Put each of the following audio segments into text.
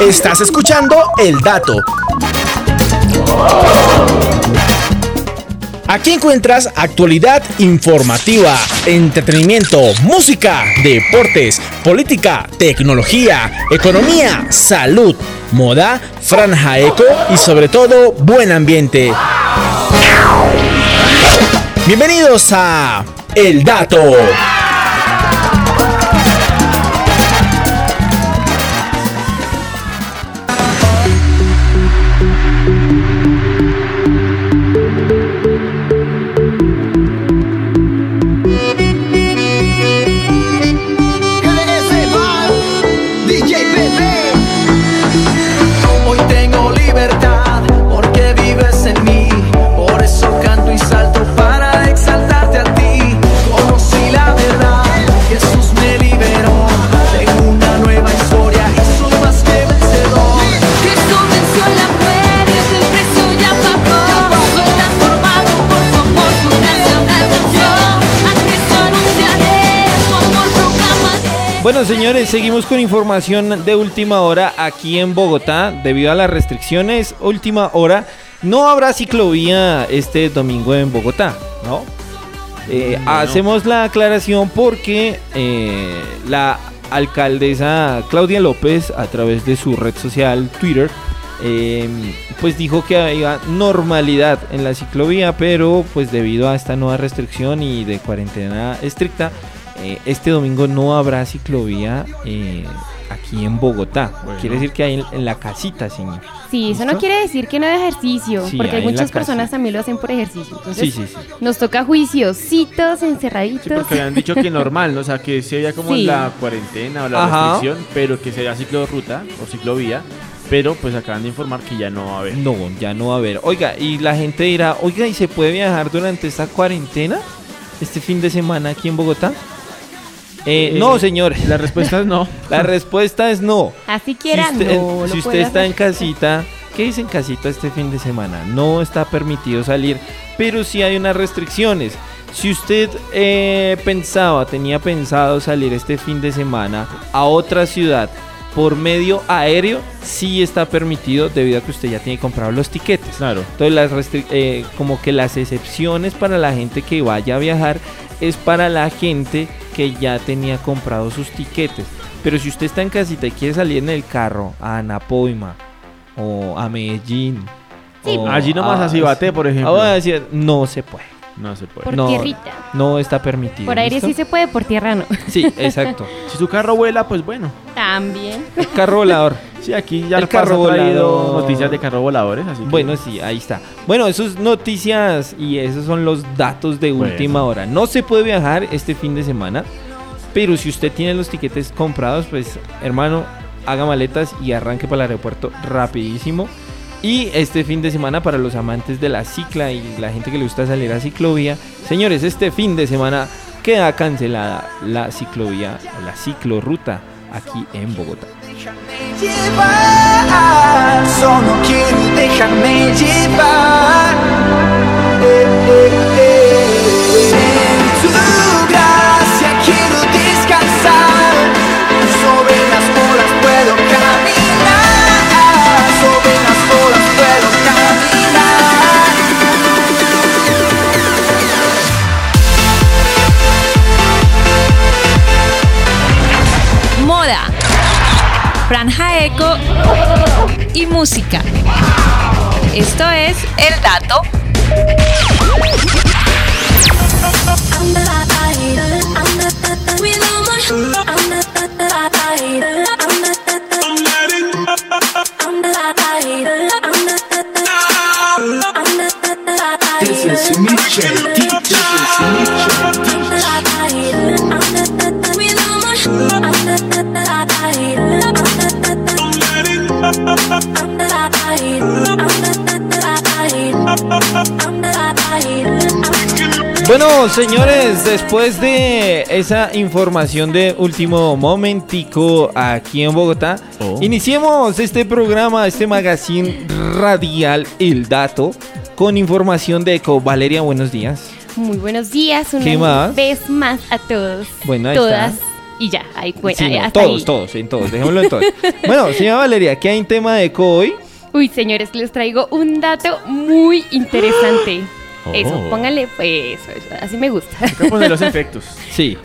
Estás escuchando El Dato. Aquí encuentras actualidad informativa, entretenimiento, música, deportes, política, tecnología, economía, salud, moda, franja eco y sobre todo buen ambiente. Bienvenidos a El Dato. Bueno, señores, seguimos con información de última hora aquí en Bogotá. Debido a las restricciones, última hora, no habrá ciclovía este domingo en Bogotá, ¿no? Eh, hacemos la aclaración porque eh, la alcaldesa Claudia López, a través de su red social Twitter, em, pues dijo que había normalidad en la ciclovía, pero pues debido a esta nueva restricción y de cuarentena estricta, eh, este domingo no habrá ciclovía eh, aquí en Bogotá. Quiere decir que hay en, la casita, señor. Sí, eso no quiere decir que no hay ejercicio, porque hay muchas personas también lo hacen por ejercicio. Entonces, sí, sí, sí. nos toca juiciositos, encerraditos. porque habían dicho que normal, ¿no? o sea, que se veía como la cuarentena o la restricción, pero que sería ciclorruta o ciclovía. Pero pues acaban de informar que ya no va a haber. No, ya no va a haber. Oiga, y la gente dirá, oiga, ¿y se puede viajar durante esta cuarentena? Este fin de semana aquí en Bogotá. Eh, no, señores. La respuesta es no. La respuesta es no. Así quiera, si usted, si usted está en casita, ¿qué dice en casita este fin de semana? No está permitido salir, pero sí hay unas restricciones. Si usted eh, pensaba, tenía pensado salir este fin de semana a otra ciudad por medio aéreo, sí está permitido debido a que usted ya tiene comprado los tiquetes. Claro. Entonces, las eh, como que las excepciones para la gente que vaya a viajar es para la gente que ya tenía comprado sus tiquetes. Pero si usted está en casita y quiere salir en el carro a Anapoima o a Medellín, allí nomás así bate, por ejemplo. decir, no se puede. No se puede. Por no, tierrita. No está permitido. Por aire sí se puede, por tierra no. Sí, exacto. si su carro vuela, pues bueno. También. El carro volador. Sí, aquí ya el carro volador. noticias de carro voladores, así Bueno, sí, ahí está. Bueno, esas noticias y esos son los datos de última hora. No se puede viajar este fin de semana, pero si usted tiene los tiquetes comprados, pues hermano, haga maletas y arranque para el aeropuerto rapidísimo. Y este fin de semana para los amantes de la cicla y la gente que le gusta salir a ciclovía, señores, este fin de semana queda cancelada la ciclovía la ciclorruta aquí en Bogotá. Franja eco y música. Esto es El Dato. Bueno, señores, después de esa información de último momentico aquí en Bogotá, oh. iniciemos este programa, este magazine radial El Dato, con información de Eco. Valeria, buenos días. Muy buenos días, una vez más a todos. Bueno, todas. Y ya, ahí cuenta. todos, todos, en todos, dejémoslo en todos. bueno, señora Valeria, ¿qué hay en tema de eco hoy? Uy, señores, les traigo un dato muy interesante. Eso, oh. pónganle, pues, así me gusta. poner los efectos. Sí.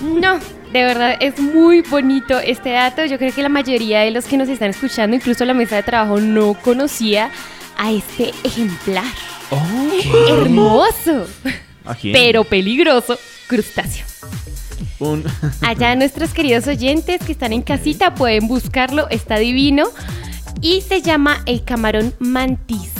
No, de verdad es muy bonito este dato. Yo creo que la mayoría de los que nos están escuchando, incluso la mesa de trabajo, no conocía a este ejemplar. Oh, Hermoso. Pero peligroso crustáceo. Allá nuestros queridos oyentes que están en casita pueden buscarlo, está divino. Y se llama el camarón mantis.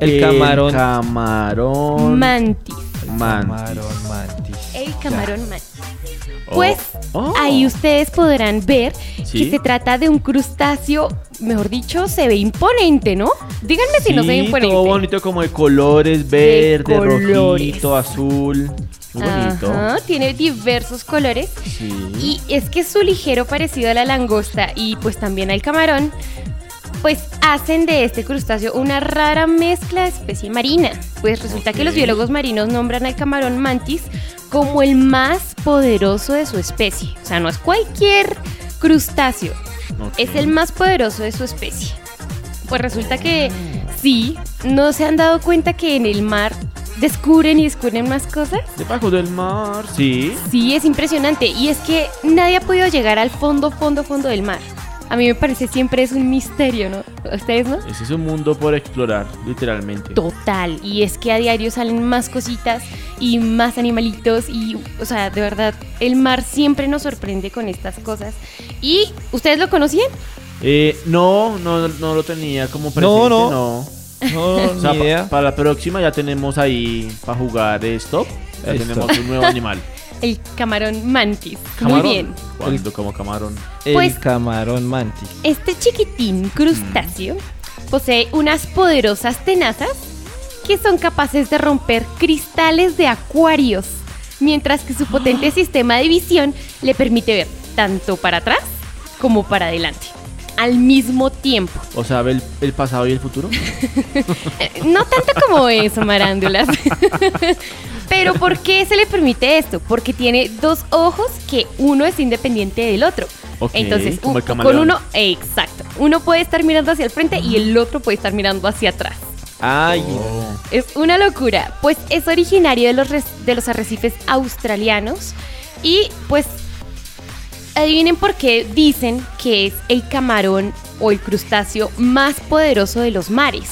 El, camarón. Camarón. Mantis. Camarón mantis. El camarón mantis. Pues oh. ahí ustedes podrán ver que se trata de un crustáceo, mejor dicho, se ve imponente, ¿no? Díganme si no se ve imponente. Todo bonito como de colores, verde, rojito, azul. Muy bonito. tiene diversos colores. Sí. Y es que su ligero parecido a la langosta y pues también al camarón, pues hacen de este crustáceo una rara mezcla de especie marina. Pues resulta que los biólogos marinos nombran al camarón mantis como el más poderoso de su especie. O sea, no es cualquier crustáceo, es el más poderoso de su especie. Pues resulta que sí, no se han dado cuenta que en el mar descubren y descubren más cosas. Debajo del mar, sí. Sí, es impresionante. Y es que nadie ha podido llegar al fondo, fondo, fondo del mar a mí me parece siempre es un misterio, ¿no? ¿Ustedes no? Ese es un mundo por explorar, literalmente. Total, y es que a diario salen más cositas y más animalitos y, o sea, de verdad, el mar siempre nos sorprende con estas cosas. ¿Y ustedes lo conocían? Eh, no, no, no lo tenía como presente, no. no. no. No, idea. para la próxima ya tenemos ahí para jugar esto. Ya tenemos un nuevo animal. El camarón mantis. Muy bien. ¿Cuándo como camarón? El pues, camarón mantis. Este chiquitín crustáceo posee unas poderosas tenazas que son capaces de romper cristales de acuarios, mientras que su potente sistema de visión le permite ver tanto para atrás como para adelante al mismo tiempo. O sea, ¿ve el, pasado y el futuro? no tanto como eso, Marándulas. Pero ¿por qué se le permite esto? Porque tiene dos ojos que uno es independiente del otro. Entonces, con uno, exacto. Uno puede estar mirando hacia el frente y el otro puede estar mirando hacia atrás. Ay. Es una locura. Pues es originario de los, de los arrecifes australianos y pues adivinen por qué dicen que es el camarón o el crustáceo más poderoso de los mares.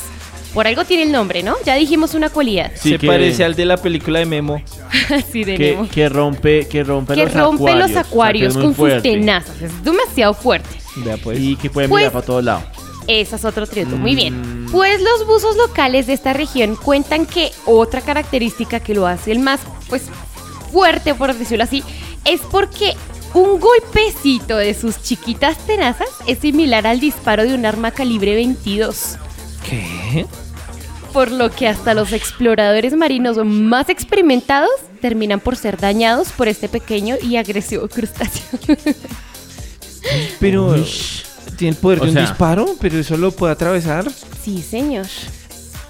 Por algo tiene el nombre, ¿no? Ya dijimos una cualidad. Sí, Se parece al de la película de Memo. sí, de que, Memo. Que rompe, que rompe que los rompe acuarios. los acuarios con sus tenazas. Es demasiado fuerte. Pues. Y que puede mirar pues, para todos lados. Ese es otro triunfo. Muy bien. Mm. Pues los buzos locales de esta región cuentan que otra característica que lo hace el más, pues, fuerte, por decirlo así, es porque un golpecito de sus chiquitas tenazas es similar al disparo de un arma calibre 22. ¿Qué? Por lo que hasta los exploradores marinos más experimentados terminan por ser dañados por este pequeño y agresivo crustáceo. Pero tiene el poder de un disparo, pero eso lo puede atravesar. Sí, señor.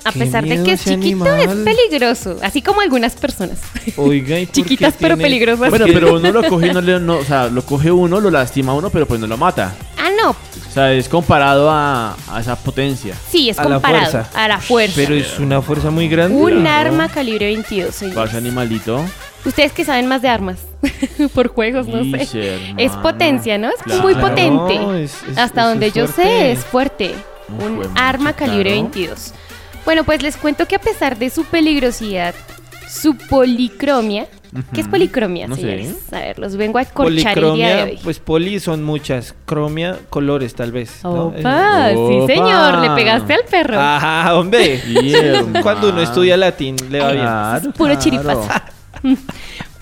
A pesar de que es chiquito, es peligroso. Así como algunas personas. Oiga, Chiquitas pero peligrosas. Bueno, pero uno lo coge no le, o sea, lo coge uno, lo lastima uno, pero pues no lo mata. Ah, no. O sea, es comparado a, esa potencia. Sí, es comparado a la fuerza. Pero es una fuerza muy grande. Un arma calibre 22, señor. animalito. Ustedes que saben más de armas. Por juegos, no sé. Es potencia, ¿no? Es muy potente. Hasta donde yo sé, es fuerte. Un arma calibre 22. Bueno, pues les cuento que a pesar de su peligrosidad, su policromia, ¿qué es policromia, no Sé. A ver, los vengo a corchar el día de hoy. Pues poli son muchas, cromia, colores tal vez. Opa, sí señor, le pegaste al perro. Ajá, hombre. Cuando uno estudia latín le va bien. Puro chiripazo.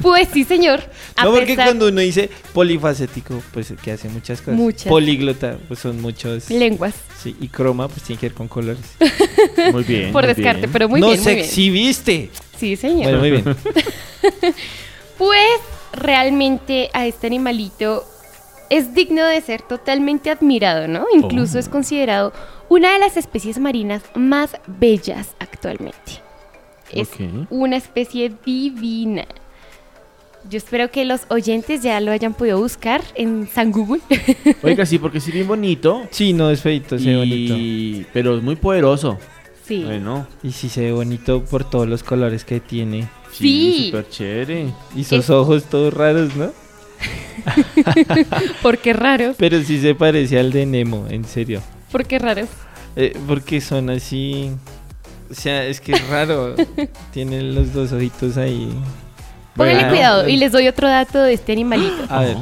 Pues sí, señor. no, porque cuando uno dice polifacético, pues que hace muchas cosas. Muchas. Políglota, pues son muchos. Lenguas. Sí, y croma, pues tiene que ver con colores. Muy bien. Por descarte, pero muy bien. Nos exhibiste. Sí, señor. Bueno, muy bien. pues realmente a este animalito es digno de ser totalmente admirado, ¿no? Incluso es oh. considerado una de las especies marinas más bellas actualmente. Es una especie divina. Yo espero que los oyentes ya lo hayan podido buscar en San Google. Oiga, sí, porque sí bien bonito. Sí, no es feito, se ve bonito. Pero es muy poderoso. Sí. Bueno. Y sí se ve bonito por todos los colores que tiene. Sí. Súper chévere. Y sus ojos todos raros, ¿no? ¿Por qué raros? Pero sí se parece al de Nemo, en serio. ¿Por qué raros? Eh, porque son así... O sea, es que es raro. Tienen los dos ojitos ahí. Pónganle cuidado y les doy otro dato de este animalito. A ver.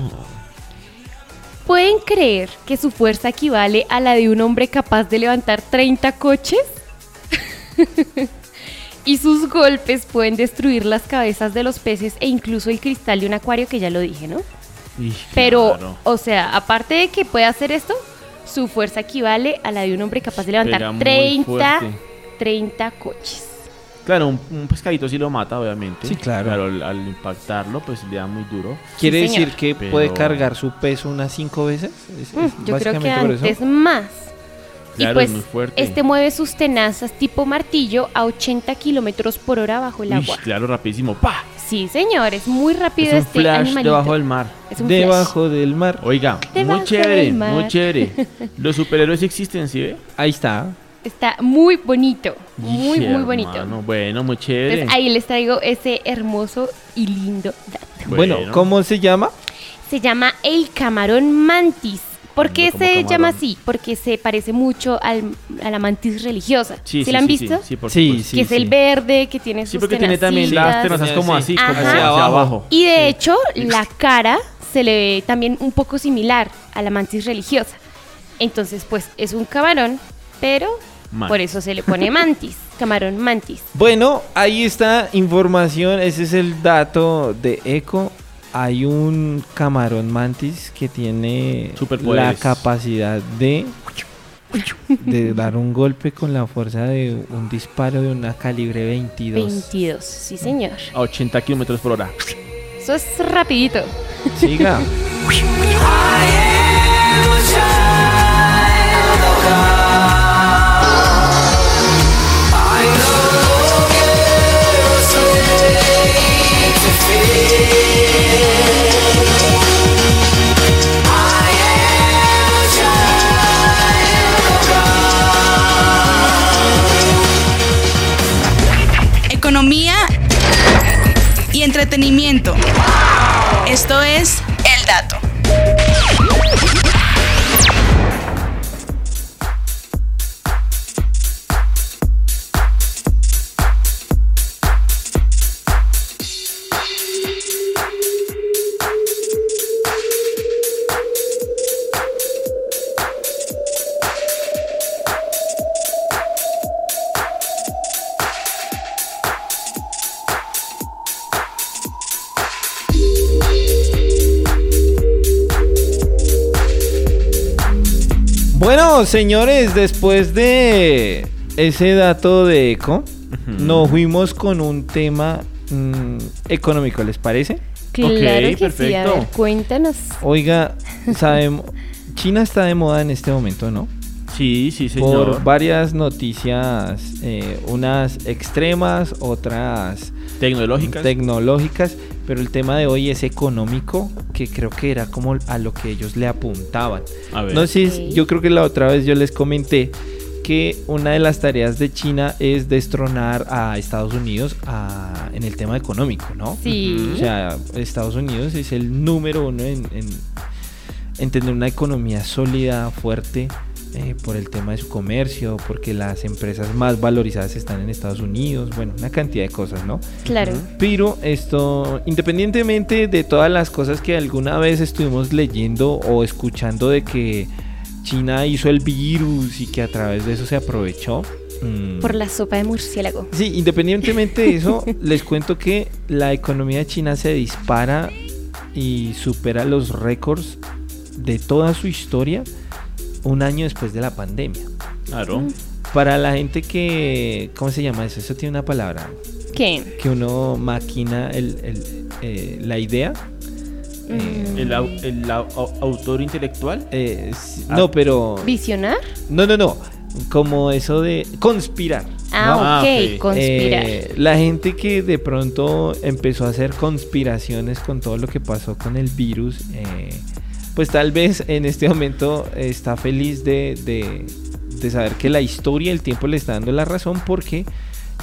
¿Pueden creer que su fuerza equivale a la de un hombre capaz de levantar 30 coches? y sus golpes pueden destruir las cabezas de los peces e incluso el cristal de un acuario, que ya lo dije, ¿no? Pero, o sea, aparte de que puede hacer esto, su fuerza equivale a la de un hombre capaz de levantar 30, 30 coches. Claro, un, pescadito sí lo mata, obviamente. Sí, claro. Pero al, impactarlo, pues le da muy duro. ¿Quiere decir que puede cargar su peso unas cinco veces? Mm, yo creo que antes más. y pues este mueve sus tenazas tipo martillo a 80 kilómetros por hora bajo el agua. Claro, rapidísimo. ¡Pa! Sí, señores, muy rápido es un este flash debajo del mar. debajo del mar. Oiga, muy chévere, muy chévere. Los superhéroes existen, ¿sí ve? Ahí está. Está muy bonito, muy, muy bonito. bueno, muy chévere. ahí les traigo ese hermoso y lindo dato. Bueno, ¿cómo se llama? Se llama el camarón mantis. ¿Por qué se llama así? Porque se parece mucho al, a la mantis religiosa. Sí, ¿Sí, la han visto? Sí, sí, sí, Que es el verde, que tiene sus Sí, porque tiene también las tenazas como así, como hacia abajo. Y de hecho, la cara se le ve también un poco similar a la mantis religiosa. Entonces, pues, es un camarón, pero por eso se le pone mantis, camarón mantis. Bueno, ahí está información, ese es el dato de Eco. Hay un camarón mantis que tiene la capacidad de de dar un golpe con la fuerza de un disparo de una calibre 22. 22, sí señor. A 80 kilómetros por hora. Eso es rapidito. Siga. entretenimiento. Esto es señores, después de ese dato de eco, nos fuimos con un tema mm, económico, ¿les parece? Claro que perfecto. sí, cuéntanos. Oiga, sabemos, China está de moda en este momento, ¿no? Sí, sí, señor. Por varias noticias, eh, unas extremas, otras tecnológicas. tecnológicas, pero el tema de hoy es económico, que creo que era como a lo que ellos le apuntaban. A ver. No sé, yo creo que la otra vez yo les comenté que una de las tareas de China es destronar a Estados Unidos en el tema económico, ¿no? Sí. O sea, Estados Unidos es el número uno en, en tener una economía sólida, fuerte, eh, por el tema de su comercio, porque las empresas más valorizadas están en Estados Unidos, bueno, una cantidad de cosas, ¿no? Claro. Pero esto, independientemente de todas las cosas que alguna vez estuvimos leyendo o escuchando de que China hizo el virus y que a través de eso se aprovechó. Mm, por la sopa de murciélago. Sí, independientemente de eso, les cuento que la economía china se dispara y supera los récords de toda su historia un año después de la pandemia. Claro. Para la gente que, ¿cómo se llama eso? Eso tiene una palabra. ¿Qué? Que uno maquina el, eh, la idea. Mm. ¿El, autor intelectual? Eh, no, pero... ¿Visionar? No, no, no. Como eso de conspirar. Ah, ok, conspirar. Eh, la gente que de pronto empezó a hacer conspiraciones con todo lo que pasó con el virus, eh, pues tal vez en este momento está feliz de, de, saber que la historia, el tiempo le está dando la razón porque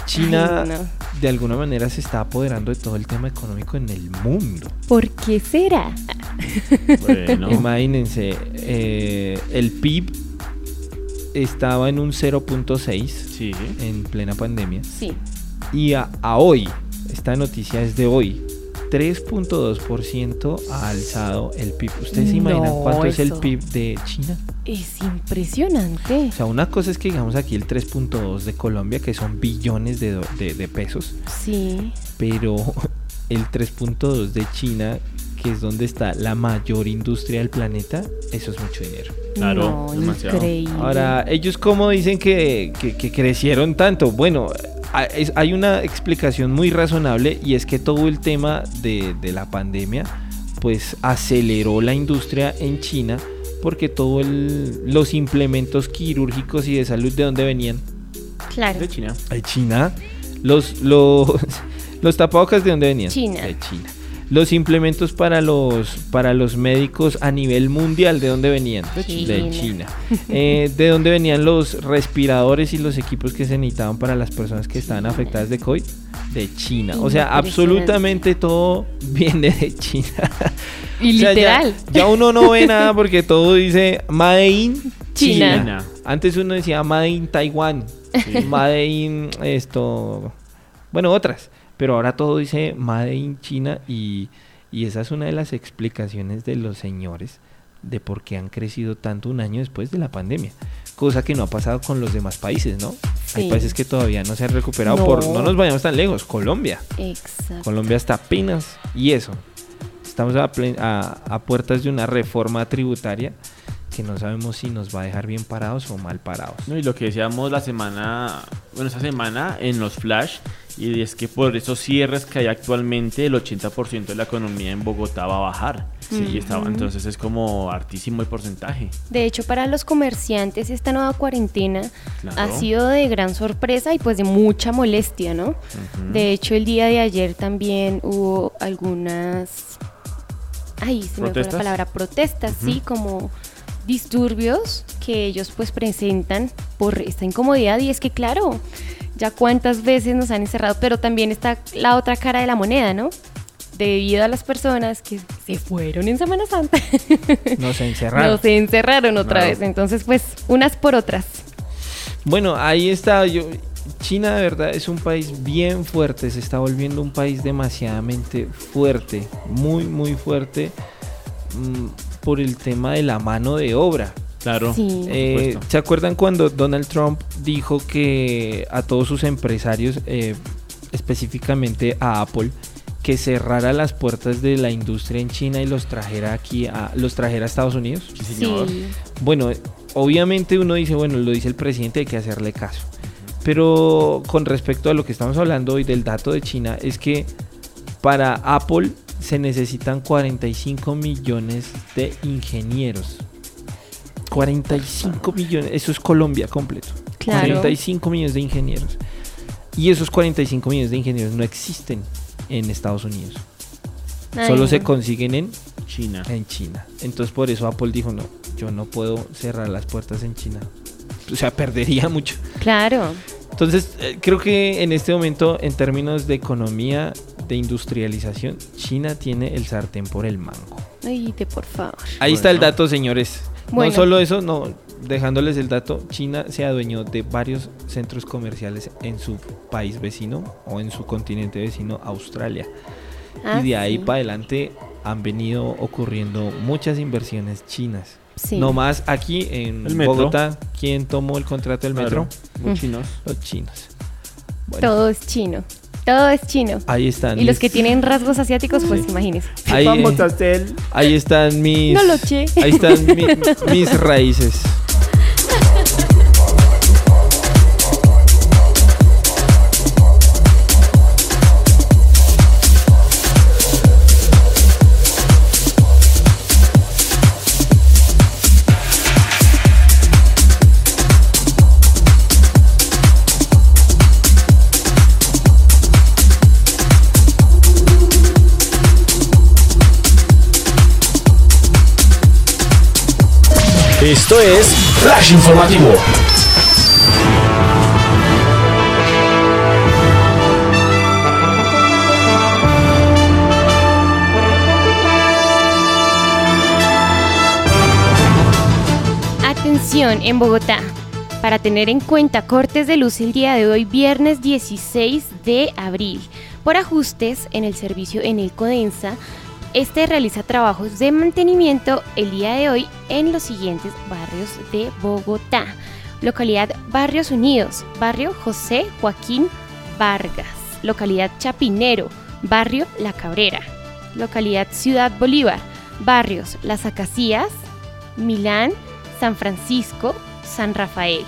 China de alguna manera se está apoderando de todo el tema económico en el mundo. ¿Por qué será? Bueno. Imagínense, eh, el PIB estaba en un 0.6 en plena pandemia. Sí. Y a, hoy, esta noticia es de hoy, 3.2% ha alzado el PIB. ¿Ustedes se imaginan cuánto es el PIB de China? Es impresionante. O sea, una cosa es que digamos aquí el 3.2 de Colombia, que son billones de, de pesos. Sí. Pero el 3.2 de China, que es donde está la mayor industria del planeta, eso es mucho dinero. Claro, demasiado. Increíble. Ahora, ellos cómo dicen que, crecieron tanto. Bueno, hay una explicación muy razonable y es que todo el tema de, la pandemia pues aceleró la industria en China porque todos los implementos quirúrgicos y de salud de dónde venían claro. De China. De China. Los los los tapabocas de dónde venían China. De China los implementos para los, para los médicos a nivel mundial, ¿de dónde venían? De China. Eh, ¿De dónde venían los respiradores y los equipos que se necesitaban para las personas que estaban afectadas de COVID? De China. O sea, absolutamente todo viene de China. Y literal. Ya, uno no ve nada porque todo dice Made in China. Antes uno decía Made in Taiwán. Made in esto. Bueno, otras. Pero ahora todo dice Made in China y, esa es una de las explicaciones de los señores de por qué han crecido tanto un año después de la pandemia. Cosa que no ha pasado con los demás países, ¿no? Hay países que todavía no se han recuperado por... No nos vayamos tan lejos. Colombia. Exacto. Colombia está apenas. Y eso. Estamos a, a puertas de una reforma tributaria que no sabemos si nos va a dejar bien parados o mal parados. No, y lo que decíamos la semana, bueno, esta semana en los flash, y es que por esos cierres que hay actualmente, el 80% de la economía en Bogotá va a bajar. Sí, estaba, entonces es como hartísimo el porcentaje. De hecho, para los comerciantes esta nueva cuarentena ha sido de gran sorpresa y pues de mucha molestia, ¿no? De hecho, el día de ayer también hubo algunas... Ay, se me fue la palabra protestas, sí, como disturbios que ellos pues presentan por esta incomodidad y es que claro, ya cuántas veces nos han encerrado, pero también está la otra cara de la moneda, ¿no? Debido a las personas que se fueron en Semana Santa. Nos encerraron. Nos encerraron otra vez. Entonces, pues, unas por otras. Bueno, ahí está. Yo, China de verdad es un país bien fuerte. Se está volviendo un país demasiadamente fuerte. Muy, muy fuerte. Por el tema de la mano de obra. Claro. Eh, ¿Se acuerdan cuando Donald Trump dijo que a todos sus empresarios, eh, específicamente a Apple, que cerrara las puertas de la industria en China y los trajera aquí a los trajera a Estados Unidos? Sí, señor. Bueno, obviamente uno dice, bueno, lo dice el presidente, hay que hacerle caso. Pero con respecto a lo que estamos hablando hoy del dato de China, es que para Apple se necesitan 45 millones de ingenieros. 45 millones, eso es Colombia completo. 45 millones de ingenieros. Y esos 45 millones de ingenieros no existen en Estados Unidos. Solo se consiguen en China. En China. Entonces por eso Apple dijo, no, yo no puedo cerrar las puertas en China. O sea, perdería mucho. Claro. Entonces, eh, creo que en este momento, en términos de economía, de industrialización, China tiene el sartén por el mango. Ay, por favor. Ahí está el dato, señores. No solo eso, no, dejándoles el dato, China se adueñó de varios centros comerciales en su país vecino o en su continente vecino, Australia. Ah, y de ahí para adelante han venido ocurriendo muchas inversiones chinas. No más aquí en Bogotá, ¿quién tomó el contrato del metro? Los chinos. Los chinos. Todo es chino. Todo es chino. Ahí están. Y los que tienen rasgos asiáticos, pues imagínense. Ahí, eh, ahí están mis. No lo che. Ahí están mis raíces. Esto es Flash Informativo. Atención en Bogotá. Para tener en cuenta cortes de luz el día de hoy, viernes 16 de abril. Por ajustes en el servicio en el Codensa, este realiza trabajos de mantenimiento el día de hoy en los siguientes barrios de Bogotá. Localidad Barrios Unidos, barrio José Joaquín Vargas. Localidad Chapinero, barrio La Cabrera. Localidad Ciudad Bolívar, barrios Las Acacias, Milán, San Francisco, San Rafael.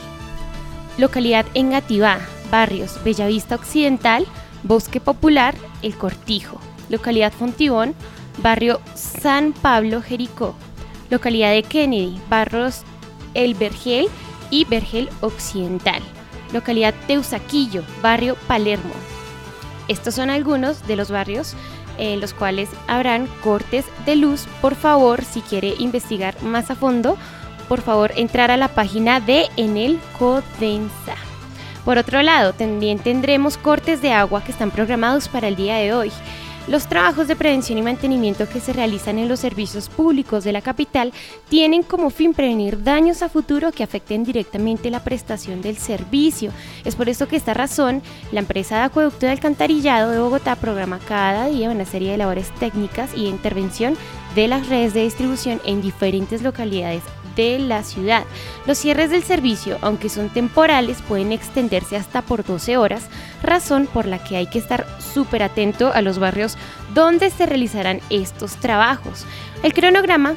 Localidad Engativá, barrios Bellavista Occidental, Bosque Popular, El Cortijo. Localidad Fontibón, barrio San Pablo Jericó, localidad de Kennedy, barrios El Vergel y Vergel Occidental, localidad Teusaquillo, barrio Palermo. Estos son algunos de los barrios en los cuales habrán cortes de luz. Por favor, si quiere investigar más a fondo, por favor entrar a la página de Enel Codensa. Por otro lado, también tendremos cortes de agua que están programados para el día de hoy. Los trabajos de prevención y mantenimiento que se realizan en los servicios públicos de la capital tienen como fin prevenir daños a futuro que afecten directamente la prestación del servicio. Es por eso que esta razón, la empresa de acueducto de alcantarillado de Bogotá programa cada día una serie de labores técnicas y de intervención de las redes de distribución en diferentes localidades de la ciudad. Los cierres del servicio, aunque son temporales, pueden extenderse hasta por 12 horas, razón por la que hay que estar súper atento a los barrios donde se realizarán estos trabajos. El cronograma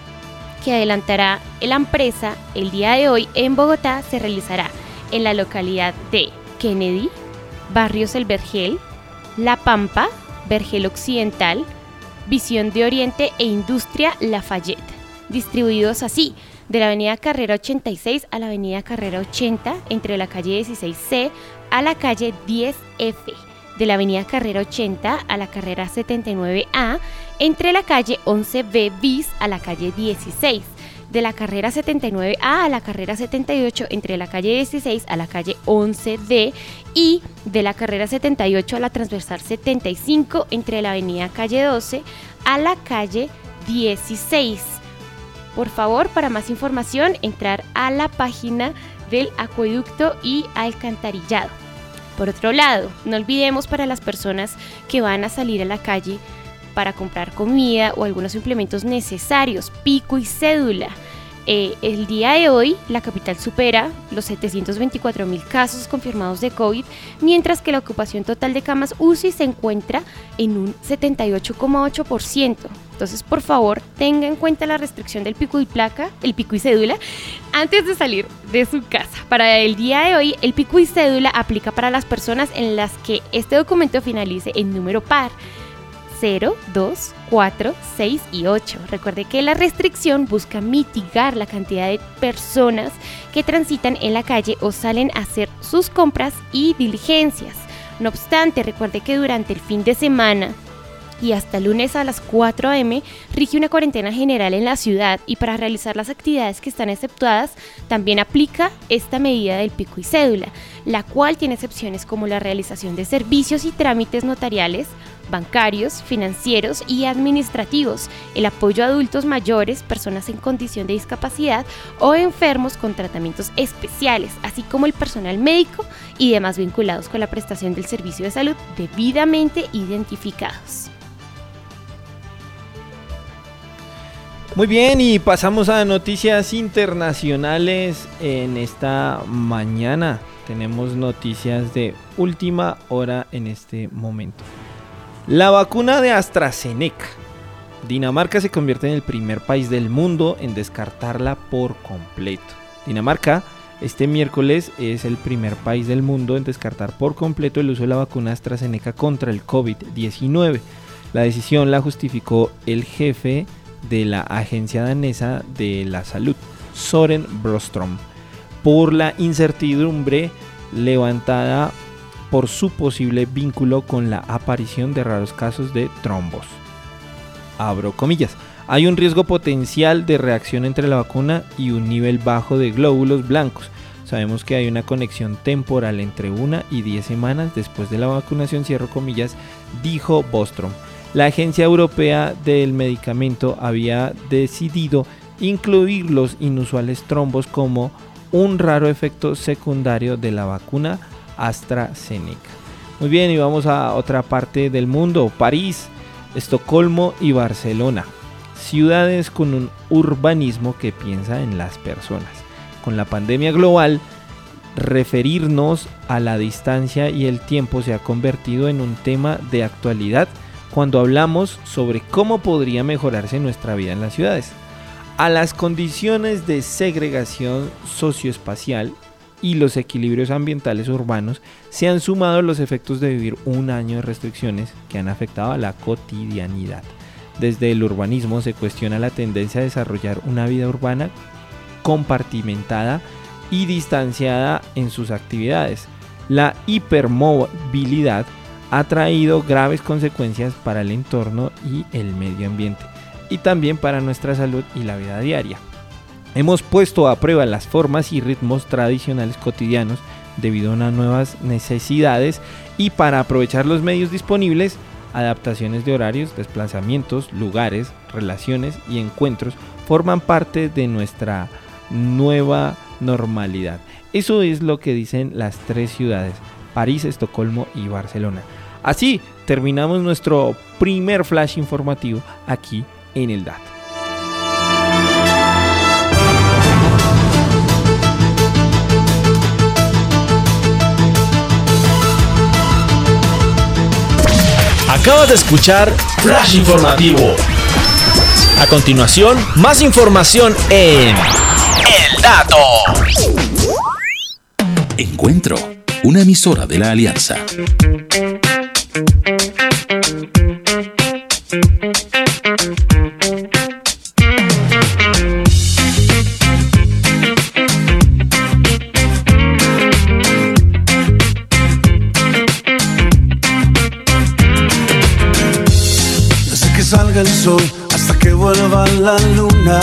que adelantará la empresa el día de hoy en Bogotá se realizará en la localidad de Kennedy, Barrios El Vergel, La Pampa, Vergel Occidental, Visión de Oriente e Industria Lafayette, distribuidos así de la avenida Carrera 86 a la avenida Carrera 80, entre la calle 16C a la calle 10F, de la avenida Carrera 80 a la carrera 79A, entre la calle 11B bis a la calle 16 de la carrera 79A a la carrera 78 entre la calle 16 a la calle 11D y de la carrera 78 a la transversal 75 entre la avenida calle 12 a la calle 16. Por favor, para más información, entrar a la página del acueducto y alcantarillado. Por otro lado, no olvidemos para las personas que van a salir a la calle para comprar comida o algunos implementos necesarios, pico y cédula. Eh, el día de hoy, la capital supera los 724 mil casos confirmados de COVID, mientras que la ocupación total de camas UCI se encuentra en un 78,8%. Entonces, por favor, tenga en cuenta la restricción del pico y placa, el pico y cédula, antes de salir de su casa. Para el día de hoy, el pico y cédula aplica para las personas en las que este documento finalice en número par. 0, 2, 4, 6 y 8. Recuerde que la restricción busca mitigar la cantidad de personas que transitan en la calle o salen a hacer sus compras y diligencias. No obstante, recuerde que durante el fin de semana y hasta lunes a las 4 am rige una cuarentena general en la ciudad y para realizar las actividades que están exceptuadas también aplica esta medida del pico y cédula, la cual tiene excepciones como la realización de servicios y trámites notariales, bancarios, financieros y administrativos, el apoyo a adultos mayores, personas en condición de discapacidad o enfermos con tratamientos especiales, así como el personal médico y demás vinculados con la prestación del servicio de salud debidamente identificados. Muy bien, y pasamos a noticias internacionales en esta mañana. Tenemos noticias de última hora en este momento. La vacuna de AstraZeneca. Dinamarca se convierte en el primer país del mundo en descartarla por completo. Dinamarca este miércoles es el primer país del mundo en descartar por completo el uso de la vacuna AstraZeneca contra el COVID-19. La decisión la justificó el jefe de la Agencia Danesa de la Salud, Soren Brostrom, por la incertidumbre levantada por su posible vínculo con la aparición de raros casos de trombos. Abro comillas. Hay un riesgo potencial de reacción entre la vacuna y un nivel bajo de glóbulos blancos. Sabemos que hay una conexión temporal entre una y 10 semanas después de la vacunación, cierro comillas, dijo Bostrom. La Agencia Europea del Medicamento había decidido incluir los inusuales trombos como un raro efecto secundario de la vacuna AstraZeneca. Muy bien, y vamos a otra parte del mundo, París, Estocolmo y Barcelona. Ciudades con un urbanismo que piensa en las personas. Con la pandemia global, referirnos a la distancia y el tiempo se ha convertido en un tema de actualidad cuando hablamos sobre cómo podría mejorarse nuestra vida en las ciudades. A las condiciones de segregación socioespacial y los equilibrios ambientales urbanos se han sumado los efectos de vivir un año de restricciones que han afectado a la cotidianidad. Desde el urbanismo se cuestiona la tendencia a desarrollar una vida urbana compartimentada y distanciada en sus actividades. La hipermovilidad ha traído graves consecuencias para el entorno y el medio ambiente y también para nuestra salud y la vida diaria. Hemos puesto a prueba las formas y ritmos tradicionales cotidianos debido a nuevas necesidades y para aprovechar los medios disponibles, adaptaciones de horarios, desplazamientos, lugares, relaciones y encuentros forman parte de nuestra nueva normalidad. Eso es lo que dicen las tres ciudades, París, Estocolmo y Barcelona. Así terminamos nuestro primer flash informativo aquí en el dato. Acabas de escuchar Flash Informativo. A continuación, más información en El Dato. Encuentro, una emisora de la Alianza. Hasta que vuelva la luna.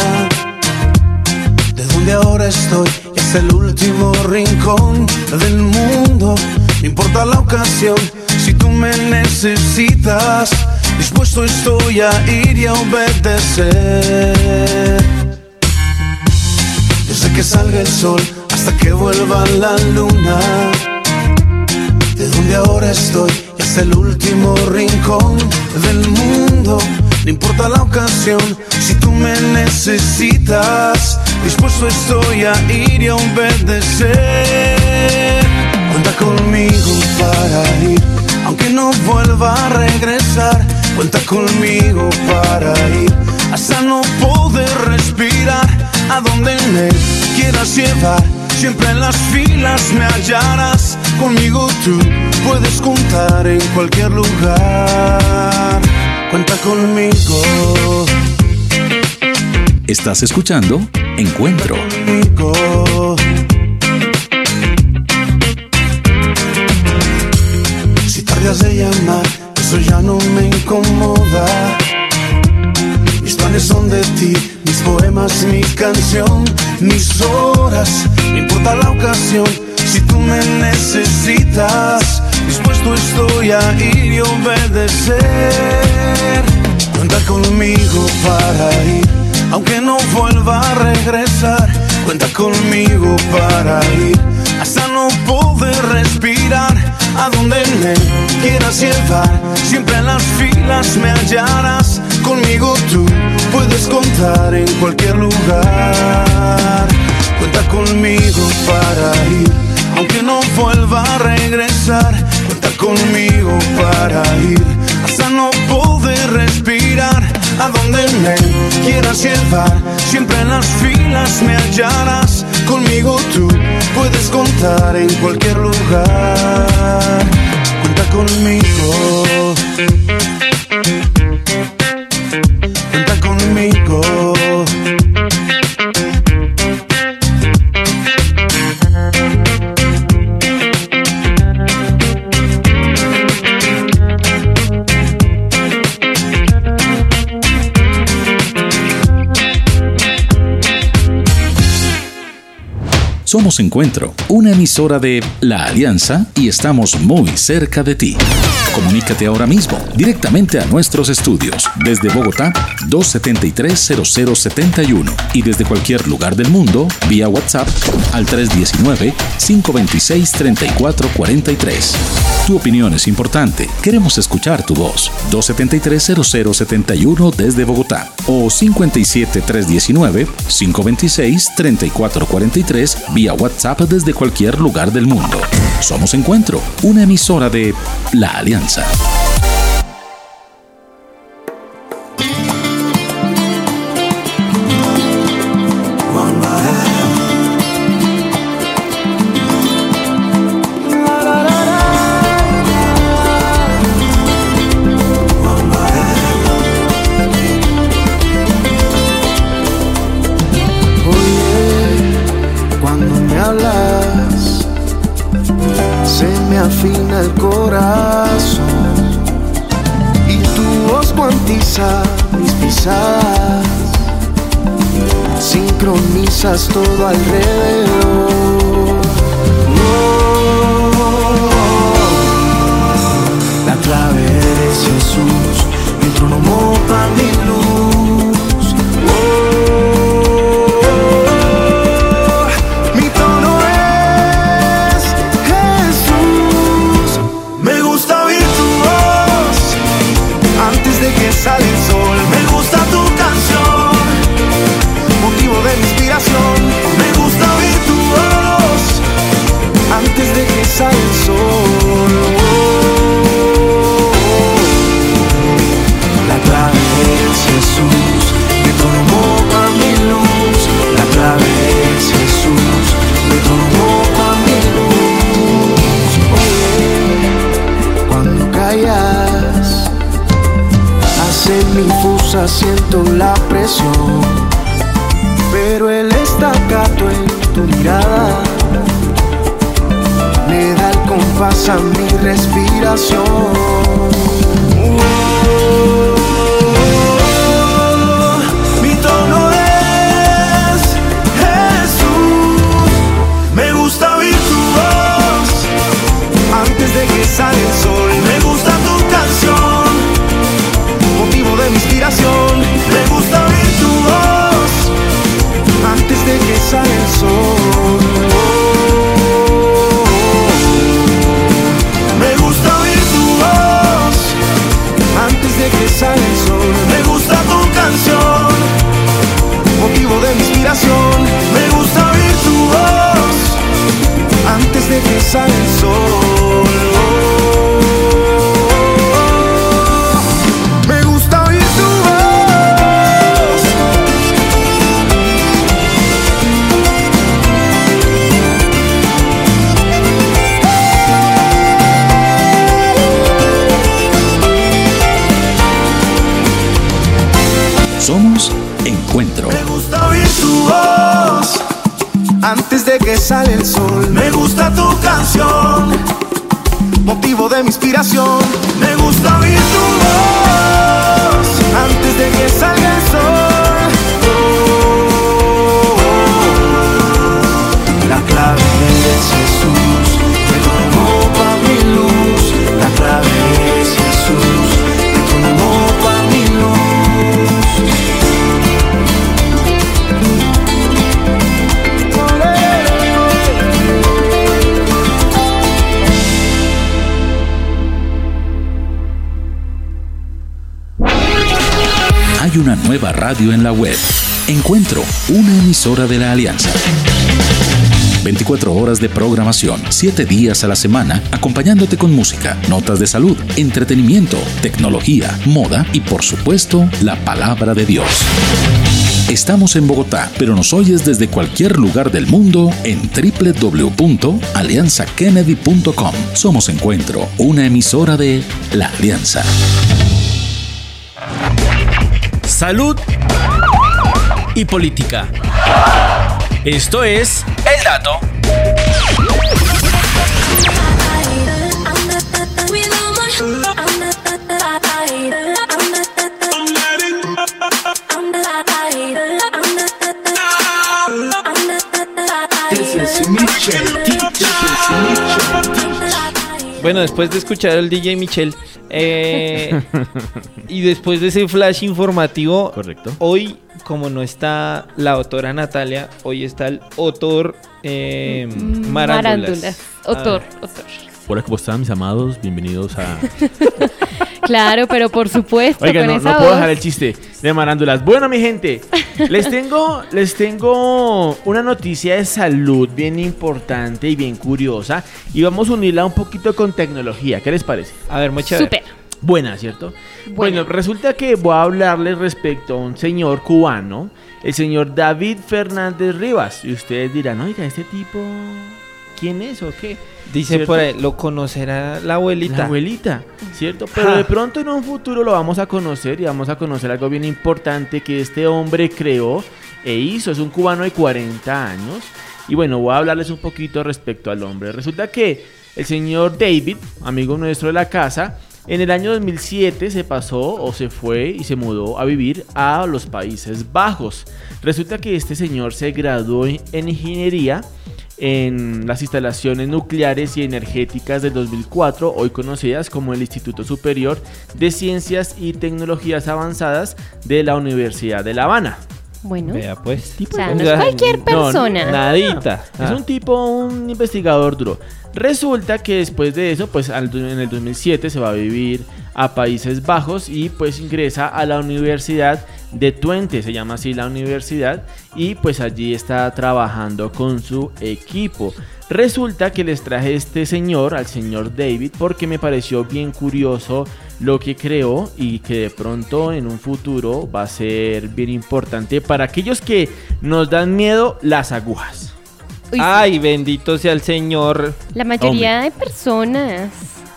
De donde ahora estoy es el último rincón del mundo. No importa la ocasión, si tú me necesitas, dispuesto estoy a ir y a obedecer. Desde que salga el sol hasta que vuelva la luna. De donde ahora estoy es el último rincón del mundo. No importa la ocasión, si tú me necesitas, dispuesto estoy a ir y a obedecer. Cuenta conmigo para ir, aunque no vuelva a regresar. Cuenta conmigo para ir, hasta no poder respirar. A donde me quieras llevar, siempre en las filas me hallarás. Conmigo tú puedes contar en cualquier lugar. Cuenta conmigo. Estás escuchando Encuentro. Conmigo. Si tardas de llamar, eso ya no me incomoda. Mis planes son de ti, mis poemas, mi canción, mis horas. No importa la ocasión, si tú me necesitas, dispuesto estoy a ir y obedecer. Cuenta conmigo para ir, aunque no vuelva a regresar. Cuenta conmigo para ir, hasta no poder respirar. A donde me quieras llevar, siempre en las filas me hallarás. Conmigo tú puedes contar en cualquier lugar. Cuenta conmigo para ir, aunque no vuelva a regresar. Cuenta conmigo para ir, hasta no poder respirar. A donde me quieras llevar, siempre en las filas me hallarás. Conmigo tú puedes contar en cualquier lugar. Cuenta conmigo. Cuenta conmigo. Somos Encuentro, una emisora de La Alianza y estamos muy cerca de ti. Comunícate ahora mismo directamente a nuestros estudios desde Bogotá 273-0071 y desde cualquier lugar del mundo vía WhatsApp al 319-526-3443. Tu opinión es importante. Queremos escuchar tu voz. 273-0071 desde Bogotá o 57-319-526-3443 vía WhatsApp desde cualquier lugar del mundo. Somos Encuentro, una emisora de La Alianza. De la Alianza. 24 horas de programación, 7 días a la semana, acompañándote con música, notas de salud, entretenimiento, tecnología, moda y por supuesto, la palabra de Dios. Estamos en Bogotá, pero nos oyes desde cualquier lugar del mundo en www.alianzakennedy.com. Somos Encuentro, una emisora de La Alianza salud y política. Esto es El Dato. Bueno, después de escuchar al DJ Michel eh, y después de ese flash informativo, Correcto. hoy, como no está la autora Natalia, hoy está el autor eh, Marándulas. Otor, Ah, otor. Hola, ¿cómo están mis amados? Bienvenidos a... Claro, pero por supuesto, Oiga, con no, esa no puedo voz. dejar el chiste de Marándulas. Bueno, mi gente, les tengo, les tengo una noticia de salud bien importante y bien curiosa. Y vamos a unirla un poquito con tecnología. ¿Qué les parece? A ver, muchas Súper. Buena, ¿cierto? Buena. Bueno, resulta que voy a hablarles respecto a un señor cubano, el señor David Fernández Rivas. Y ustedes dirán, oiga, ¿este tipo quién es o qué? Dice ¿Cierto? por ahí, lo conocerá la abuelita. La abuelita, ¿cierto? Pero Ja. de pronto en un futuro lo vamos a conocer y vamos a conocer algo bien importante que este hombre creó e hizo. Es un cubano de 40 años. Y bueno, voy a hablarles un poquito respecto al hombre. Resulta que el señor David, amigo nuestro de la casa, en el año 2007 se pasó o se fue y se mudó a vivir a los Países Bajos. Resulta que este señor se graduó en ingeniería en las instalaciones nucleares y energéticas del 2004, hoy conocidas como el Instituto Superior de Ciencias y Tecnologías Avanzadas de la Universidad de La Habana. Bueno, Vea pues. o sea, no es cualquier no, persona. Nadita. Es Ah. un tipo, un investigador duro. Resulta que después de eso, pues en el 2007 se va a vivir a Países Bajos y pues ingresa a la Universidad de Twente, se llama así la universidad, y pues allí está trabajando con su equipo. Resulta que les traje este señor, al señor David, porque me pareció bien curioso lo que creó y que de pronto en un futuro va a ser bien importante para aquellos que nos dan miedo las agujas. Uy, sí. Ay, bendito sea el Señor. La mayoría de personas.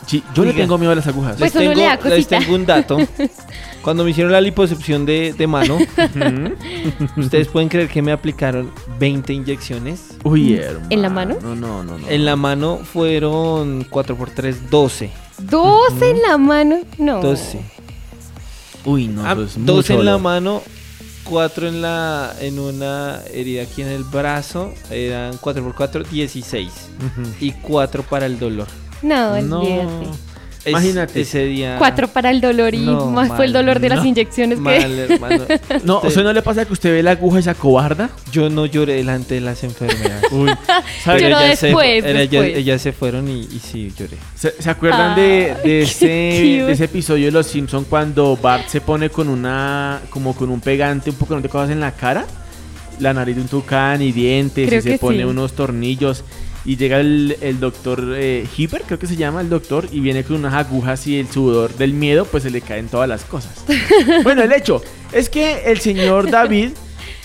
Sí, yo le Oiga. tengo miedo a las agujas. Pues les, tengo, le da les tengo un dato. Cuando me hicieron la liposucción de, de mano, ustedes pueden creer que me aplicaron 20 inyecciones. Uy, hermano. ¿En la mano? No, no, no. no. En la mano fueron 4x3, 12. Dos en la mano. No. 12. Uy, no. Ah, eso es 12 mucho en la mano, 4 en la en una herida aquí en el brazo. Eran 4x4, 16. Ujú. Y 4 para el dolor. No, No. Es- Imagínate. Ese día. Cuatro para el dolor y No, más fue el dolor de las no. inyecciones que... Mal, hermano. No, Usted- ¿usted no le pasa que usted ve la aguja y se acobarda? Yo no lloré delante de las enfermeras. Uy, Lloró ellas se- después, era- ellas- después. ellas se fueron y, y sí, lloré. ¿Se, se acuerdan de, ese, cute. de ese episodio de Los Simpson cuando Bart se pone con una, como con un pegante, un poco de cosas en la cara? La nariz de un tucán y dientes Creo y se pone sí. unos tornillos y llega el, el doctor eh, Hipper, creo que se llama el doctor, y viene con unas agujas y el sudor del miedo pues se le caen todas las cosas. bueno, el hecho es que el señor David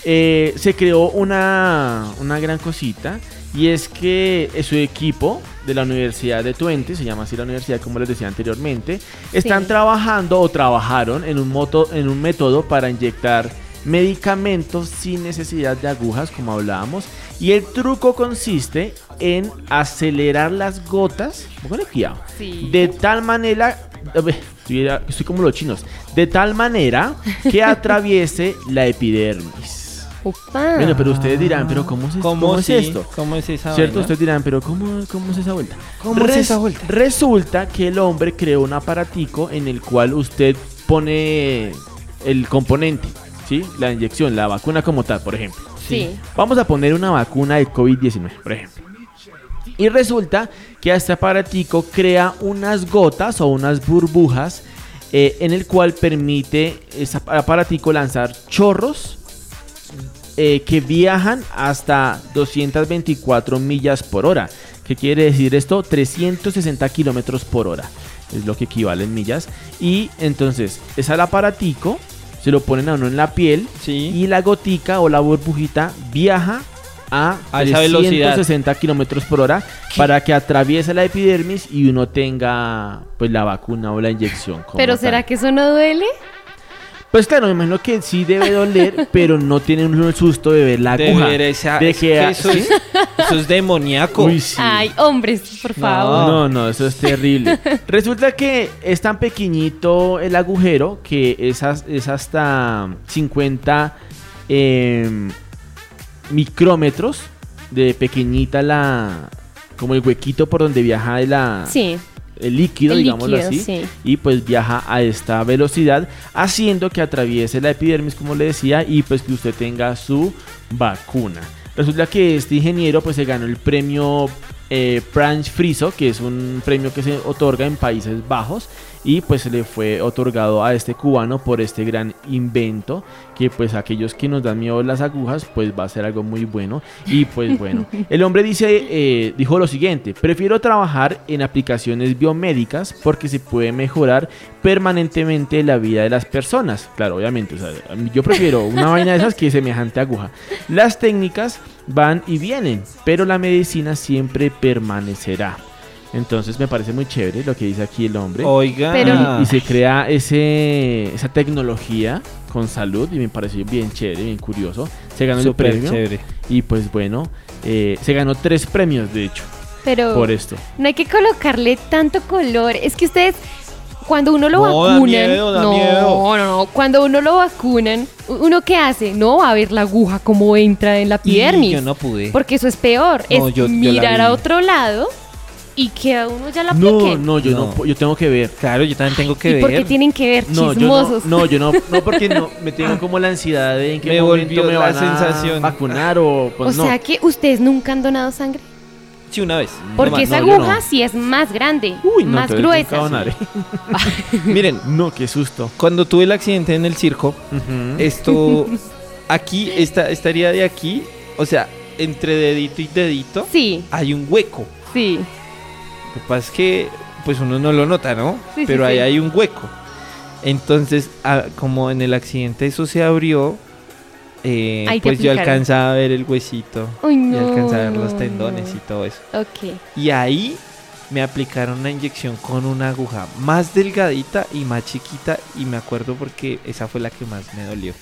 eh, se creó una, una gran cosita y es que eh, su equipo de la Universidad de Twente, se llama así la universidad como les decía anteriormente, están Sí. trabajando o trabajaron en un, moto, en un método para inyectar medicamentos sin necesidad de agujas, como hablábamos. Y el truco consiste en acelerar las gotas, Sí. de tal manera, a ver, estoy, estoy como los chinos, de tal manera que atraviese la epidermis. Opa. Bueno, pero ustedes dirán, pero ¿cómo es, ¿Cómo, cómo es esto? ¿Cómo es esa ¿Cierto? vaina? Ustedes dirán, pero ¿cómo, cómo es esa vuelta? ¿Cómo es esa vuelta? Resulta que el hombre creó un aparatico en el cual usted pone el componente, ¿sí? La inyección, la vacuna como tal, por ejemplo. Sí. Vamos a poner una vacuna de COVID-19, por ejemplo. Y resulta que este aparatico crea unas gotas o unas burbujas eh, en el cual permite ese aparatico lanzar chorros eh, que viajan hasta 224 millas por hora. ¿Qué quiere decir esto? 360 kilómetros por hora. Es lo que equivale en millas. Y entonces, es al aparatico, se lo ponen a uno en la piel Sí. y la gotica o la burbujita viaja a, A esa velocidad. 360 kilómetros por hora para que atraviese la epidermis y uno tenga pues la vacuna o la inyección. como Pero tal. ¿será que eso no duele? Pues claro, me imagino que sí debe doler, pero no tiene un susto de ver la De aguja. ver esa- de es que, que eso, ¿sí? es, eso es demoníaco. Uy, sí. Ay, hombres, por favor. No, no, eso es terrible. Resulta que es tan pequeñito el agujero que es, es hasta 50 em, micrómetros de pequeñita la como el huequito por donde viaja la Sí. El líquido, El digámoslo líquido, así, sí. y pues viaja a esta velocidad, haciendo que atraviese la epidermis, como le decía, y pues que usted tenga su vacuna. Resulta que este ingeniero pues se ganó el premio eh, Pranch Friso, que es un premio que se otorga en Países Bajos y pues le fue otorgado a este cubano por este gran invento que pues aquellos que nos dan miedo las agujas pues va a ser algo muy bueno. Y pues bueno el hombre dice eh, dijo lo siguiente prefiero trabajar en aplicaciones biomédicas porque se puede mejorar permanentemente la vida de las personas claro obviamente o sea, yo prefiero una vaina de esas que semejante aguja. Las técnicas van y vienen pero la medicina siempre permanecerá entonces me parece muy chévere lo que dice aquí el hombre. Oiga. Pero- Y se crea ese, esa tecnología con salud y me pareció bien chévere, bien curioso. Se ganó el Súper premio chévere. y pues bueno, eh, se ganó tres premios de hecho Pero por esto. no hay que colocarle tanto color. Es que ustedes, cuando uno lo No, da vacunan. miedo, da no, miedo. no, no. Cuando uno lo vacunan, ¿uno qué hace? No va a ver la aguja cómo entra en la epidermis. yo no pude. Porque eso es peor. No, es yo- mirar a otro lado y que a uno ya la No, apliquen. no, yo no. No. yo tengo que ver. Claro, yo también tengo que ¿Y ver. por qué tienen que ver No, yo no, chismosos? no, yo no, no porque no me tengo como la ansiedad de en qué Me momento volvió me la van a sensación. vacunar o o pues no. sea que ustedes nunca han donado sangre. Sí, una vez. Porque No más. esa no, aguja no. sí es más grande, Uy, no, más gruesa. Miren, No, qué susto. cuando tuve el accidente en el circo, Ujú. esto aquí esta, estaría de aquí, o sea, entre dedito y dedito Sí, hay un hueco. sí. Lo que pasa es que pues uno no lo nota, ¿no? Sí, sí, Pero ahí sí. hay un hueco. Entonces, como en el accidente eso se abrió, eh, pues yo alcanzaba a ver el huesito Uy, y alcanzaba a ver los tendones y todo eso. Ok. Y ahí me aplicaron una inyección con una aguja más delgadita y más chiquita y me acuerdo porque esa fue la que más me dolió.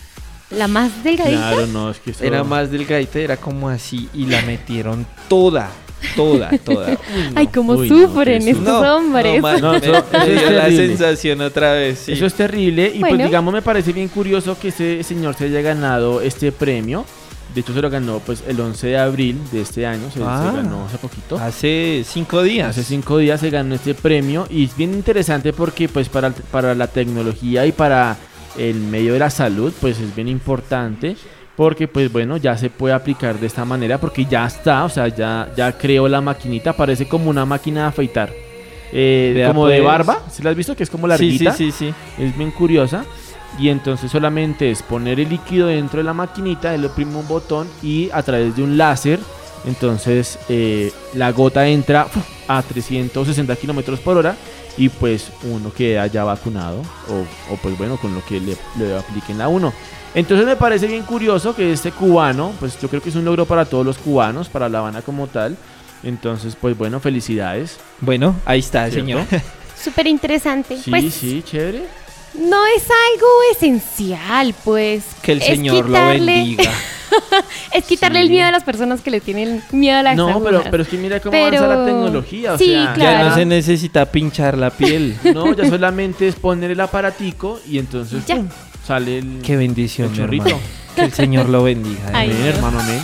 La más delgadita. Claro, no, es que eso- Era más delgadita, era como así y la metieron toda, toda, toda. Uy, no. Ay, cómo Uy, sufren estos No, hombres. no, man, No, me- eso- me es la terrible. sensación otra vez. sí. Eso es terrible y Bueno. pues digamos me parece bien curioso que ese señor se haya ganado este premio. De hecho se lo ganó pues el 11 de abril de este año, se, se Ah. ganó hace poquito. Hace cinco días. Hace cinco días se ganó este premio y es bien interesante porque pues para, para la tecnología y para el medio de la salud pues es bien importante porque pues bueno ya se puede aplicar de esta manera porque ya está, o sea ya, ya creó la maquinita, parece como una máquina de afeitar. Eh, como de pues. barba, ¿se la has visto? Que es como Sí, larguita sí, sí, sí. es bien curiosa y entonces solamente es poner el líquido dentro de la maquinita, él oprime un botón y a través de un láser, entonces eh, la gota entra a 360 kilómetros por hora y pues uno queda ya vacunado o, o, pues bueno con lo que le, le apliquen a uno. Entonces me parece bien curioso que este cubano, pues yo creo que es un logro para todos los cubanos, para La Habana como tal. Entonces, pues bueno, felicidades. Bueno, ahí está, ¿Cierto? señor. Súper interesante. Sí, pues sí, chévere. no es algo esencial, pues. Que el Es Señor lo bendiga. Es quitarle Sí. el miedo a las personas que le tienen miedo a las No, pero, pero es que mira cómo Pero- avanza la tecnología. O Sí, sea, claro. Ya no se necesita pinchar la piel. No, ya solamente es poner el aparatico y entonces Ya. Sale el, Qué bendición, el chorrito. hermano. Que el Señor lo bendiga. Amén, no. hermano, amén.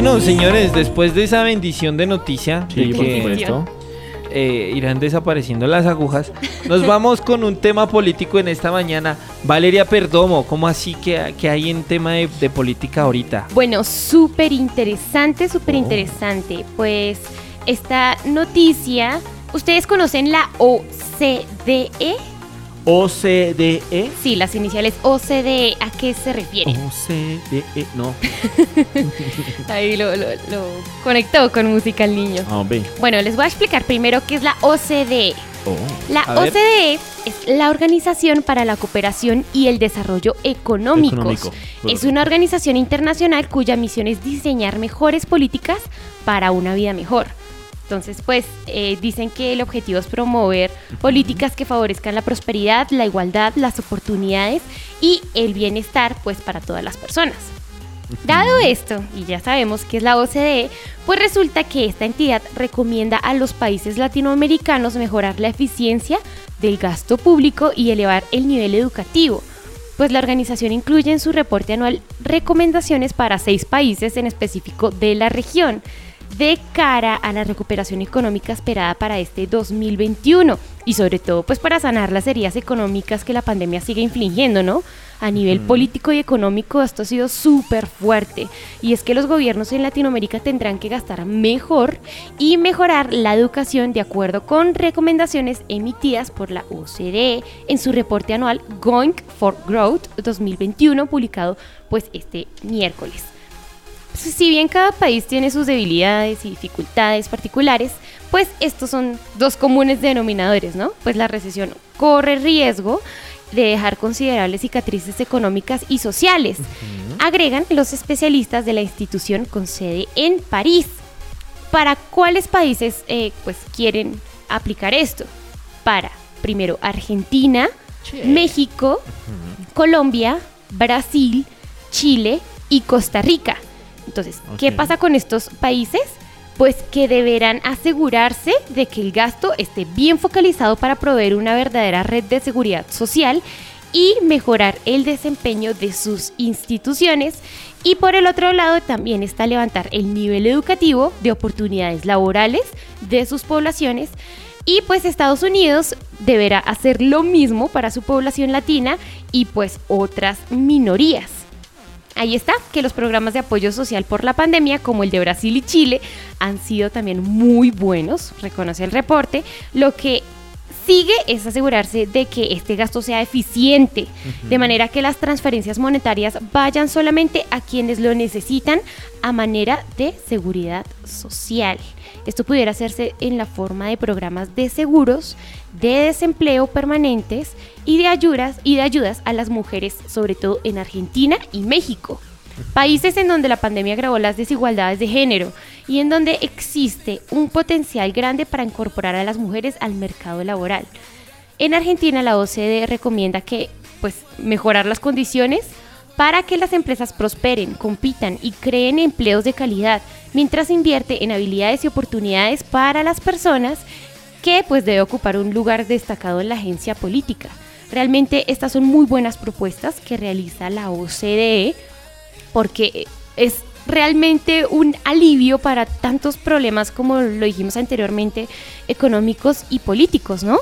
Bueno, señores, después de esa bendición de noticia Sí, de por que supuesto. eh, irán desapareciendo las agujas, nos vamos con un tema político en esta mañana. Valeria Perdomo, ¿cómo así que, que hay en tema de, de política ahorita? Bueno, súper interesante, súper Oh. interesante. Pues esta noticia, ¿ustedes conocen la OCDE? OCDE. Sí, las iniciales OCDE, ¿a qué se refiere? OCDE, no. Ahí lo, lo, lo conectó con música el niño. Ah. Bueno, les voy a explicar primero qué es la OCDE. Oh. La ver. OCDE es la Organización para la Cooperación y el Desarrollo Económicos. Económico, Es una organización internacional cuya misión es diseñar mejores políticas para una vida mejor. Entonces, pues eh, dicen que el objetivo es promover políticas que favorezcan la prosperidad, la igualdad, las oportunidades y el bienestar, pues para todas las personas. Dado esto, y ya sabemos que es la OCDE, pues resulta que esta entidad recomienda a los países latinoamericanos mejorar la eficiencia del gasto público y elevar el nivel educativo. Pues la organización incluye en su reporte anual recomendaciones para seis países en específico de la región de cara a la recuperación económica esperada para este 2021 y sobre todo pues para sanar las heridas económicas que la pandemia sigue infligiendo, ¿no? A nivel político y económico esto ha sido súper fuerte y es que los gobiernos en Latinoamérica tendrán que gastar mejor y mejorar la educación de acuerdo con recomendaciones emitidas por la OCDE en su reporte anual Going for Growth 2021 publicado pues este miércoles. Si bien cada país tiene sus debilidades y dificultades particulares, pues estos son dos comunes denominadores, ¿no? Pues la recesión corre riesgo de dejar considerables cicatrices económicas y sociales, agregan los especialistas de la institución con sede en París. ¿Para cuáles países eh, pues quieren aplicar esto? Para, primero, Argentina, México, Colombia, Brasil, Chile y Costa Rica. Entonces, ¿qué pasa con estos países? Pues que deberán asegurarse de que el gasto esté bien focalizado para proveer una verdadera red de seguridad social y mejorar el desempeño de sus instituciones. Y por el otro lado también está levantar el nivel educativo de oportunidades laborales de sus poblaciones. Y pues Estados Unidos deberá hacer lo mismo para su población latina y pues otras minorías. Ahí está, que los programas de apoyo social por la pandemia, como el de Brasil y Chile, han sido también muy buenos, reconoce el reporte. Lo que sigue es asegurarse de que este gasto sea eficiente, de manera que las transferencias monetarias vayan solamente a quienes lo necesitan a manera de seguridad social. Esto pudiera hacerse en la forma de programas de seguros, de desempleo permanentes y de ayudas y de ayudas a las mujeres, sobre todo en Argentina y México. Países en donde la pandemia agravó las desigualdades de género y en donde existe un potencial grande para incorporar a las mujeres al mercado laboral. En Argentina la OCDE recomienda que pues mejorar las condiciones para que las empresas prosperen, compitan y creen empleos de calidad, mientras invierte en habilidades y oportunidades para las personas que pues debe ocupar un lugar destacado en la agencia política. Realmente estas son muy buenas propuestas que realiza la OCDE porque es realmente un alivio para tantos problemas como lo dijimos anteriormente, económicos y políticos, ¿no?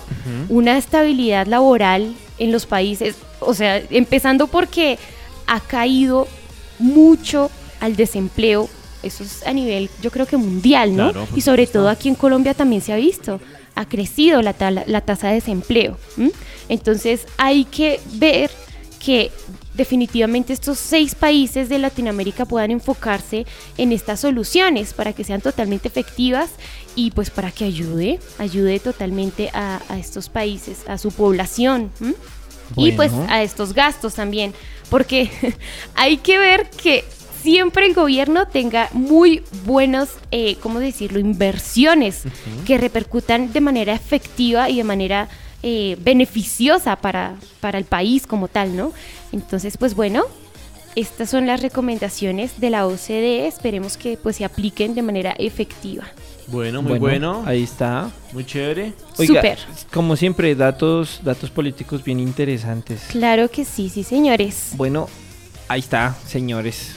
Una estabilidad laboral en los países, o sea, empezando porque ha caído mucho al desempleo, eso es a nivel yo creo que mundial, ¿no? Claro, y sobre todo aquí en Colombia también se ha visto, ha crecido la, la tasa de desempleo. ¿m? Entonces hay que ver que definitivamente estos seis países de Latinoamérica puedan enfocarse en estas soluciones para que sean totalmente efectivas y pues para que ayude, ayude totalmente a, a estos países, a su población. Y pues a estos gastos también, porque hay que ver que siempre el gobierno tenga muy buenos, eh, ¿cómo decirlo?, inversiones que repercutan de manera efectiva y de manera eh, beneficiosa para, para el país como tal, ¿no? Entonces, pues bueno, estas son las recomendaciones de la OCDE, esperemos que pues se apliquen de manera efectiva. Bueno, muy bueno. Ahí está. Muy chévere. Oiga, Súper. como siempre, datos, datos políticos bien interesantes. Claro que sí, sí, señores. Bueno, ahí está, señores.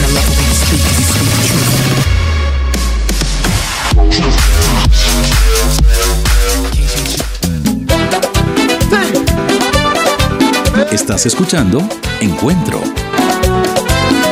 Estás escuchando Encuentro.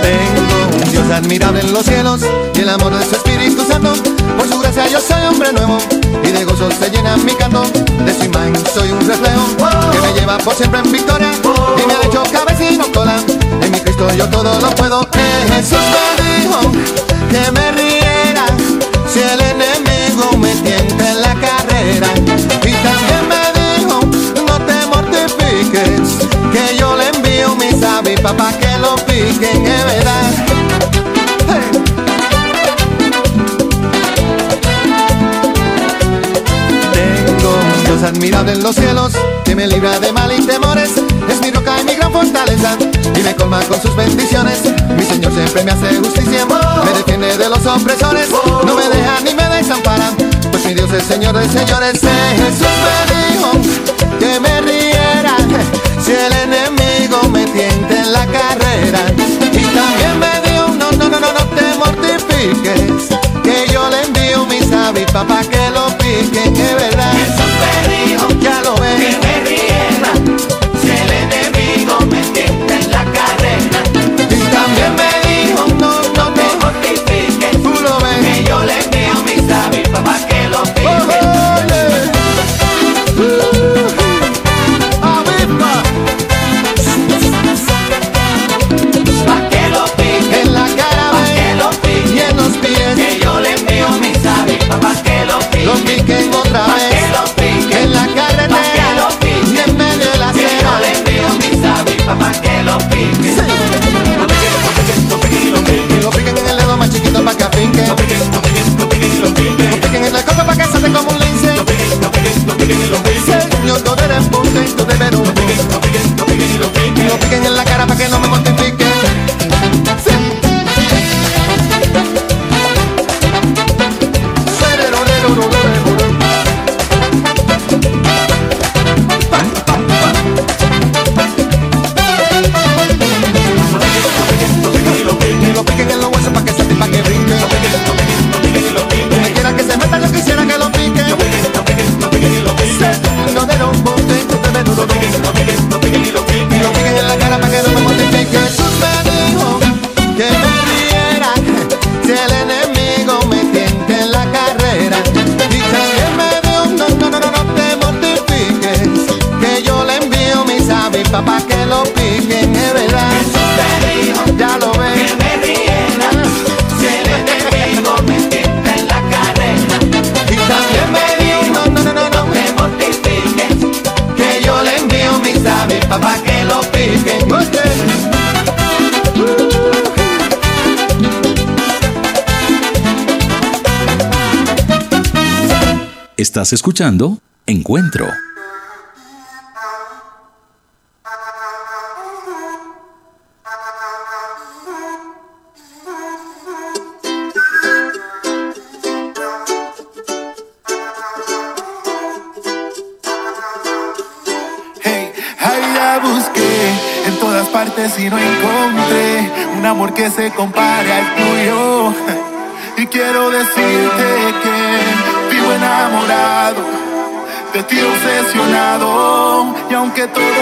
Tengo un Dios admirable en los cielos y el amor de su Espíritu Santo. Por su gracia yo soy hombre nuevo y de gozo se llena mi canto. De su imagen soy un reflejo que me lleva por siempre en victoria y me ha hecho cabecino cola. En mi Cristo yo todo lo puedo. Jesús me dijo que me riera si el enemigo me tienta en la carrera. Y también me dijo no te mortifiques que yo papá que lo pique, que verás. Hey. Tengo Dios admirable en los cielos, que me libra de mal y temores, es mi roca y mi gran fortaleza, y me colma con sus bendiciones. Mi Señor siempre me hace justicia, me defiende de los opresores, no me deja ni me desampara, pues mi Dios es Señor de señores, es Jesús. Y también me dijo, no, no, no, no, no te mortifiques, que yo le envío mis avispas para que lo piquen, es verdad. Estás escuchando Encuentro. Y aunque todo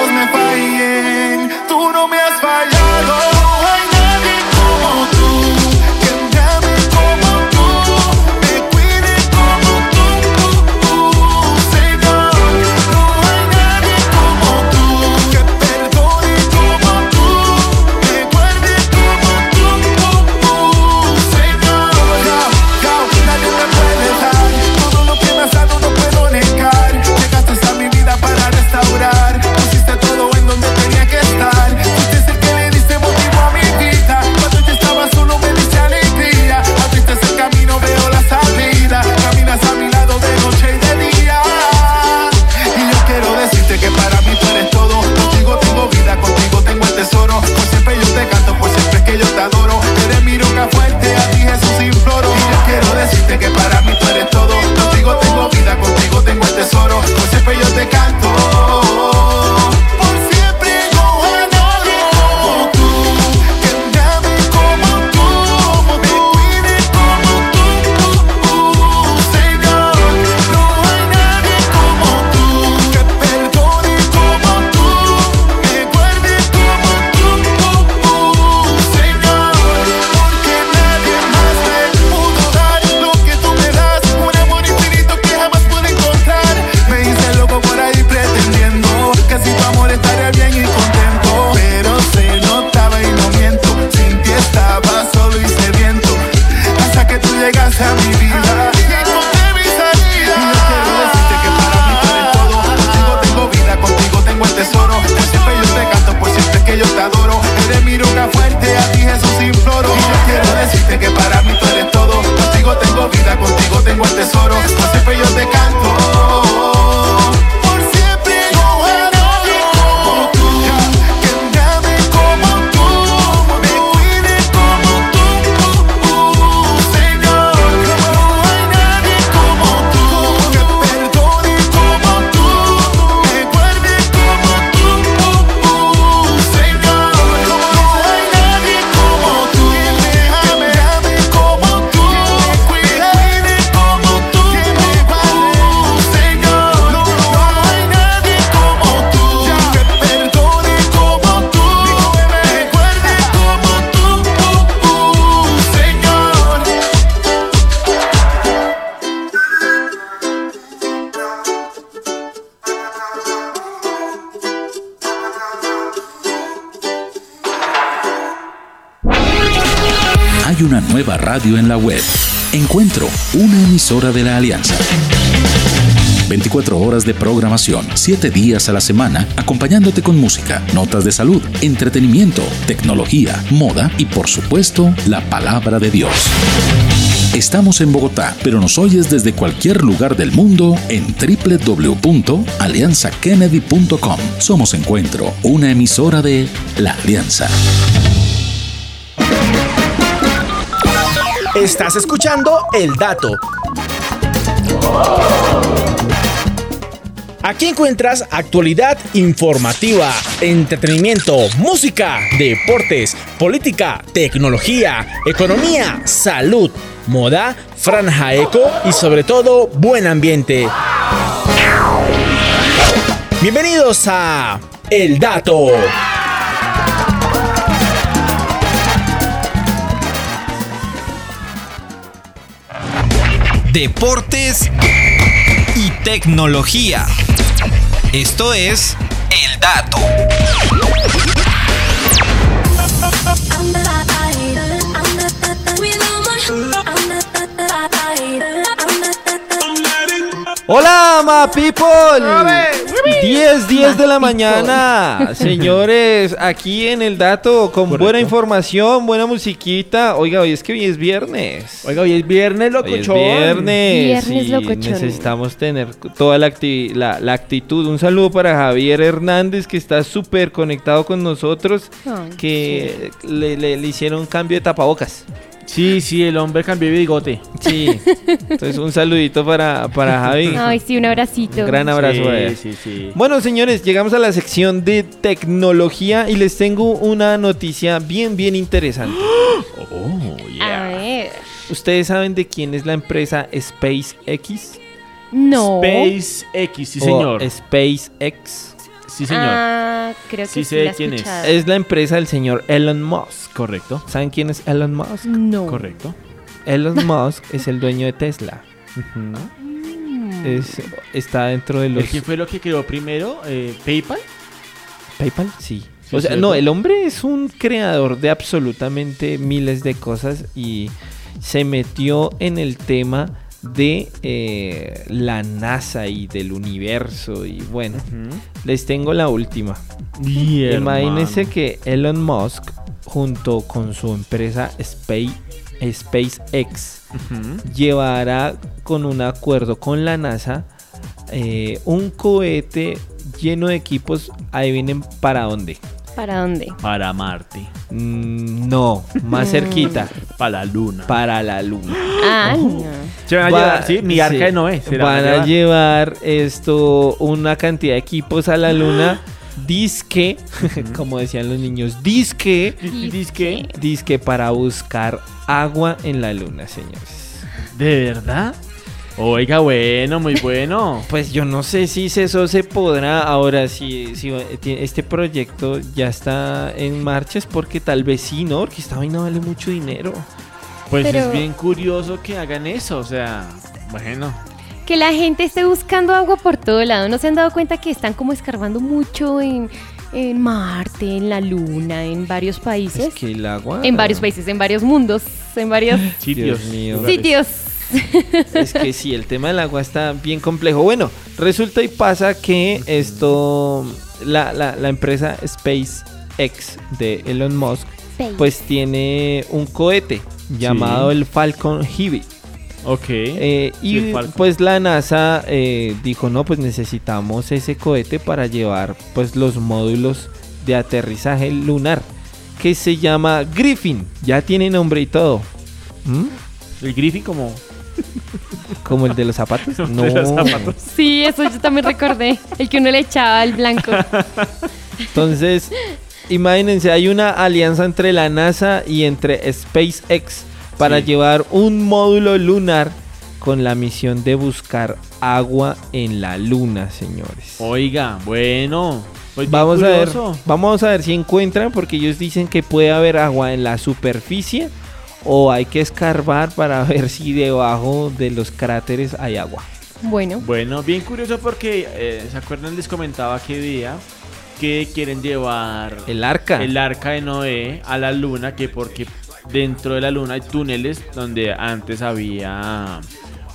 en la web. Encuentro, una emisora de la Alianza. 24 horas de programación, 7 días a la semana, acompañándote con música, notas de salud, entretenimiento, tecnología, moda y por supuesto, la palabra de Dios. Estamos en Bogotá, pero nos oyes desde cualquier lugar del mundo en www.alianzakennedy.com. Somos Encuentro, una emisora de La Alianza. Estás escuchando El Dato. Aquí encuentras actualidad informativa, entretenimiento, música, deportes, política, tecnología, economía, salud, moda, franja eco y sobre todo buen ambiente. Bienvenidos a El Dato. Deportes y tecnología. Esto es El Dato. Hola, ma people. 10, 10 de la mañana. Señores, aquí en el dato con buena información, buena musiquita. Oiga, hoy es que hoy es viernes. Oiga, hoy es viernes, Hoy es locochón. viernes. Viernes y locochón. necesitamos tener toda la, acti- la, la actitud. Un saludo para Javier Hernández, que está súper conectado con nosotros. Ay, Que le, le- le hicieron cambio de tapabocas. Sí, sí, el hombre cambió de bigote. Sí. Entonces, un saludito para, para Javi. Ay, sí, un abracito. Un gran abrazo a él. Sí, sí, sí. Bueno, señores, llegamos a la sección de tecnología y les tengo una noticia bien, bien interesante. Oh, A ver. ¿Ustedes saben de quién es la empresa SpaceX? No. SpaceX, sí, O señor. SpaceX. Sí, señor. Ah, creo que Sí sí, sé la quién es. escuchado. Es la empresa del señor Elon Musk. Correcto. ¿Saben quién es Elon Musk? No. Correcto. Elon Musk es el dueño de Tesla. Es- está dentro de los... ¿El quién fue lo que creó primero? Eh, ¿PayPal? ¿PayPal? Sí. Sí, O sea, no, el hombre es un creador de absolutamente miles de cosas y se metió en el tema de eh, la NASA y del universo y bueno, les tengo la última. Imagínense que Elon Musk junto con su empresa Space, SpaceX llevará con un acuerdo con la NASA eh, un cohete lleno de equipos, adivinen para dónde. ¿Para dónde? Para Marte. Mm, no, más cerquita, Para la Luna. para la luna. Ah, no. Se van a Va- llevar, sí, mi arca sí, de Noé. se la Van a llevar. llevar esto, una cantidad de equipos a la luna. Disque, como decían los niños, disque, Dis- Disque. disque para buscar agua en la luna, señores. ¿De verdad? Oiga, bueno, muy bueno. Pues yo no sé si eso se podrá ahora, si, si ti- este proyecto ya está en marcha, es porque tal vez sí, ¿no? Porque esta vaina vale mucho dinero. Pues Pero- es bien curioso que hagan eso, o sea, bueno. Que la gente esté buscando agua por todo lado. ¿No se han dado cuenta que están como escarbando mucho en, en Marte, en la Luna, en varios países? Es que el agua... En varios países, en varios mundos, en varios Sitios. Dios mío. lugares. sitios. Es que sí, el tema del agua está bien complejo. Bueno, resulta y pasa que esto, la, la- la empresa SpaceX de Elon Musk, pues tiene un cohete llamado el Falcon Heavy. Ok. Eh, y pues la NASA eh, dijo, no, pues necesitamos ese cohete para llevar pues los módulos de aterrizaje lunar, que se llama Griffin. Ya tiene nombre y todo. ¿Mm? El Griffin como... Como el de los zapatos. No. de los zapatos. Sí, eso yo también recordé. El que uno le echaba al blanco. Entonces, imagínense, hay una alianza entre la NASA y entre SpaceX para Sí. llevar un módulo lunar con la misión de buscar agua en la luna, señores. Oiga, bueno. Pues Vamos a ver, vamos a ver si encuentran, porque ellos dicen que puede haber agua en la superficie o hay que escarbar para ver si debajo de los cráteres hay agua. Bueno, Bueno, bien curioso porque, eh, ¿se acuerdan? Les comentaba qué día que quieren llevar El arca. el arca de Noé a la luna, que porque dentro de la luna hay túneles donde antes había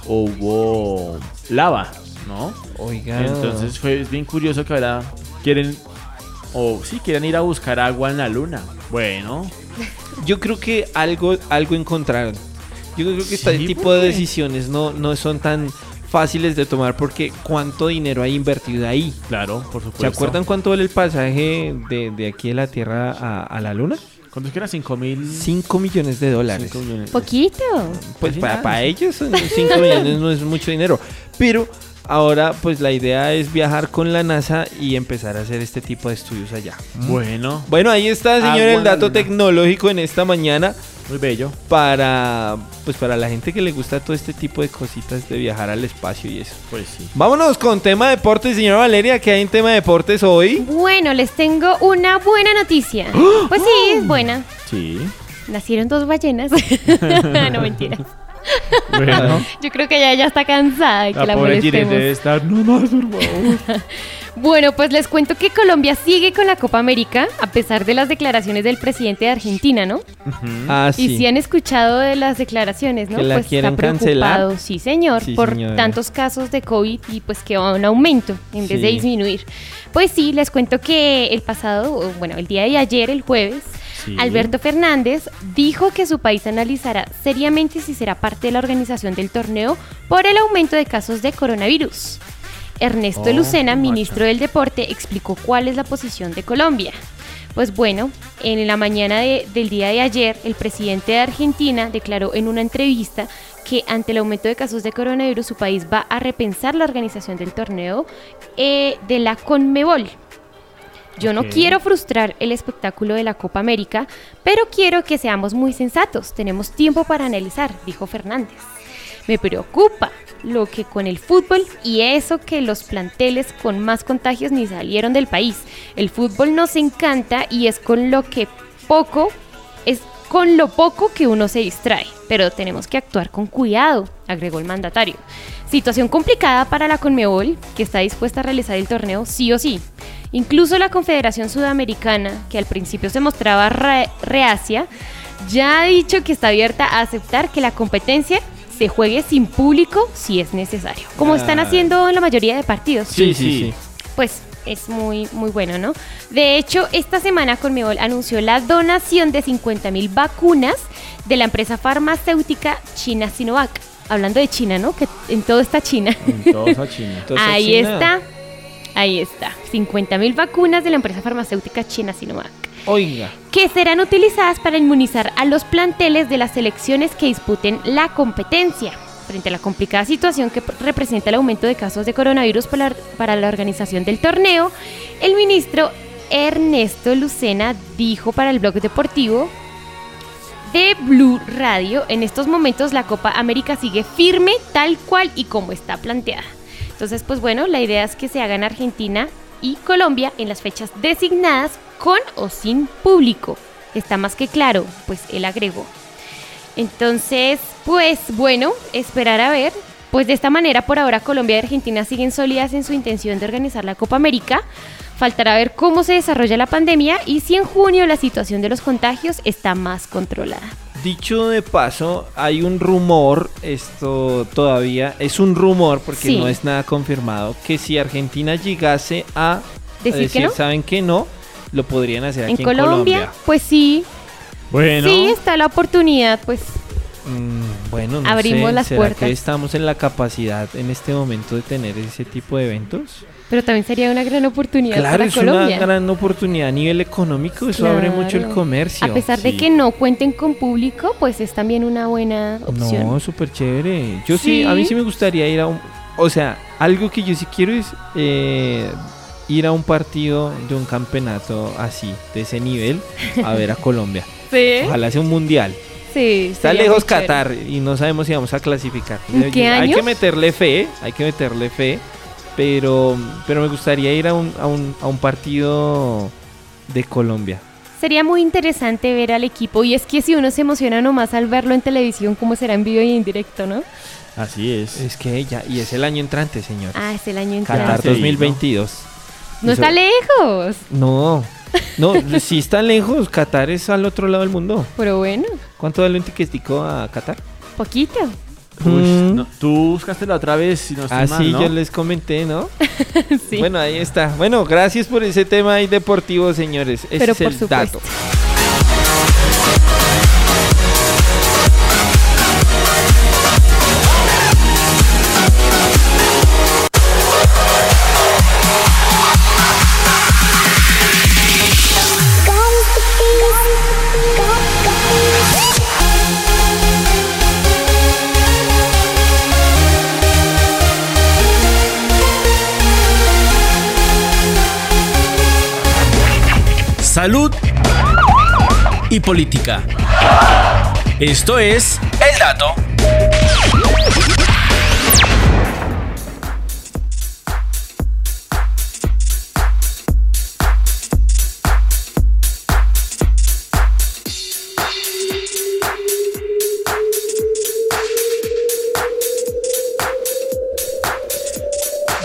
o hubo lava, ¿no? Oiga. Entonces fue bien curioso que ahora quieren o sí quieren ir a buscar agua en la luna. Bueno, Yo creo que algo, algo encontraron. Yo creo que este Sí, tipo ¿por de decisiones no, no son tan fáciles de tomar porque cuánto dinero hay invertido ahí. claro, por supuesto. ¿Se acuerdan cuánto vale el pasaje de, de aquí de la Tierra a, a la Luna? ¿Cuánto es que era? 5 mil. 5 millones de dólares. Poquito. Pues para, para ellos 5 millones no es mucho dinero. Pero ahora pues la idea es viajar con la NASA y empezar a hacer este tipo de estudios allá. Bueno, Bueno, ahí está, señor, Agua el dato tecnológico en esta mañana muy bello. para pues para la gente que le gusta todo este tipo de cositas de viajar al espacio y eso. Pues sí. Vámonos con tema deportes, señora Valeria, que hay en tema deportes hoy. Bueno, les tengo una buena noticia. Pues sí, es buena. Sí. Nacieron dos ballenas. no, mentira. Bueno, Yo creo que ella ya está cansada de que la la, pobre debe estar. No más, por favor. Bueno, pues les cuento que Colombia sigue con la Copa América a pesar de las declaraciones del presidente de Argentina, ¿no? Ah, Y sí. si han escuchado de las declaraciones, ¿no? Que la pues quieren está preocupado, cancelar. sí señor, Sí, por señora. tantos casos de COVID y pues que va en aumento en vez de disminuir. Pues sí, les cuento que el pasado, o bueno, el día de ayer, el jueves, Sí. Alberto Fernández dijo que su país analizará seriamente si será parte de la organización del torneo por el aumento de casos de coronavirus. Ernesto Oh, Lucena, macha. ministro del Deporte, explicó cuál es la posición de Colombia. Pues bueno, en la mañana de- del día de ayer, el presidente de Argentina declaró en una entrevista que ante el aumento de casos de coronavirus su país va a repensar la organización del torneo eh, de la Conmebol. Yo no quiero frustrar el espectáculo de la Copa América, pero quiero que seamos muy sensatos. Tenemos tiempo para analizar, dijo Fernández. Me preocupa lo que con el fútbol y eso que los planteles con más contagios ni salieron del país. El fútbol nos encanta y es con lo que poco es con lo poco que uno se distrae, pero tenemos que actuar con cuidado, agregó el mandatario. Situación complicada para la Conmebol, que está dispuesta a realizar el torneo sí o sí. Incluso la Confederación Sudamericana, que al principio se mostraba re- reacia, ya ha dicho que está abierta a aceptar que la competencia se juegue sin público si es necesario, como están haciendo en la mayoría de partidos Sí, sí, sí. pues es muy, muy bueno, ¿no? De hecho, esta semana Conmebol anunció la donación de 50.000 vacunas de la empresa farmacéutica China Sinovac. Hablando de China, ¿no? Que en todo está China. Todos a China. Entonces, Ahí China- está. Ahí está. 50.000 vacunas de la empresa farmacéutica China Sinovac Oiga. que serán utilizadas para inmunizar a los planteles de las selecciones que disputen la competencia. Frente a la complicada situación que representa el aumento de casos de coronavirus para la, para la organización del torneo, el ministro Ernesto Lucena dijo para el blog deportivo de Blue Radio, en estos momentos la Copa América sigue firme tal cual y como está planteada. Entonces, pues bueno, la idea es que se haga en Argentina y Colombia en las fechas designadas con o sin público. Está más que claro, pues él agregó. Entonces, pues bueno, esperar a ver. Pues de esta manera, por ahora, Colombia y Argentina siguen sólidas en su intención de organizar la Copa América. Faltará ver cómo se desarrolla la pandemia y si en junio la situación de los contagios está más controlada. Dicho de paso, hay un rumor, esto todavía es un rumor porque Sí. no es nada confirmado, que si Argentina llegase a ¿Decir que decir, no? saben que no, lo podrían hacer En aquí Colombia, en Colombia. pues sí, Bueno. sí está la oportunidad, pues Mm, bueno, no Abrimos sé, las ¿será puertas. que estamos en la capacidad en este momento de tener ese tipo de eventos? pero también sería una gran oportunidad Claro, para es Colombia. una gran oportunidad a nivel económico, eso abre mucho el Claro. comercio. A pesar de Sí. que no cuenten con público, pues es también una buena opción. No, súper chévere. Yo sí. a mí Sí. sí me gustaría ir a un... O sea, algo que yo sí quiero es eh, ir a un partido de un campeonato así, de ese nivel, a ver a Colombia. Sí, Ojalá sea un mundial. sí. Está lejos. Qatar y no sabemos si vamos a clasificar. ¿En qué Hay que meterle fe, hay que meterle fe, pero, pero me gustaría ir a un, a un, a un partido de Colombia. Sería muy interesante ver al equipo y es que si uno se emociona nomás al verlo en televisión, ¿cómo será en vivo y en directo, no? Así es. Es que ya, y es el año entrante, señor. Ah, es el año Qatar entrante. sí, ¿no? 2022. No Eso- está lejos. No, No, si está lejos, Qatar es al otro lado del mundo. Pero bueno, ¿Cuánto vale un tiquetico a Qatar? poquito. Uy, Mm. no, tú buscaste la otra vez, si no estoy Ah, mal, yo les comenté, ¿no? Sí. Bueno, ahí está. Bueno, gracias por ese tema ahí deportivo, señores. Ese Pero es por el supuesto. dato. Salud y política. Esto es El Dato.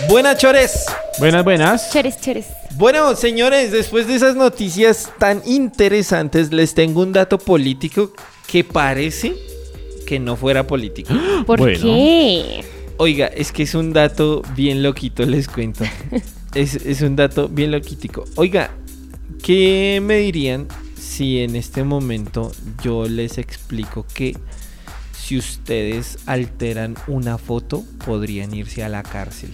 Buenas, chores. Buenas, buenas. Cheres, cheres. Bueno, señores, después de esas noticias tan interesantes, les tengo un dato político que parece que no fuera político. ¿Por Bueno. qué? Oiga, es que es un dato bien loquito, les cuento. es, es un dato bien loquítico. Oiga, ¿qué me dirían si en este momento yo les explico que si ustedes alteran una foto, podrían irse a la cárcel?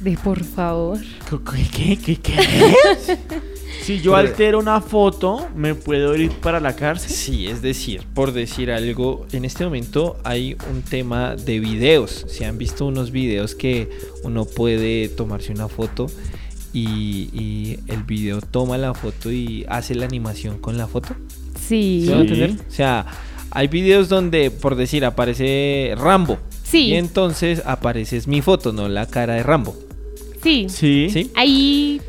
De por favor. ¿Qué? ¿Qué? ¿Qué? qué? si yo altero una foto, ¿me puedo ir para la cárcel? Sí, es decir, por decir algo, en este momento hay un tema de videos. Se han visto unos videos que uno puede tomarse una foto y, y el video toma la foto y hace la animación con la foto. Sí. ¿Sí me va a entender? O sea, hay videos donde, por decir, aparece Rambo. Sí. Y entonces aparece mi foto, no la cara de Rambo. Sí. Sí. ¿Sí? Hay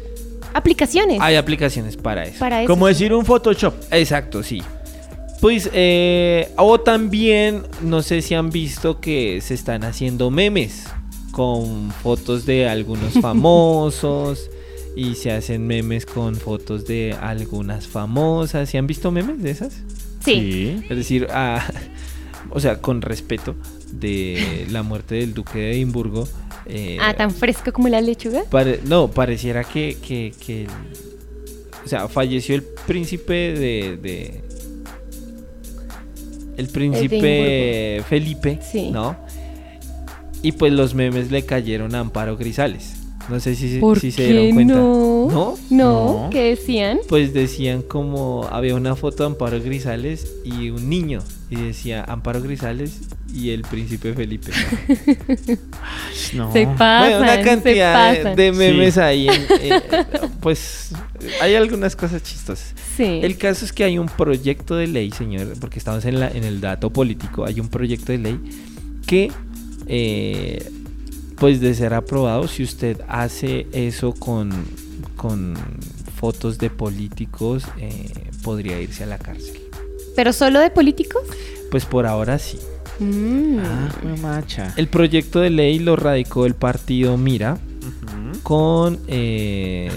aplicaciones Hay aplicaciones para eso. para eso. Como decir un Photoshop. Exacto, sí. Pues, eh, o también, no sé si han visto que se están haciendo memes con fotos de algunos famosos y se hacen memes con fotos de algunas famosas. ¿Se han visto memes de esas? Sí. Es decir, ah, o sea, con respeto de la muerte del duque de Edimburgo. Eh, Ah, tan fresco como la lechuga. pare- no, pareciera que, que, o sea, falleció el príncipe de, de- el príncipe Felipe, Sí. ¿no? Y pues los memes le cayeron a Amparo Grisales. No sé si, ¿Por si se dieron cuenta. no? ¿No? No, No. ¿qué decían? Pues decían como había una foto de Amparo Grisales y un niño y decía Amparo Grisales y el príncipe Felipe. No. Se pasan, Bueno, una se cantidad de, memes Sí. ahí. en- eh, pues hay algunas cosas chistosas. Sí. El caso es que hay un proyecto de ley, señor, porque estamos en, la, en el dato político, hay un proyecto de ley que, eh, pues de ser aprobado, si usted hace eso con, con fotos de políticos, eh, podría irse a la cárcel. ¿Pero solo de políticos? Pues por ahora sí. Mm. Ah, fue macha. El proyecto de ley lo radicó el partido Mira con, eh,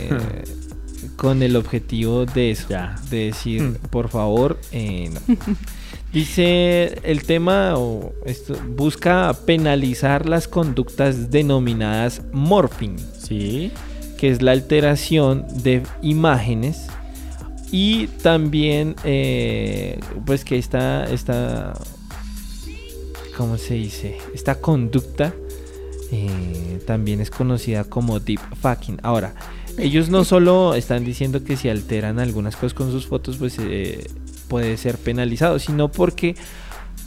con el objetivo de eso, Ya. de decir, Mm. por favor, eh, no. Dice el tema o esto, busca penalizar las conductas denominadas morphing, Sí. que es la alteración de imágenes y también pues pues que esta esta ¿cómo se dice? Esta conducta eh, también es conocida como deep fucking. Ahora, ellos no solo están diciendo que si alteran algunas cosas con sus fotos, pues eh, puede ser penalizado, sino porque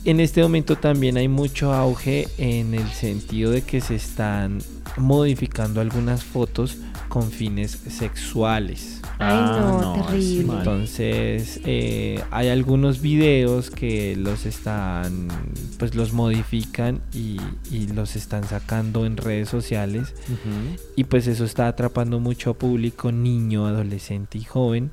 en este momento también hay mucho auge en el sentido de que se están modificando algunas fotos con fines sexuales. Ay, no, no, es terrible. Entonces eh, hay algunos videos que los están, pues los modifican y, y los están sacando en redes sociales y pues eso está atrapando mucho a público niño, adolescente y joven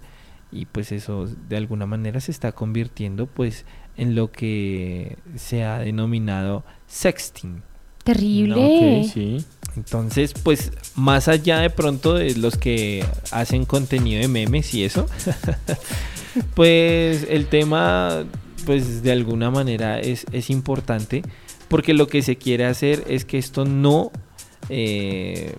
y pues eso de alguna manera se está convirtiendo pues en lo que se ha denominado sexting. Terrible. Ok, sí. Entonces, pues más allá de pronto de los que hacen contenido de memes y eso, pues el tema, pues de alguna manera es, es importante porque lo que se quiere hacer es que esto no, eh,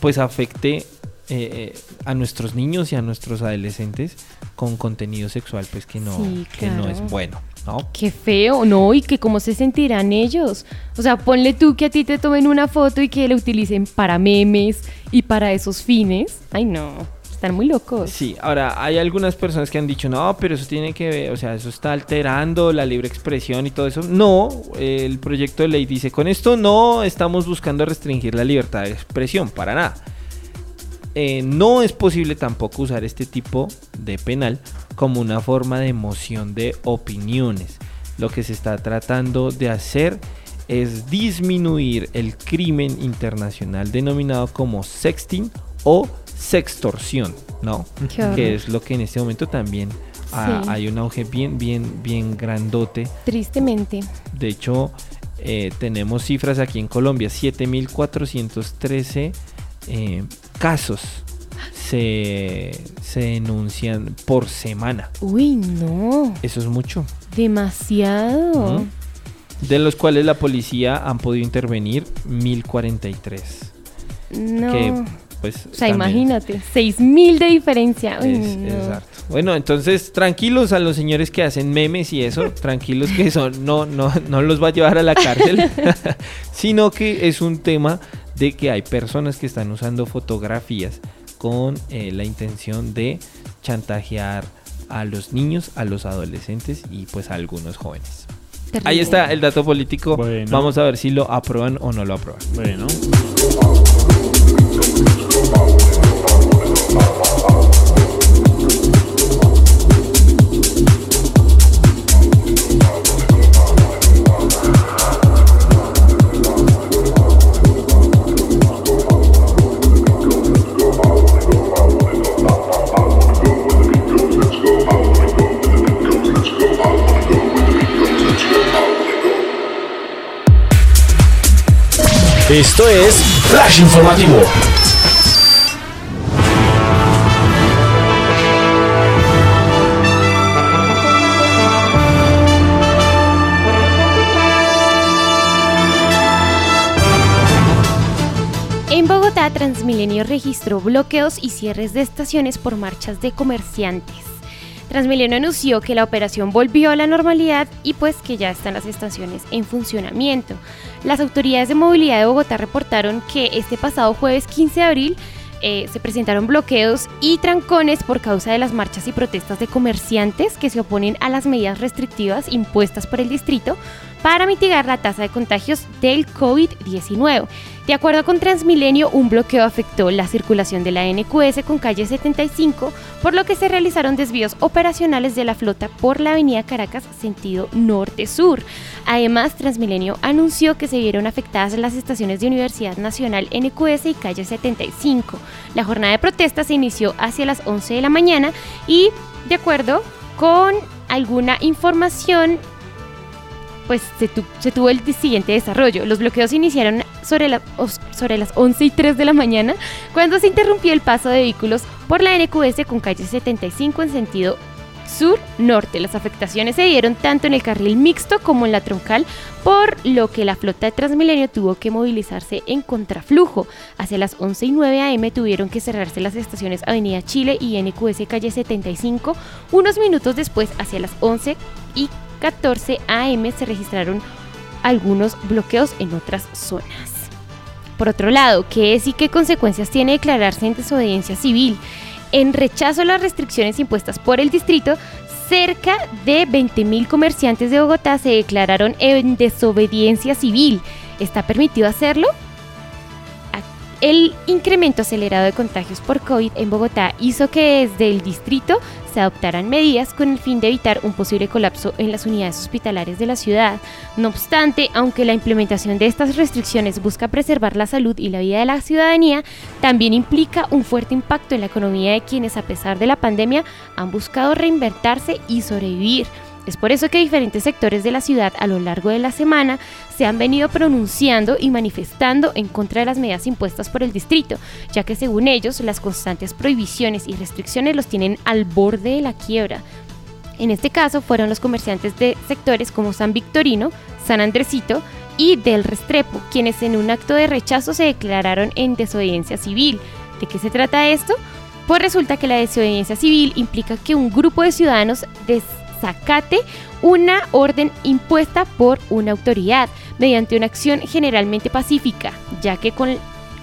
pues afecte eh, eh, a nuestros niños y a nuestros adolescentes con contenido sexual, pues que no, que no es bueno. ¿no? Qué feo, ¿no? Y que cómo se sentirán ellos. O sea, ponle tú que a ti te tomen una foto y que la utilicen para memes y para esos fines. Ay, no. Están muy locos. Sí, ahora hay algunas personas que han dicho, no, pero eso tiene que ver, o sea, eso está alterando la libre expresión y todo eso. No, el proyecto de ley dice, con esto no estamos buscando restringir la libertad de expresión, para nada. Eh, no es posible tampoco usar este tipo de penal como una forma de emoción de opiniones. Lo que se está tratando de hacer es disminuir el crimen internacional denominado como sexting o sextorsión, ¿no? Que es lo que en este momento también hay un auge bien, bien, bien grandote. Tristemente. De hecho, eh, tenemos cifras aquí en Colombia, 7.413 eh, casos se, se denuncian por semana. Uy, no. Eso es mucho. Demasiado. De los cuales la policía han podido intervenir 1043. No. Que, pues, o sea, imagínate, 6000 de diferencia. Exacto. Bueno, entonces tranquilos a los señores que hacen memes y eso, tranquilos que eso no, no, no los va a llevar a la cárcel, sino que es un tema de que hay personas que están usando fotografías con eh, la intención de chantajear a los niños, a los adolescentes y pues a algunos jóvenes. Ahí está el dato político. Vamos a ver si lo aprueban o no lo aprueban. Bueno. Esto es Flash Informativo. En Bogotá, Transmilenio registró bloqueos y cierres de estaciones por marchas de comerciantes. Transmilenio anunció que la operación volvió a la normalidad y pues que ya están las estaciones en funcionamiento. Las autoridades de movilidad de Bogotá reportaron que este pasado jueves 15 de abril eh, se presentaron bloqueos y trancones por causa de las marchas y protestas de comerciantes que se oponen a las medidas restrictivas impuestas por el distrito para mitigar la tasa de contagios del COVID-19. De acuerdo con Transmilenio, un bloqueo afectó la circulación de la NQS con calle 75, por lo que se realizaron desvíos operacionales de la flota por la avenida Caracas sentido norte-sur. Además, Transmilenio anunció que se vieron afectadas las estaciones de Universidad Nacional NQS y calle 75. La jornada de protesta se inició hacia las 11 de la mañana y, de acuerdo con alguna información pues se, tuvo el siguiente desarrollo. Los bloqueos iniciaron sobre, sobre las 11 y 3 de la mañana, cuando se interrumpió el paso de vehículos por la NQS con calle 75 en sentido sur-norte. Las afectaciones se dieron tanto en el carril mixto como en la troncal, por lo que la flota de Transmilenio tuvo que movilizarse en contraflujo. Hacia las 11 y 9 am tuvieron que cerrarse las estaciones Avenida Chile y NQS calle 75. Unos minutos después, hacia las 11 y 14 am se registraron algunos bloqueos en otras zonas. Por otro lado, ¿qué es y qué consecuencias tiene declararse en desobediencia civil? En rechazo a las restricciones impuestas por el distrito, cerca de 20.000 comerciantes de Bogotá se declararon en desobediencia civil. ¿Está permitido hacerlo? El incremento acelerado de contagios por COVID en Bogotá hizo que desde el distrito se adoptaran medidas con el fin de evitar un posible colapso en las unidades hospitalarias de la ciudad. No obstante, aunque la implementación de estas restricciones busca preservar la salud y la vida de la ciudadanía, también implica un fuerte impacto en la economía de quienes a pesar de la pandemia han buscado reinventarse y sobrevivir. Es por eso que diferentes sectores de la ciudad a lo largo de la semana se han venido pronunciando y manifestando en contra de las medidas impuestas por el distrito, ya que según ellos las constantes prohibiciones y restricciones los tienen al borde de la quiebra. En este caso fueron los comerciantes de sectores como San Victorino, San Andresito y Del Restrepo, quienes en un acto de rechazo se declararon en desobediencia civil. ¿De qué se trata esto? Pues resulta que la desobediencia civil implica que un grupo de ciudadanos desacate una orden impuesta por una autoridad mediante una acción generalmente pacífica, ya que, con,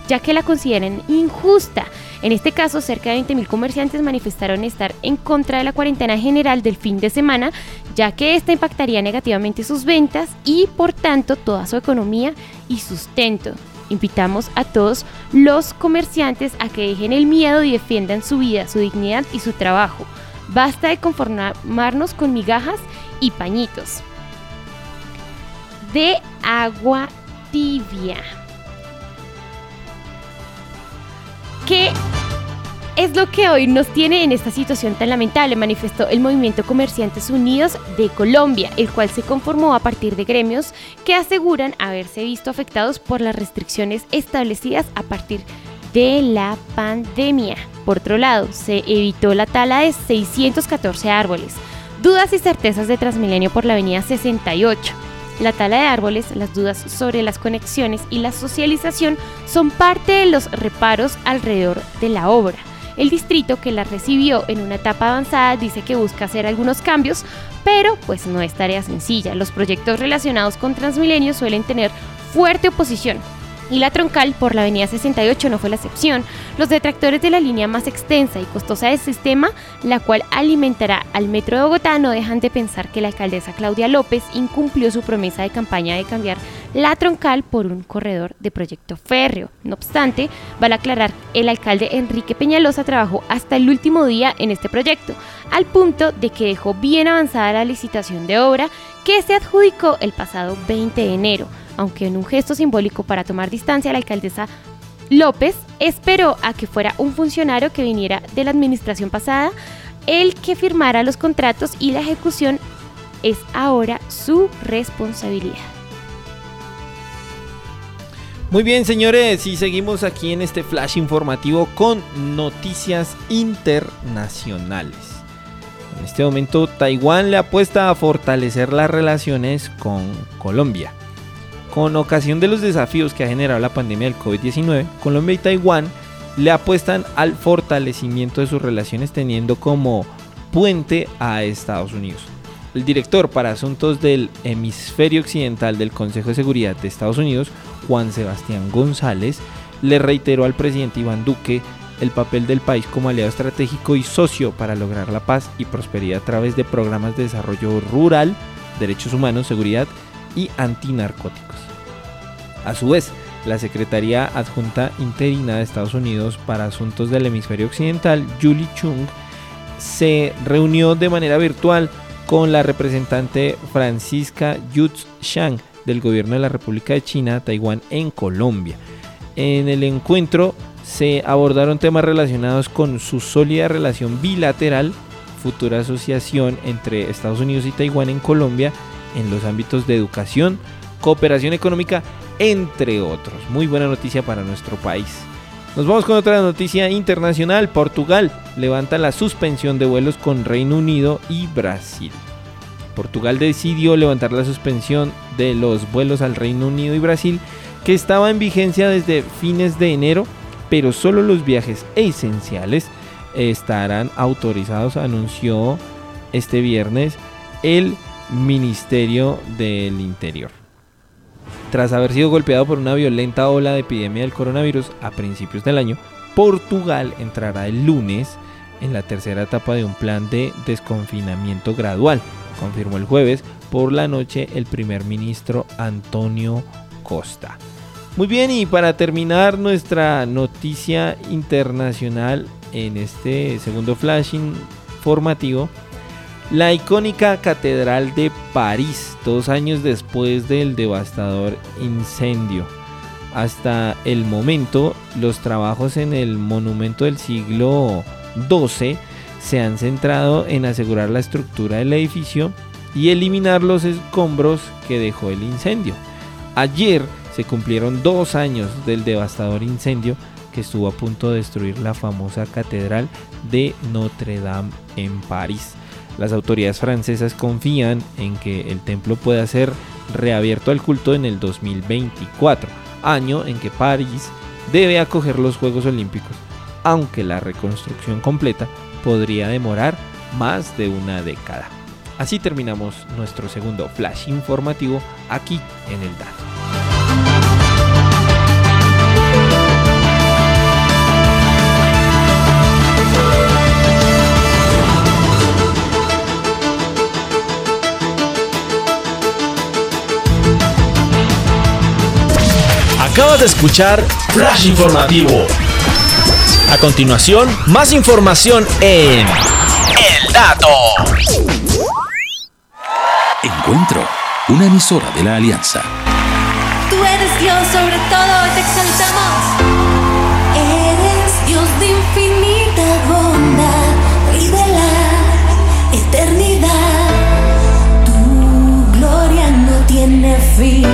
ya que la consideran injusta. En este caso, cerca de 20.000 comerciantes manifestaron estar en contra de la cuarentena general del fin de semana, ya que esta impactaría negativamente sus ventas y, por tanto, toda su economía y sustento. Invitamos a todos los comerciantes a que dejen el miedo y defiendan su vida, su dignidad y su trabajo. Basta de conformarnos con migajas y pañitos. De agua tibia. ¿Qué es lo que hoy nos tiene en esta situación tan lamentable, manifestó el Movimiento Comerciantes Unidos de Colombia, el cual se conformó a partir de gremios que aseguran haberse visto afectados por las restricciones establecidas a partir de la pandemia. Por otro lado, se evitó la tala de 614 árboles. Dudas y certezas de Transmilenio por la avenida 68. La tala de árboles, las dudas sobre las conexiones y la socialización son parte de los reparos alrededor de la obra. El distrito que la recibió en una etapa avanzada dice que busca hacer algunos cambios, pero pues no es tarea sencilla. Los proyectos relacionados con Transmilenio suelen tener fuerte oposición, y la troncal por la avenida 68 no fue la excepción. Los detractores de la línea más extensa y costosa del sistema, la cual alimentará al metro de Bogotá, no dejan de pensar que la alcaldesa Claudia López incumplió su promesa de campaña de cambiar la troncal por un corredor de proyecto férreo. No obstante, vale aclarar, el alcalde Enrique Peñalosa trabajó hasta el último día en este proyecto, al punto de que dejó bien avanzada la licitación de obra que se adjudicó el pasado 20 de enero aunque en un gesto simbólico para tomar distancia, la alcaldesa López esperó a que fuera un funcionario que viniera de la administración pasada el que firmara los contratos y la ejecución es ahora su responsabilidad. Muy bien, señores, y seguimos aquí en este flash informativo con noticias internacionales. En este momento, Taiwán le apuesta a fortalecer las relaciones con Colombia. Con ocasión de los desafíos que ha generado la pandemia del COVID-19, Colombia y Taiwán le apuestan al fortalecimiento de sus relaciones teniendo como puente a Estados Unidos. El director para asuntos del hemisferio occidental del Consejo de Seguridad de Estados Unidos, Juan Sebastián González, le reiteró al presidente Iván Duque el papel del país como aliado estratégico y socio para lograr la paz y prosperidad a través de programas de desarrollo rural, derechos humanos, seguridad y antinarcóticos. A su vez, la Secretaría Adjunta Interina de Estados Unidos para Asuntos del Hemisferio Occidental, Julie Chung, se reunió de manera virtual con la representante Francisca Yutz Shang del gobierno de la República de China, Taiwán, en Colombia. En el encuentro se abordaron temas relacionados con su sólida relación bilateral, futura asociación entre Estados Unidos y Taiwán en Colombia en los ámbitos de educación, cooperación económica, entre otros. Muy buena noticia para nuestro país. Nos vamos con otra noticia internacional. Portugal levanta la suspensión de vuelos con Reino Unido y Brasil. Portugal decidió levantar la suspensión de los vuelos al Reino Unido y Brasil que estaba en vigencia desde fines de enero, pero solo los viajes esenciales estarán autorizados, anunció este viernes el Ministerio del Interior. Tras haber sido golpeado por una violenta ola de epidemia del coronavirus a principios del año, Portugal entrará el lunes en la tercera etapa de un plan de desconfinamiento gradual, confirmó el jueves por la noche el primer ministro Antonio Costa. Muy bien, y para terminar nuestra noticia internacional en este segundo flashing formativo, la icónica Catedral de París, dos años después del devastador incendio. Hasta el momento, los trabajos en el monumento del siglo XII se han centrado en asegurar la estructura del edificio y eliminar los escombros que dejó el incendio. Ayer se cumplieron dos años del devastador incendio que estuvo a punto de destruir la famosa catedral de Notre Dame en París. Las autoridades francesas confían en que el templo pueda ser reabierto al culto en el 2024, año en que París debe acoger los Juegos Olímpicos, aunque la reconstrucción completa podría demorar más de una década. Así terminamos nuestro segundo flash informativo aquí en el DAN. Acabas de escuchar Flash Informativo. A continuación, más información en El Dato. Encuentro, una emisora de la Alianza. Tú eres Dios sobre todo, te exaltamos. Eres Dios de infinita bondad y de la eternidad. Tu gloria no tiene fin.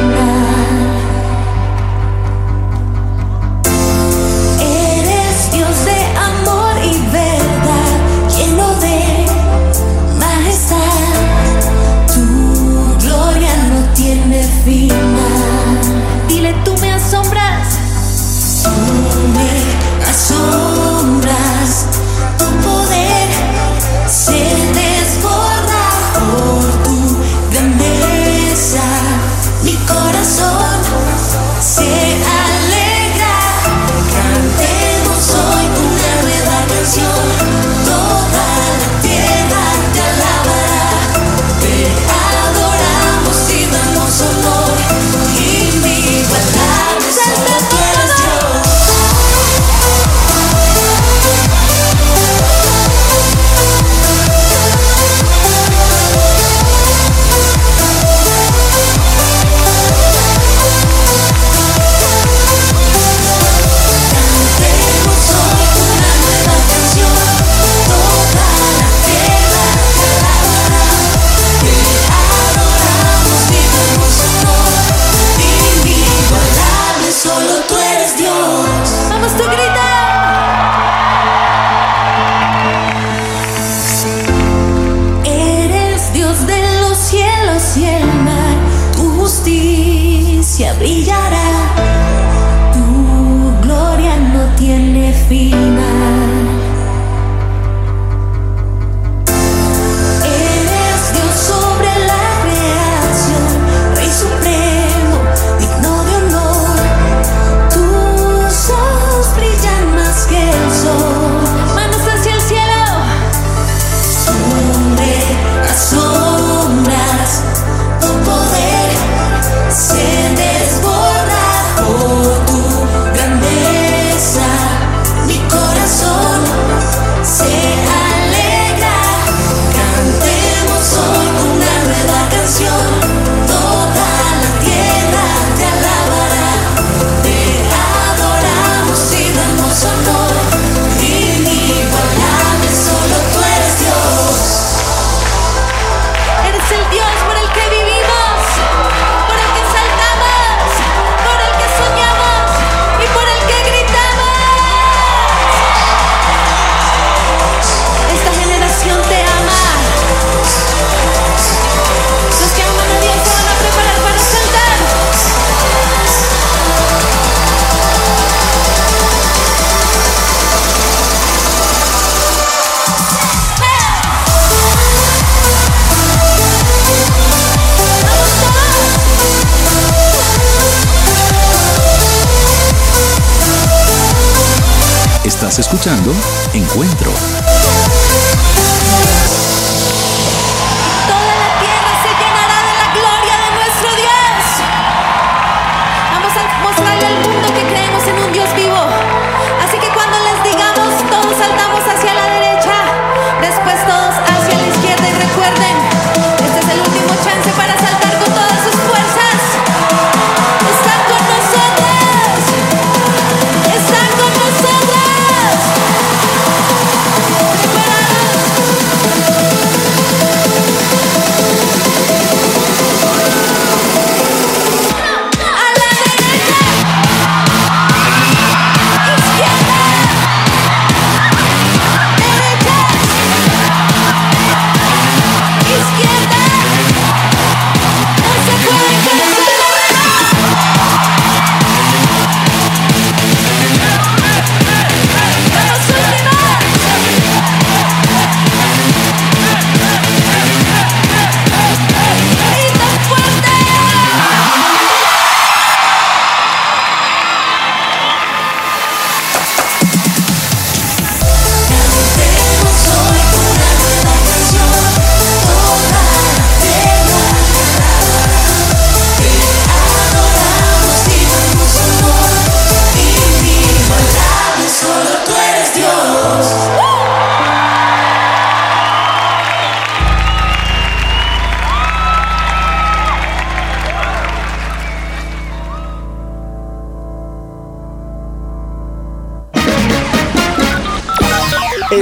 escuchando Encuentro.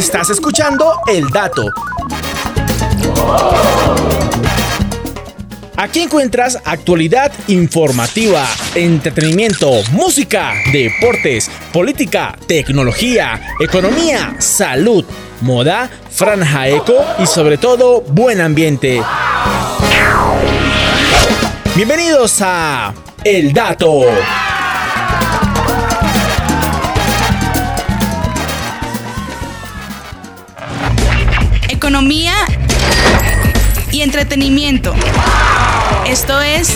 Estás escuchando El Dato. Aquí encuentras actualidad informativa, entretenimiento, música, deportes, política, tecnología, economía, salud, moda, franja eco y sobre todo buen ambiente. Bienvenidos a El Dato. Economía y entretenimiento. Esto es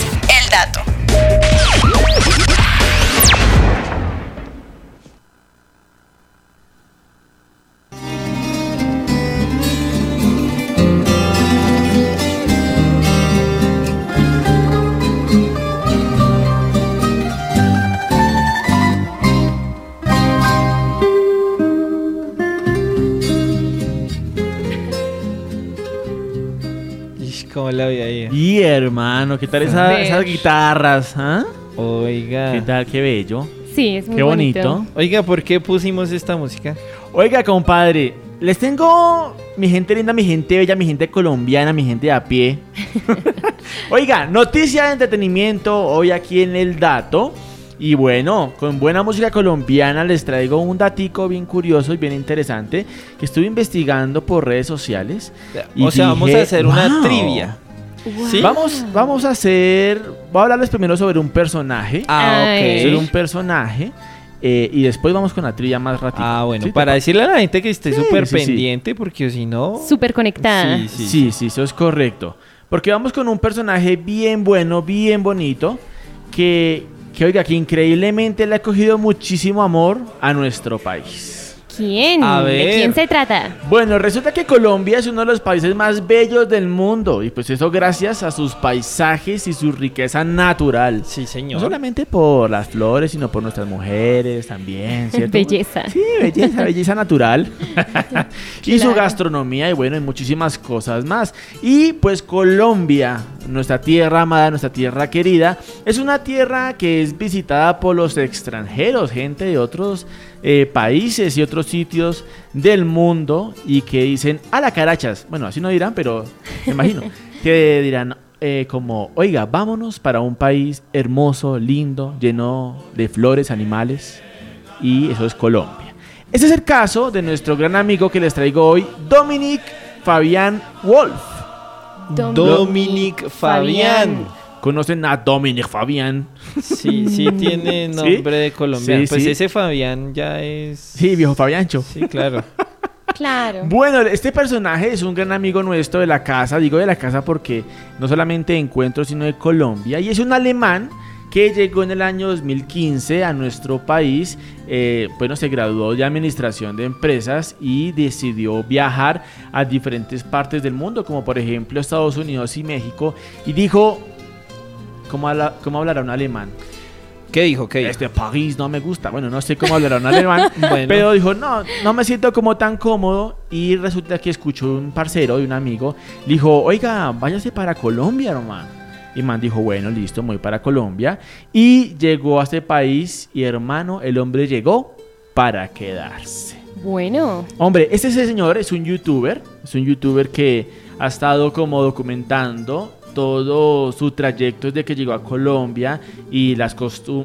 hermano, ¿qué tal esa- Ver. esas guitarras? ah? Oiga. ¿Qué tal? Qué bello. Sí, es muy Qué bonito. Oiga, ¿por qué pusimos esta música? Oiga, compadre, les tengo mi gente linda, mi gente bella, mi gente colombiana, mi gente de a pie. Oiga, noticia de entretenimiento hoy aquí en El Dato. Y bueno, con buena música colombiana les traigo un datico bien curioso y bien interesante que estuve investigando por redes sociales. y o sea, vamos dije, a hacer una "Wow". trivia. ¿Sí? Vamos, vamos a hacer. Voy a hablarles primero sobre un personaje. Ah, Ay. Sobre ok. un personaje. eh, y después vamos con la trivia más ratito. Ah, bueno, ¿Sí te para pa- decirle a la gente que esté súper sí, sí. pendiente, porque si no... Súper conectada. Sí, sí, Sí, sí, eso es correcto. Porque vamos con un personaje bien bueno, bien bonito, que, que oiga, que increíblemente le ha cogido muchísimo amor a nuestro país. ¿Quién? A ¿De ver. quién se trata? Bueno, resulta que Colombia es uno de los países más bellos del mundo y pues eso gracias a sus paisajes y su riqueza natural. Sí, No señor. solamente por las flores, sino por nuestras mujeres también, ¿cierto? Belleza. Sí, belleza, belleza natural. y su gastronomía y bueno, y muchísimas cosas más. Y pues Colombia, nuestra tierra amada, nuestra tierra querida, es una tierra que es visitada por los extranjeros, gente de otros eh, países y otros sitios del mundo y que dicen a la carachas. Bueno, así no dirán, pero me imagino que dirán eh, como, oiga, vámonos para un país hermoso, lindo, lleno de flores, animales y eso es Colombia. Este es el caso de nuestro gran amigo que les traigo hoy, Dominic Fabián Wolf. Dominic Fabián. ¿Conocen a Dominic Fabián? Sí, sí tiene ¿Sí? nombre de colombiano. Sí, pues sí. ese Fabián ya es... Sí, viejo Fabiancho. Sí, claro. Claro. Bueno, este personaje es un gran amigo nuestro de la casa. Digo de la casa porque no solamente de encuentro, sino de Colombia. Y es un alemán que llegó en el año 2015 a nuestro país. eh, bueno, se graduó de administración de empresas y decidió viajar a diferentes partes del mundo, como por ejemplo Estados Unidos y México. Y dijo, ¿cómo, habla- cómo hablará un alemán? ¿Qué dijo? ¿Qué dijo? Este París no me gusta. Bueno, no sé cómo hablará un alemán. Bueno. Pero dijo, no, no me siento como tan cómodo. Y resulta que escuchó un parcero y un amigo. Dijo, oiga, váyase para Colombia, hermano. Y man dijo, bueno, listo, voy para Colombia. Y llegó a este país. Y hermano, el hombre llegó para quedarse. Bueno. Hombre, este señor es un youtuber, es un youtuber que ha estado como documentando todo su trayecto desde que llegó a Colombia y, las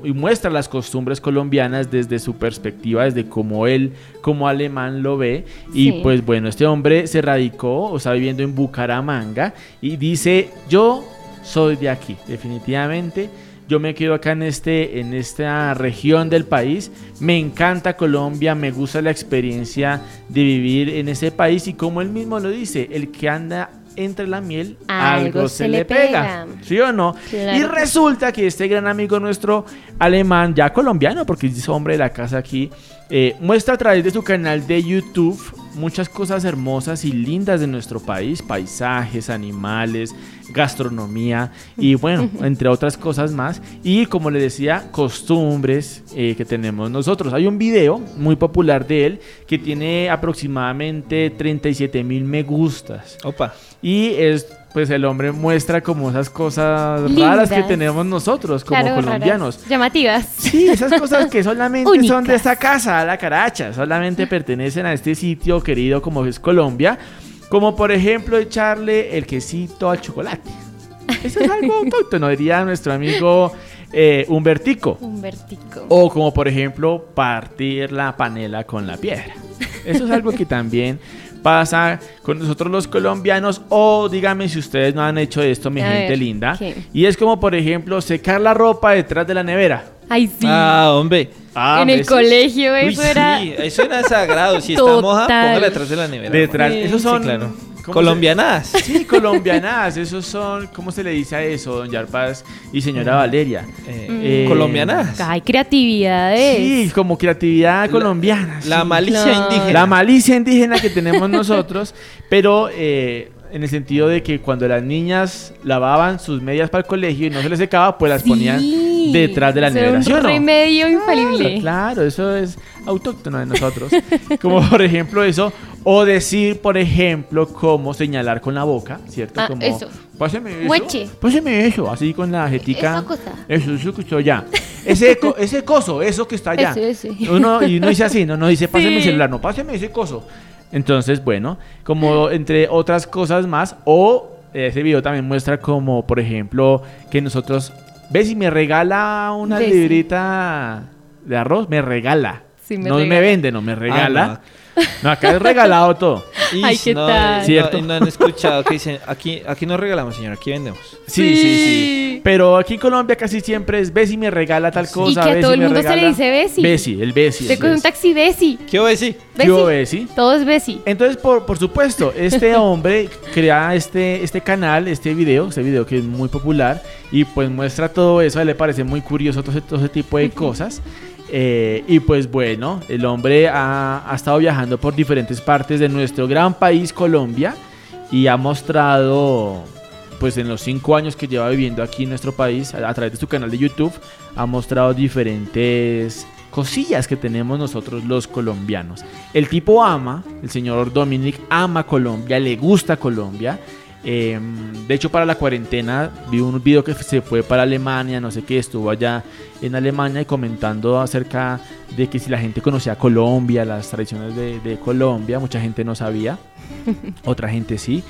y muestra las costumbres colombianas desde su perspectiva, desde cómo él como alemán lo ve. Y pues bueno, este hombre se radicó o está viviendo en Bucaramanga y dice, yo soy de aquí, definitivamente. Yo me quedo acá en, este, en esta región del país. Me encanta Colombia, me gusta la experiencia de vivir en ese país y como él mismo lo dice, el que anda entre la miel, algo, se, le pega. ¿Sí o no? Claro. Y resulta que este gran amigo nuestro alemán, ya colombiano, porque es hombre de la casa aquí, eh, muestra a través de su canal de YouTube muchas cosas hermosas y lindas de nuestro país, paisajes, animales, gastronomía y bueno, entre otras cosas más. Y como le decía, costumbres eh, que tenemos nosotros. Hay un video muy popular de él que tiene aproximadamente 37 mil me gustas. Opa. Y es pues el hombre muestra como esas cosas raras Lindas. que tenemos nosotros como Claro, colombianos. raras, llamativas. Sí, esas cosas que solamente son de esta casa, la caracha, solamente pertenecen a este sitio querido como es Colombia, como por ejemplo echarle el quesito al chocolate. Eso es algo autóctono, diría nuestro amigo eh, Humbertico. Un vertico. O como por ejemplo partir la panela con la piedra. Eso es algo que también pasa con nosotros los colombianos o díganme si ustedes no han hecho esto, mi A gente ver, linda. ¿qué? Y es como por ejemplo secar la ropa detrás de la nevera. Ay, sí. Ah, hombre. Ah, en el ¿ves? colegio Uy, eso era... sí, eso era sagrado. Si está moja, póngala atrás de la nevera. Detrás, Sí. esos son Sí, claro. ¿cómo Colombianadas. se- Sí, colombianadas, esos son, ¿cómo se le dice a eso, don Yarpaz y señora Valeria? Eh, Eh, colombianadas. Ay, creatividades. Sí, como creatividad colombiana. La sí. malicia indígena. La malicia indígena que tenemos nosotros, pero eh, en el sentido de que cuando las niñas lavaban sus medias para el colegio y no se les secaba, pues las ponían Sí, detrás de la eso era nevera, ¿sí o Un no? remedio infalible. Claro, eso es autóctono de nosotros. Como por ejemplo eso, o decir, por ejemplo, cómo señalar con la boca, ¿cierto? Ah, como, eso. Páseme eso. Mueche. Páseme eso, así con la jetica. Esa cosa. Eso, eso que está allá. Ese, co- ese coso, eso que está allá. Ese, ese. Uno, y uno dice así, no, no dice, páseme el Sí. celular, no, páseme ese coso. Entonces, bueno, como entre otras cosas más, o ese video también muestra como, por ejemplo, que nosotros, ¿ves si me regala una librita de arroz? Me regala. Sí, me no me vende, no me regala. Ah, no. Acá es regalado todo. Ay, ¿qué no, tal? no, ¿Cierto? no han escuchado que dicen, aquí, aquí no regalamos, señor, aquí vendemos. Sí, sí, sí, Sí. Pero aquí en Colombia casi siempre es Bessie me regala tal cosa. Y que a Bessie todo el me mundo se le regala- dice Bessie. Bessie, el Bessie. Se coge un taxi Bessie. ¿Qué? ¿Qué hubo, Bessie? Todo es Bessie. Entonces, por, por supuesto, este hombre crea este, este canal, este video, este video que es muy popular y pues muestra todo eso, a él le parece muy curioso todo ese, todo ese tipo de cosas. Eh, y pues bueno, el hombre ha, ha estado viajando por diferentes partes de nuestro gran país, Colombia, y ha mostrado, pues en los cinco años que lleva viviendo aquí en nuestro país, a, a través de su canal de YouTube, ha mostrado diferentes cosillas que tenemos nosotros los colombianos. El tipo ama, el señor Dominic ama Colombia, le gusta Colombia. Eh, de hecho, para la cuarentena vi un video que se fue para Alemania, no sé qué, estuvo allá en Alemania y comentando acerca de que si la gente conocía Colombia, las tradiciones de, de Colombia, mucha gente no sabía, otra gente sí.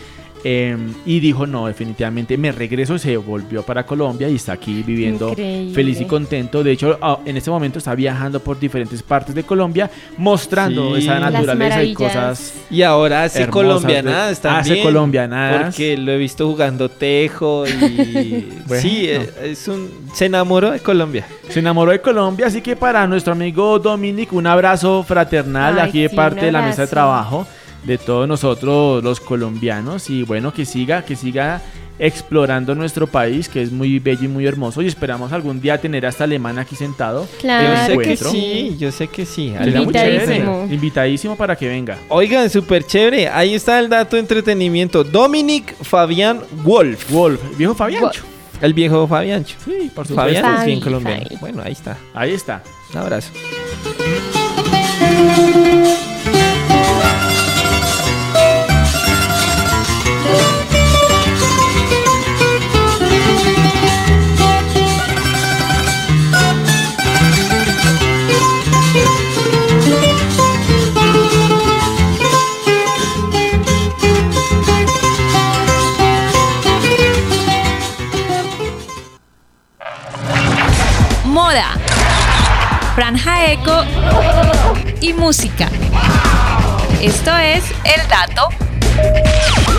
Eh, y dijo, no, definitivamente me regreso, se volvió para Colombia y está aquí viviendo Increíble. feliz y contento. De hecho, ah, en este momento está viajando por diferentes partes de Colombia, mostrando Sí. esa naturaleza y cosas. Y ahora hace colombianadas también. Hace colombianadas. Porque lo he visto jugando tejo y... Bueno. Sí, eh, es un... Se enamoró de Colombia. Se enamoró de Colombia, así que para nuestro amigo Dominic, un abrazo fraternal Ay, aquí de sí, parte de la mesa de trabajo de todos nosotros los colombianos y bueno, que siga, que siga explorando nuestro país, que es muy bello y muy hermoso y esperamos algún día tener a este alemán aquí sentado. Claro yo sé que sí, yo sé que sí. Sería muy chévere. Invitadísimo. Invitadísimo para que venga. Oigan, súper chévere. Ahí está el dato de entretenimiento. Dominic Fabián Wolf. Wolf, viejo Fabiancho. El viejo Fabiancho. Sí, por supuesto. Fabián es bien colombiano. Fabi. Bueno, ahí está. Ahí está. Un abrazo. Franja eco y música. Esto es El Dato.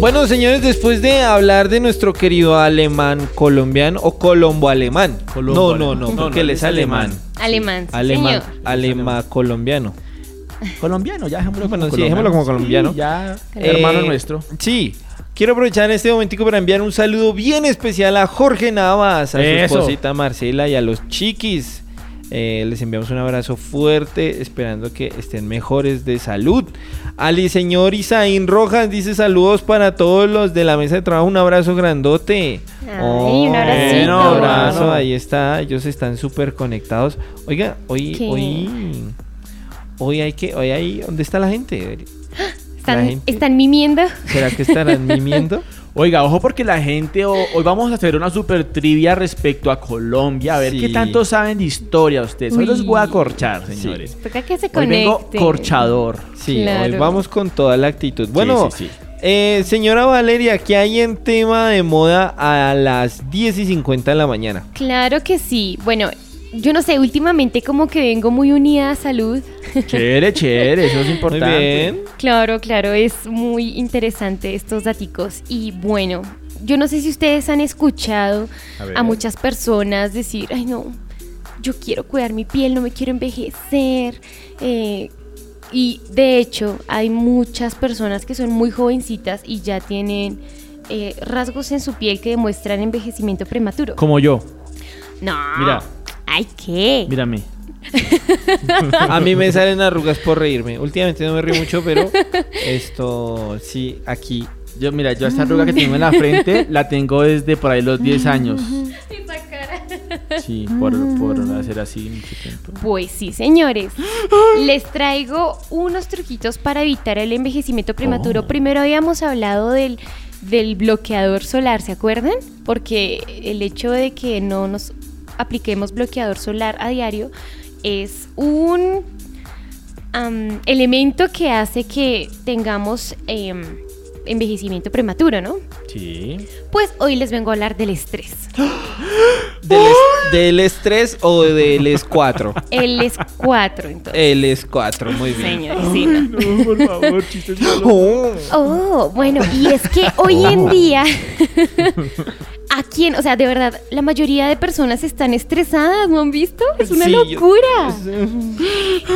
Bueno, señores, después de hablar de nuestro querido alemán colombiano o colombo-alemán. Colombo- no, no, no, no, porque no, él es es alemán. Alemán, sí, Alemán, señor. alema colombiano. Colombiano, ya dejémoslo Bueno, como sí, dejémoslo como colombiano. Sí, ya, Eh, hermano nuestro. Sí. Quiero aprovechar en este momentico para enviar un saludo bien especial a Jorge Navas, a su esposita Marcela y a los chiquis. Eh, les enviamos un abrazo fuerte, esperando que estén mejores de salud. Ali señor Isaín Rojas dice saludos para todos los de la mesa de trabajo, un abrazo grandote. Ay, un abracito. Un abrazo, ahí está, ellos están súper conectados. Oiga, hoy, ¿Qué? hoy, hoy hay que, hoy hay, ¿dónde está la gente? La ¿Están, gente- ¿Están mimiendo? ¿Será que estarán mimiendo? Oiga, ojo porque la gente, ho- hoy vamos a hacer una super trivia respecto a Colombia. A ver Sí. qué tanto saben de historia ustedes. Hoy Uy. los voy a corchar, señores. Toca que se Hoy vengo corchador. Sí, hoy vamos con toda la actitud. Bueno, sí, sí. eh, señora Valeria, ¿qué hay en tema de moda a las 10 y 50 de la mañana? Claro que sí. Bueno, yo no sé, últimamente como que vengo muy unida a salud. Chévere, chévere, eso es importante. Muy bien. Claro, claro, es muy interesante estos daticos. Y bueno, yo no sé si ustedes han escuchado A muchas personas decir, ay no, yo quiero cuidar mi piel, no me quiero envejecer. eh, y de hecho, hay muchas personas que son muy jovencitas y ya tienen eh, rasgos en su piel que demuestran envejecimiento prematuro. Como yo. No. Mira. Ay, ¿qué? Mírame. A mí me salen arrugas por reírme. Últimamente no me río mucho, pero esto sí, aquí. Yo, mira, yo esta arruga que tengo en la frente la tengo desde por ahí los 10 años. Sí, por, por hacer así mucho tiempo. Pues sí, señores. Les traigo unos truquitos para evitar el envejecimiento prematuro. Oh. Primero habíamos hablado del, del bloqueador solar, ¿se acuerdan? Porque el hecho de que no nos apliquemos bloqueador solar a diario es un elemento que hace que tengamos em, envejecimiento prematuro, ¿no? Sí. Pues hoy les vengo a hablar del estrés. ¿Del, es- del estrés o del S4? El es 4, entonces. El S4, muy bien. Señores, sí, ¿no? por favor, chistes Oh. Oh, bueno, y es que hoy en día, ¿a quién? O sea, de verdad, la mayoría de personas están estresadas, ¿no han visto? Es una Sí, yo- locura.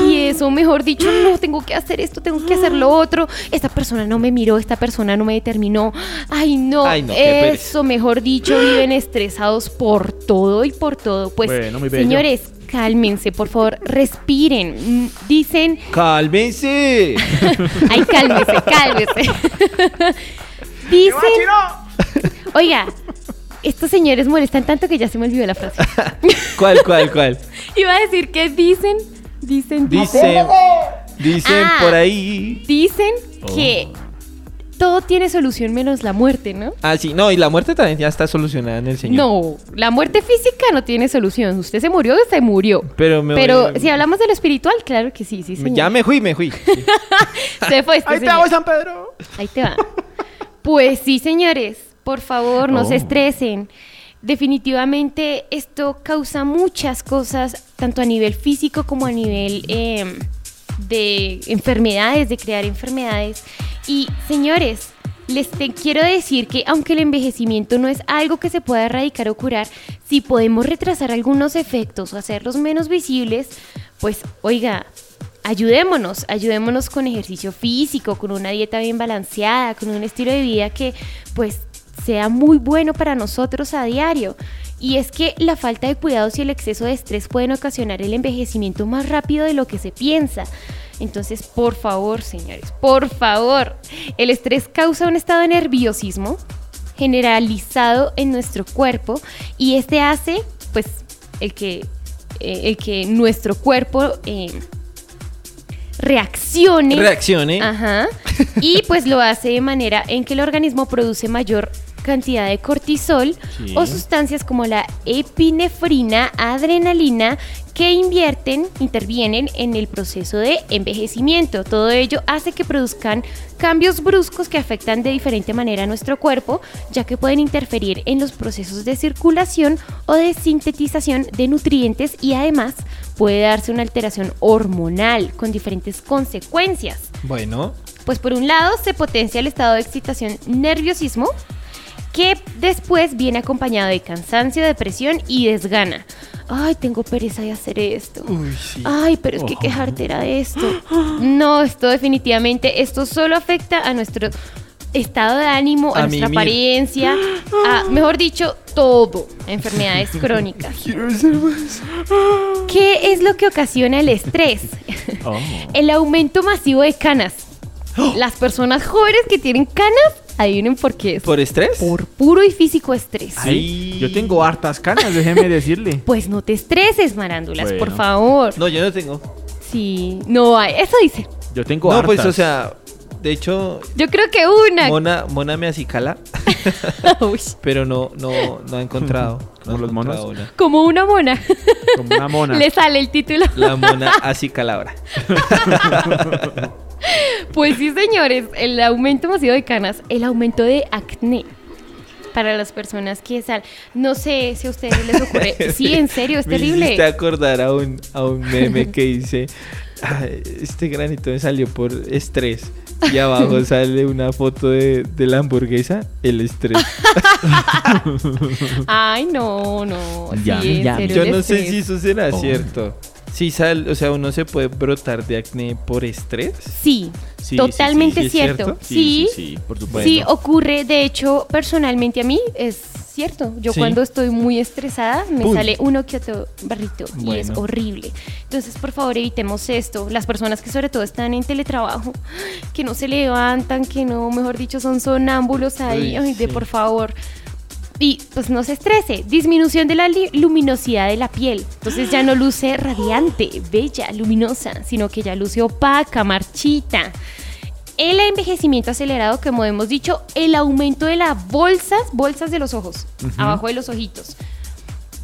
Y eso, mejor dicho, no, tengo que hacer esto, tengo que hacer lo otro. Esta persona no me miró, esta persona no me determinó. Ay, no, Ay, no, eso, mejor dicho, viven estresados por todo y por todo. Pues, Bueno, muy bello. señores, cálmense, por favor, respiren. Mm, Dicen ¡Cálmense! Ay, cálmese, cálmese. Dicen. Oiga, estos señores molestan tanto que ya se me olvidó la frase. ¿Cuál, cuál, cuál? Iba a decir que dicen, dicen, Dicen, dicen Ah. por ahí. dicen Oh. que todo tiene solución menos la muerte, ¿no? Ah, sí, no, y la muerte también ya está solucionada en el Señor. No, la muerte física no tiene solución. Usted se murió, se murió. Pero me Pero voy- si hablamos de lo espiritual, claro que sí, sí, señor. Ya me fui, me fui. Se fue este Ahí te voy, San Pedro. Ahí te va. Pues sí, señores, por favor, no se Oh. estresen. Definitivamente esto causa muchas cosas, tanto a nivel físico como a nivel eh, de enfermedades, de crear enfermedades. Y señores, les te- quiero decir que aunque el envejecimiento no es algo que se pueda erradicar o curar, si podemos retrasar algunos efectos o hacerlos menos visibles, pues oiga, ayudémonos, ayudémonos con ejercicio físico, con una dieta bien balanceada, con un estilo de vida que pues sea muy bueno para nosotros a diario. Y es que la falta de cuidados y el exceso de estrés pueden ocasionar el envejecimiento más rápido de lo que se piensa. Entonces, por favor, señores, por favor, el estrés causa un estado de nerviosismo generalizado en nuestro cuerpo y este hace, pues, el que, eh, el que nuestro cuerpo eh, reaccione. Reaccione. Ajá. Y pues lo hace de manera en que el organismo produce mayor cantidad de cortisol Sí. o sustancias como la epinefrina, adrenalina, que invierten, intervienen en el proceso de envejecimiento. Todo ello hace que produzcan cambios bruscos que afectan de diferente manera a nuestro cuerpo, ya que pueden interferir en los procesos de circulación o de sintetización de nutrientes y además puede darse una alteración hormonal con diferentes consecuencias. Bueno, Pues por un lado se potencia el estado de excitación nerviosismo, que después viene acompañado de cansancio, depresión y desgana. Ay, tengo pereza de hacer esto. Ay, pero es que qué jartera esto. No, esto definitivamente, esto solo afecta a nuestro estado de ánimo, a, A nuestra mimir. apariencia, a, mejor dicho, todo, enfermedades crónicas. ¿Qué es lo que ocasiona el estrés? Oh. El aumento masivo de canas. Las personas jóvenes que tienen canas, adivinen por qué es. ¿Por estrés? Por puro y físico estrés. Sí, yo tengo hartas canas, déjeme decirle. Pues no te estreses, marándulas, por favor. No, yo no tengo. Sí, no hay, eso dice. Yo tengo No, hartas. pues, o sea, de hecho, Yo creo que una. Mona, Mona me acicala, Uy, pero no, no, no ha encontrado. No ¿Como ha los monos? encontrado una. como una mona. Como una mona. Le sale el título. La Mona acicalabra. Pues sí, señores, el aumento masivo de canas, el aumento de acné. Para las personas que salen. No sé si a ustedes les ocurre. Sí, en serio, es Me terrible. hiciste acordar a un, a un meme que dice, "Ay, este granito me salió por estrés. Y abajo sale una foto de, de la hamburguesa, el estrés. Ay, no, no. Sí, Yummy, en yummy. serio, Yo no sé si eso será Oh. cierto. Sí, sal, o sea, uno se puede brotar de acné por estrés. Sí, Sí, totalmente sí, sí, ¿es cierto. cierto? Sí, Sí, por supuesto. Sí, ocurre. De hecho, personalmente a mí es cierto. Yo cuando estoy muy estresada me sale uno que otro barrito y es horrible. Entonces, por favor, evitemos esto. Las personas que sobre todo están en teletrabajo, que no se levantan, que no, mejor dicho, son sonámbulos ahí. Uy, Ay, de por favor. Y pues no se estrese. Disminución de la luminosidad de la piel. Entonces ya no luce radiante, bella, luminosa, sino que ya luce opaca, marchita. El envejecimiento acelerado, como hemos dicho, el aumento de las bolsas, bolsas de los ojos, abajo de los ojitos.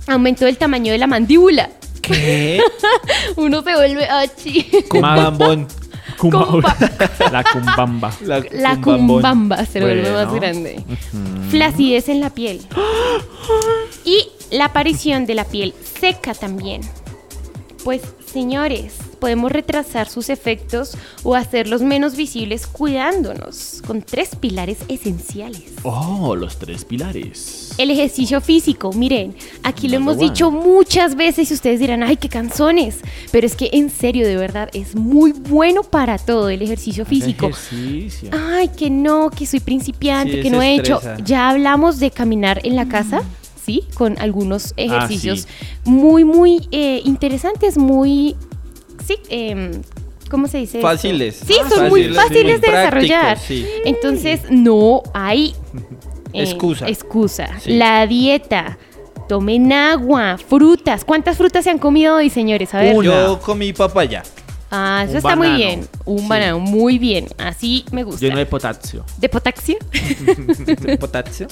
Aumento del tamaño de la mandíbula. ¿Qué? Uno se vuelve achi. Con La cumbamba. La, cumbamba se vuelve más grande. Flacidez en la piel. Y la aparición de la piel seca también. Pues, señores, podemos retrasar sus efectos o hacerlos menos visibles cuidándonos con tres pilares esenciales. Oh, los tres pilares. El ejercicio físico, miren, aquí lo hemos one. dicho muchas veces y ustedes dirán, ay, qué canzones, pero es que en serio, de verdad, es muy bueno para todo el ejercicio físico. Ejercicio. Ay, que no, que soy principiante, Sí, que no he hecho. Ya hablamos de caminar en la casa, ¿sí? Con algunos ejercicios sí. muy, muy eh, interesantes, muy, sí, em, ¿cómo se dice? esto? Fáciles. Sí, Ah, son muy fáciles, sí. de desarrollar. Sí. Entonces, no hay eh, Excusa. excusa. Sí. La dieta. Tomen agua, frutas. ¿Cuántas frutas se han comido hoy, señores? A ver. Yo comí papaya. Ah, eso Un está muy bien. Un Sí. banano, muy bien. Así me gusta. Lleno de potasio. ¿De potasio? Potasio.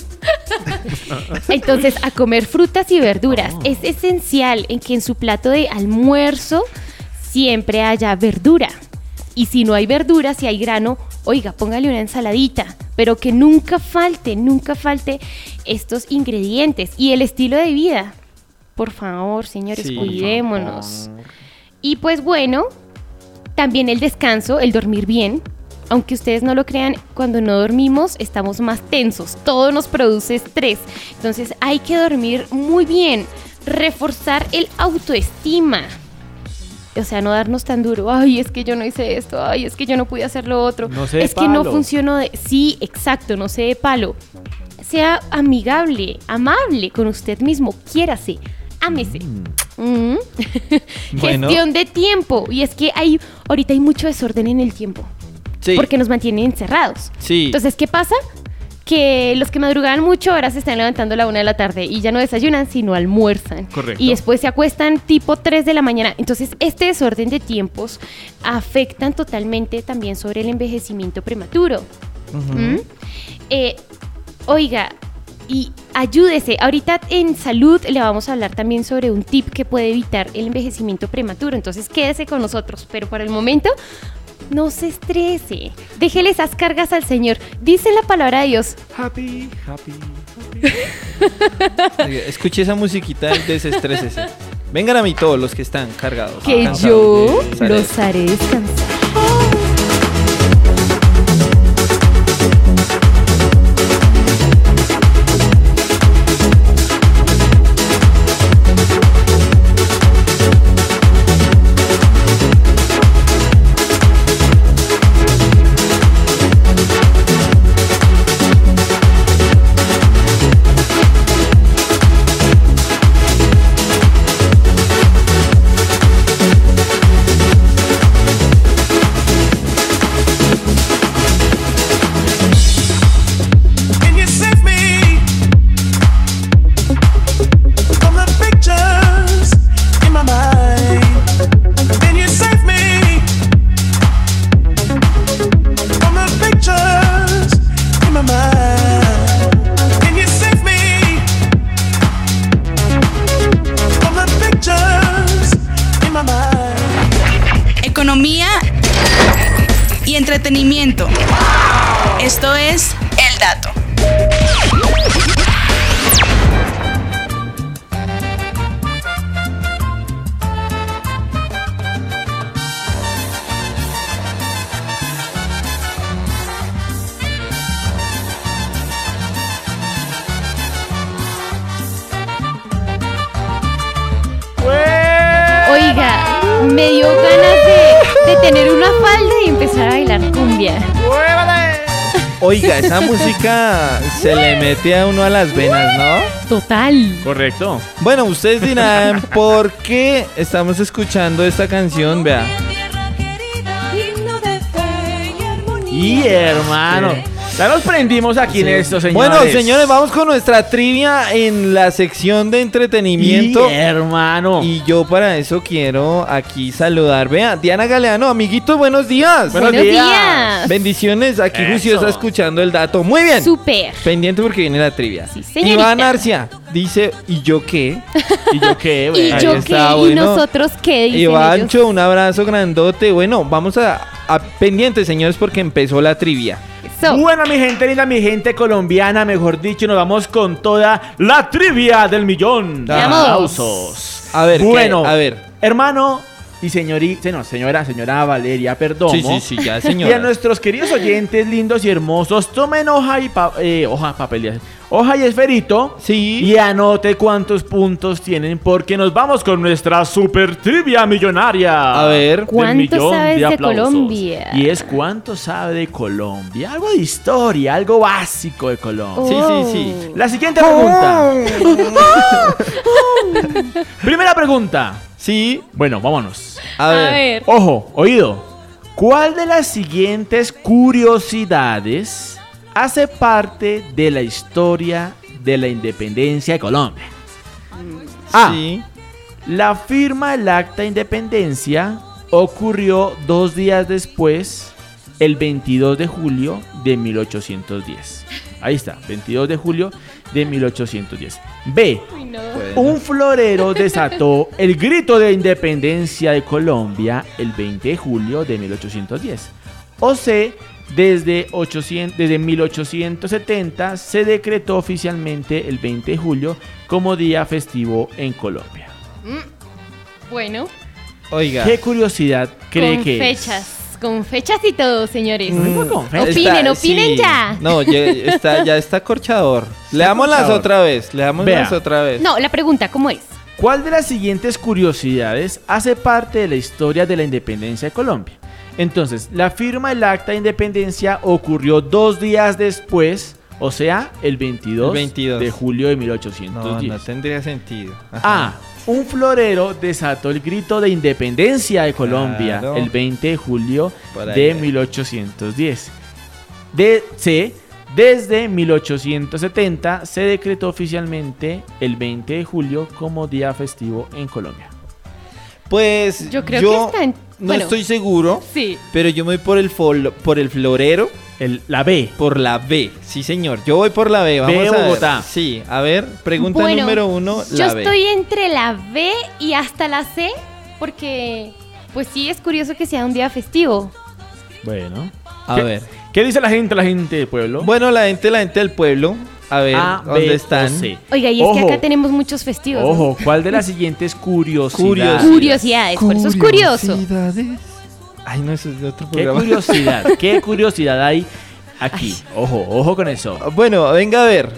Entonces, a comer frutas y verduras. Oh. Es esencial en que en su plato de almuerzo siempre haya verdura. Y si no hay verdura, si hay grano, oiga, póngale una ensaladita. Pero que nunca falte, nunca falte estos ingredientes. Y el estilo de vida. Por favor, señores, Sí. cuidémonos. Y pues bueno, también el descanso, el dormir bien. Aunque ustedes no lo crean, cuando no dormimos estamos más tensos. Todo nos produce estrés. Entonces hay que dormir muy bien. Reforzar el autoestima. O sea, no darnos tan duro. Ay, es que yo no hice esto. Ay, es que yo no pude hacer lo otro. No se dé es que no palo. funcionó de... Sí, exacto, no se dé palo. Sea amigable, amable con usted mismo. Quiérase, ámese. Mm. Bueno. Gestión de tiempo. Y es que hay, ahorita hay mucho desorden en el tiempo. Sí. Porque nos mantienen encerrados. Sí. Entonces, ¿qué pasa? Que los que madrugaban mucho ahora se están levantando a la una de la tarde y ya no desayunan, sino almuerzan. Correcto. Y después se acuestan tipo 3 de la mañana. Entonces, este desorden de tiempos afectan totalmente también sobre el envejecimiento prematuro. ¿Mm? Eh, oiga, y ayúdese. Ahorita en salud le vamos a hablar también sobre un tip que puede evitar el envejecimiento prematuro. Entonces quédese con nosotros. Pero por el momento, no se estrese. Déjele esas cargas al Señor. Dice la palabra de Dios. Happy, happy. Oiga, Escuche esa musiquita y desestrésese. Vengan a mí todos los que están cargados. Que cansados yo los haré descansar. Esa música se le mete a uno a las venas, ¿no? Total. Correcto. Bueno, ustedes dirán, ¿por qué estamos escuchando esta canción? Vea. Y hermano, ya nos prendimos aquí en esto, señores. Bueno, señores, vamos con nuestra trivia en la sección de entretenimiento. Y hermano. Y yo para eso quiero aquí saludar. Vea, Diana Galeano, amiguitos, buenos días. Buenos Buenos días. días. Bendiciones, aquí Eso. juiciosa escuchando el dato. Muy bien. Súper. Pendiente porque viene la trivia. señorita. Iván Arcia dice, ¿y yo qué? ¿Y yo qué? ¿Y yo está, qué? ¿Y bueno. nosotros qué? Dicen Ivancho, ellos. un abrazo grandote. Bueno, vamos a, a pendientes, señores, porque empezó la trivia. Buena mi gente linda, mi gente colombiana, mejor dicho, nos vamos con toda la trivia del millón. aplausos. A ver, ¿qué? bueno, A ver. hermano y señorita, no, señora, señora Valeria Perdomo. Sí, sí, sí, ya, Y a señora. nuestros queridos oyentes lindos y hermosos, tomen hoja y pa- eh, hoja, papel, hoja y esferito. Sí. Y anote cuántos puntos tienen, porque nos vamos con nuestra super trivia millonaria. A ver. ¿Cuánto millón sabes de aplausos. Colombia? Y es cuánto sabe de Colombia. Algo de historia, algo básico de Colombia. Sí, sí, sí. La siguiente pregunta. Primera pregunta. Sí. Bueno, vámonos. A ver. Ojo, oído. ¿Cuál de las siguientes curiosidades hace parte de la historia de la independencia de Colombia? A. Sí. La firma del acta de independencia ocurrió dos días después, el 22 de julio de 1810. Ahí está, 22 de julio de 1810. B. Un florero desató el grito de independencia de Colombia el 20 de julio de 1810. O C. Desde, 800 desde 1870 se decretó oficialmente el 20 de julio como día festivo en Colombia. Mm, Bueno, Oiga. ¿Qué curiosidad cree con que es? Con fechas y todo, señores. Mm, con fechas. Opinen, Está- opinen sí. ya. No, ya está, ya está corchador. Leámoslas otra vez. Leámoslas otra vez. No, la pregunta, ¿cómo es? ¿Cuál de las siguientes curiosidades hace parte de la historia de la independencia de Colombia? Entonces, la firma del acta de independencia ocurrió dos días después, o sea, el 22, El 22. de julio de No, 1810. no tendría sentido. A. Un florero desató el grito de independencia de Colombia Claro. el 20 de julio de es. 1810. D. C. Desde 1870 se decretó oficialmente el 20 de julio como día festivo en Colombia. Pues Yo creo que está en- no bueno. estoy seguro, Sí. pero yo me voy por el fol- por el florero, El, la B. por la B. Sí, señor. Yo voy por la B. Vamos B, a ver. Bogotá. Sí, a ver, pregunta Bueno, número uno, Yo B. estoy entre la B y hasta la C, porque pues sí es curioso que sea un día festivo. Bueno. A ¿Qué- ver. ¿Qué dice la gente, la gente del pueblo? Bueno, la gente, la gente del pueblo. A ver, A, ¿dónde B están? C. Oiga, y es que acá tenemos muchos festivos. Ojo, ¿cuál de las siguientes curiosidades? Curiosidades. Curiosidades, por eso es curioso. Ay, no, eso es de otro ¿Qué programa. curiosidad? ¿Qué curiosidad hay aquí? Ojo, ojo con eso. Bueno, venga a ver.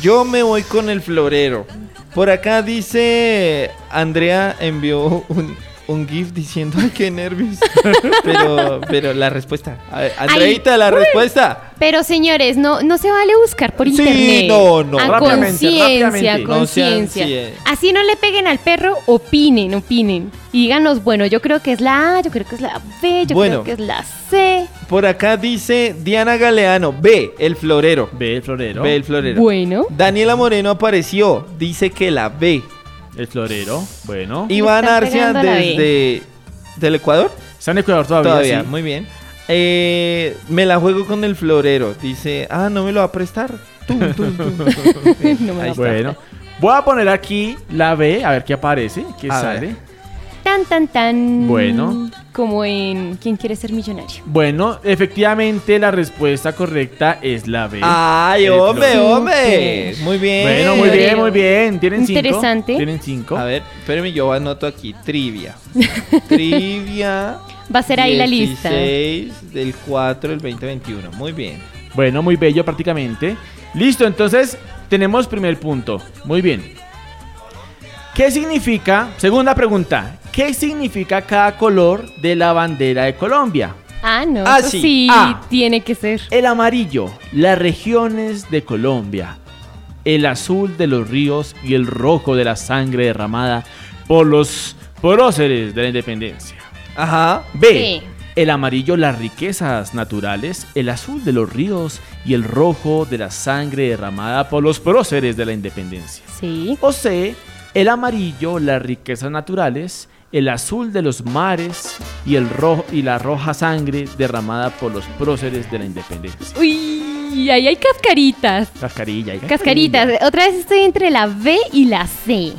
Yo me voy con el florero. Por acá dice Andrea envió un, un GIF diciendo ay qué nervios. pero, pero la respuesta. A ver, Andreita, la respuesta. Pero señores, no, no se vale buscar por Sí, internet. no, no. A Rápidamente, conciencia. No conciencia. eh. Así no le peguen al perro, opinen, opinen. Y díganos, bueno, yo creo que es la A, yo creo que es la B, yo Bueno. creo que es la C. Por acá dice Diana Galeano. B, el florero. B, el florero. B, el florero. Bueno. Daniela Moreno apareció. Dice que la B. El florero. Bueno. Iván están Arcia pegando la desde... ¿Del Ecuador? Está en Ecuador todavía. Todavía, sí. muy bien. Eh, me la juego con el florero. Dice, ah, no me lo va a prestar. Tum, tum, tum. Bien, No me ahí está. Bueno. Voy a poner aquí la B, a ver qué aparece, qué A sale. ver. Tan, tan, tan. Bueno. Como en ¿Quién quiere ser millonario? Bueno, efectivamente la respuesta correcta es la B. ¡Ay, El hombre, hombre! Muy bien. Bueno, muy bien, muy bien. ¿Tienen cinco? Interesante. ¿Tienen cinco? A ver, espérenme, yo anoto aquí. Trivia. Trivia. Va a ser ahí la lista. 16 del 4 del 2021. Muy bien. Bueno, muy bello prácticamente. Listo, entonces tenemos primer punto. Muy bien. ¿Qué significa? Segunda pregunta. ¿Qué significa cada color de la bandera de Colombia? Ah, no. Ah, eso sí. sí, Ah. tiene que ser. El amarillo, las regiones de Colombia. El azul de los ríos y el rojo de la sangre derramada por los próceres de la independencia. Ajá. B. Sí. El amarillo, las riquezas naturales. El azul de los ríos y el rojo de la sangre derramada por los próceres de la independencia. Sí. O C. El amarillo, las riquezas naturales. El azul de los mares y, el rojo, y la roja sangre derramada por los próceres de la independencia. Uy, ahí hay cascaritas. Cascarilla. y Cascaritas. Otra vez estoy entre la B y la C.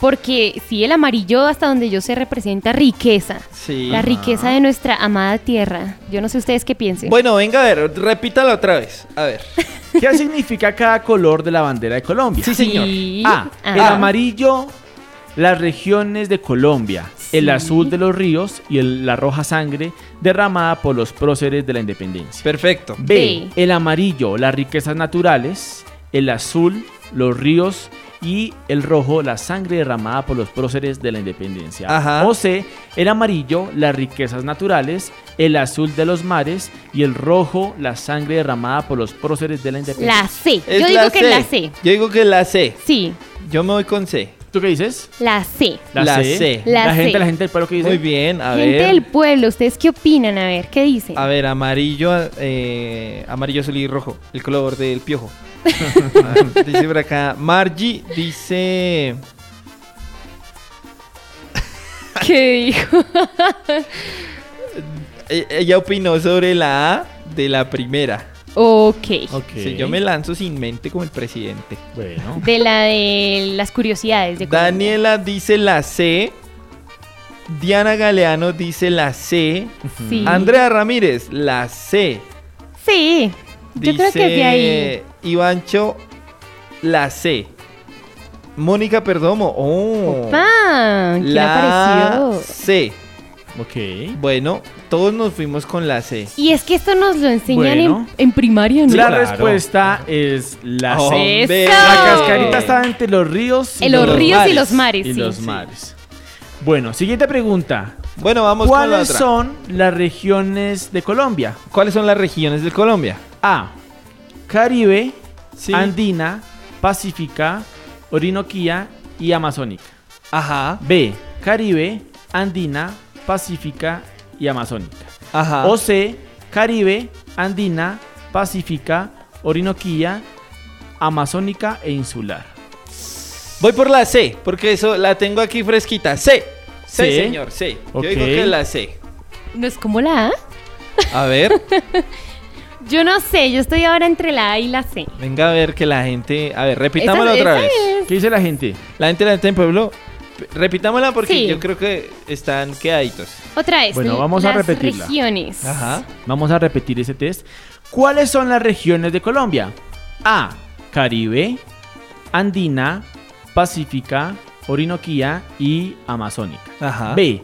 Porque sí, el amarillo hasta donde yo sé representa riqueza. Sí. La riqueza de nuestra amada tierra. Yo no sé ustedes qué piensen. Bueno, venga a ver, repítalo otra vez. A ver. ¿Qué significa cada color de la bandera de Colombia? Sí, señor. Sí. A. Ah. El amarillo, las regiones de Colombia. El azul de los ríos y el- la roja sangre derramada por los próceres de la independencia. Perfecto. B. B. El amarillo, las riquezas naturales. El azul, los ríos. Y el rojo, la sangre derramada por los próceres de la independencia. Ajá. O C. El amarillo, las riquezas naturales. El azul de los mares. Y el rojo, la sangre derramada por los próceres de la independencia. La C. Es yo digo la que C. la C. Yo digo que la C. Sí, Yo me voy con C. ¿Tú qué dices? la C. La C. La La, gente, C. la gente del pueblo que dice. Muy bien, a Gente ver. del pueblo, ¿ustedes qué opinan? A ver, ¿qué dicen? A ver, amarillo, eh, amarillo azul y rojo, el color del piojo. Dice por acá, Margie dice, ¿Qué dijo? e- ella opinó sobre la A de la primera. ok. Ok. Sí, yo me lanzo sin mente como el presidente. Bueno. De la de las curiosidades de Colombia. Daniela dice la C. Diana Galeano dice la C. Sí. Andrea Ramírez, la C. Sí. Yo creo que es de ahí. Ivancho, la C. Mónica Perdomo, oh. ¿Quién la apareció? C. Ok. Bueno, todos nos fuimos con la C. Y es que esto nos lo enseñan Bueno. en, en primaria, ¿no? La claro. respuesta es la C. Hombre. ¡Eso! La cascarita está entre los ríos y En los los ríos y mares. los mares, y sí. los mares. Bueno, siguiente pregunta. Bueno, vamos con la ¿Cuáles otra. son las regiones de Colombia? ¿Cuáles son las regiones de Colombia? A. Caribe, Sí. Andina, Pacífica, Orinoquía y Amazónica. Ajá. B. Caribe, Andina, Pacífica y Amazónica. Ajá. O C. Caribe, Andina, Pacífica, Orinoquía, Amazónica e Insular. Voy por la C, porque eso la tengo aquí fresquita. C. C, C. señor, C. Ok. Yo digo que es la C. ¿No es como la A? A ver, Yo no sé, yo estoy ahora entre la A y la C. venga a ver que la gente. A ver, repitámosla Esa- otra esa vez. es. ¿Qué dice la gente? La gente la gente en pueblo. p- Repitámosla porque Sí. yo creo que están quedaditos. Otra vez. Bueno, vamos a las repetirla. regiones. Ajá. Vamos a repetir ese test. ¿Cuáles son las regiones de Colombia? A. Caribe, Andina, Pacífica, Orinoquía y Amazónica. Ajá. B.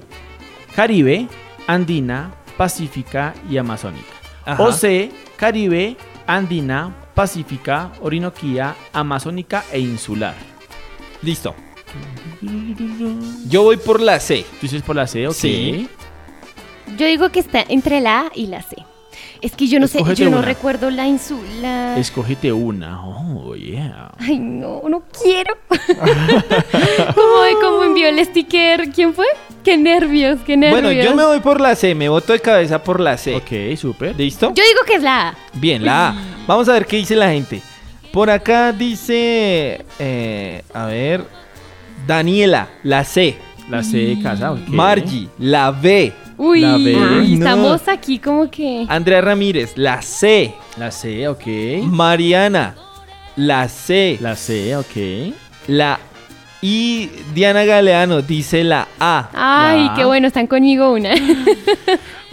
Caribe, Andina, Pacífica y Amazónica. Ajá. O C. Caribe, Andina, Pacífica, Orinoquía, Amazónica e Insular. Listo. Yo voy por la C. ¿Tú dices por la C? Ok. Sí. Yo digo que está entre la A y la C. Es que yo no sé, yo no una. recuerdo la insula. Escógete una. Oh, yeah. Ay, no, no quiero. como, como envió el sticker, ¿quién fue? Qué nervios, qué nervios. Bueno, yo me voy por la C. Me voto de cabeza por la C. Ok, súper. ¿Listo? Yo digo que es la A. Bien, la A. Vamos a ver qué dice la gente. Por acá dice. eh, a ver. Daniela, la C. La C de casa, ok. Margie, la B. Uy, La B. Ay, no. estamos aquí como que. Andrea Ramírez, la C. La C, ok. Mariana, la C. La C, ok. La Y Diana Galeano dice la A. Ay, La qué bueno, están conmigo una.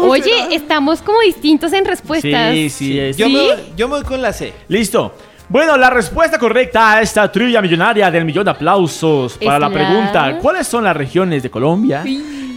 Oye, estamos como distintos en respuestas. Sí, sí, es- Yo, ¿Sí? me, voy- yo me voy con la C. Listo. Bueno, la respuesta correcta a esta trivia millonaria del millón de aplausos para la- pregunta ¿Cuáles son las regiones de Colombia?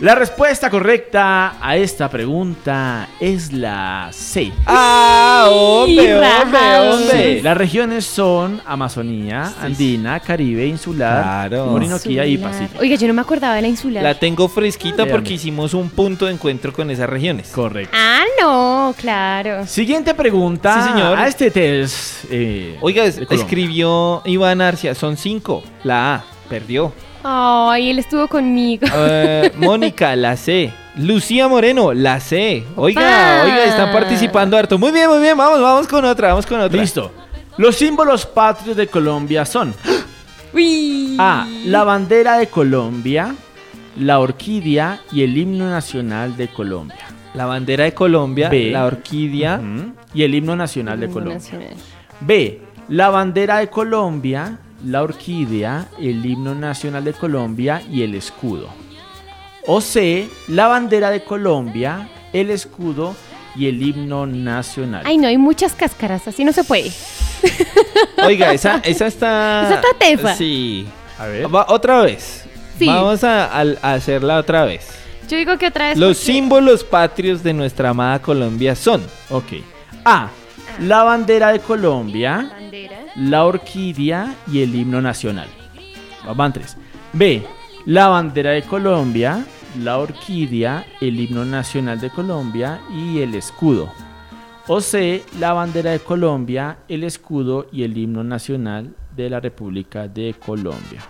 La respuesta correcta a esta pregunta es la C. Ah, hombre, hombre, hombre. Sí, las regiones son Amazonía, Andina, Caribe, Insular, Claro. Orinoquía y. Pacífico. Oiga, yo no me acordaba de la insular. La tengo fresquita Véame. porque hicimos un punto de encuentro con esas regiones. Correcto. Ah, no, claro. Siguiente pregunta. Sí, señor. A este test. eh, Oiga, escribió Iván Arcia, son cinco. La A, perdió. Ay, él estuvo conmigo. Mónica, la C. Lucía Moreno, la C. Oiga, Opa. oiga, están participando harto. Muy bien, muy bien, vamos, vamos con otra, vamos con otra. Listo. Los símbolos patrios de Colombia son Uy. A. La bandera de Colombia, la orquídea y el himno nacional de Colombia. La bandera de Colombia, B. la orquídea. Y el himno nacional de Himno Colombia. nacional. B. La bandera de Colombia, la orquídea, el himno nacional de Colombia y el escudo. O C. La bandera de Colombia, el escudo y el himno nacional. Ay, no, hay muchas cáscaras, así no se puede. Oiga, esa, esa está. Esa está tesa. Sí. A ver. Va- otra vez. Sí. Vamos a, a- a hacerla otra vez. Yo digo que otra vez. Los porque- símbolos patrios de nuestra amada Colombia son. Ok. A. La bandera de Colombia, Bandera. La orquídea y el himno nacional. Van tres. B. La bandera de Colombia, la orquídea, el himno nacional de Colombia y el escudo. O C. La bandera de Colombia, el escudo y el himno nacional de la República de Colombia.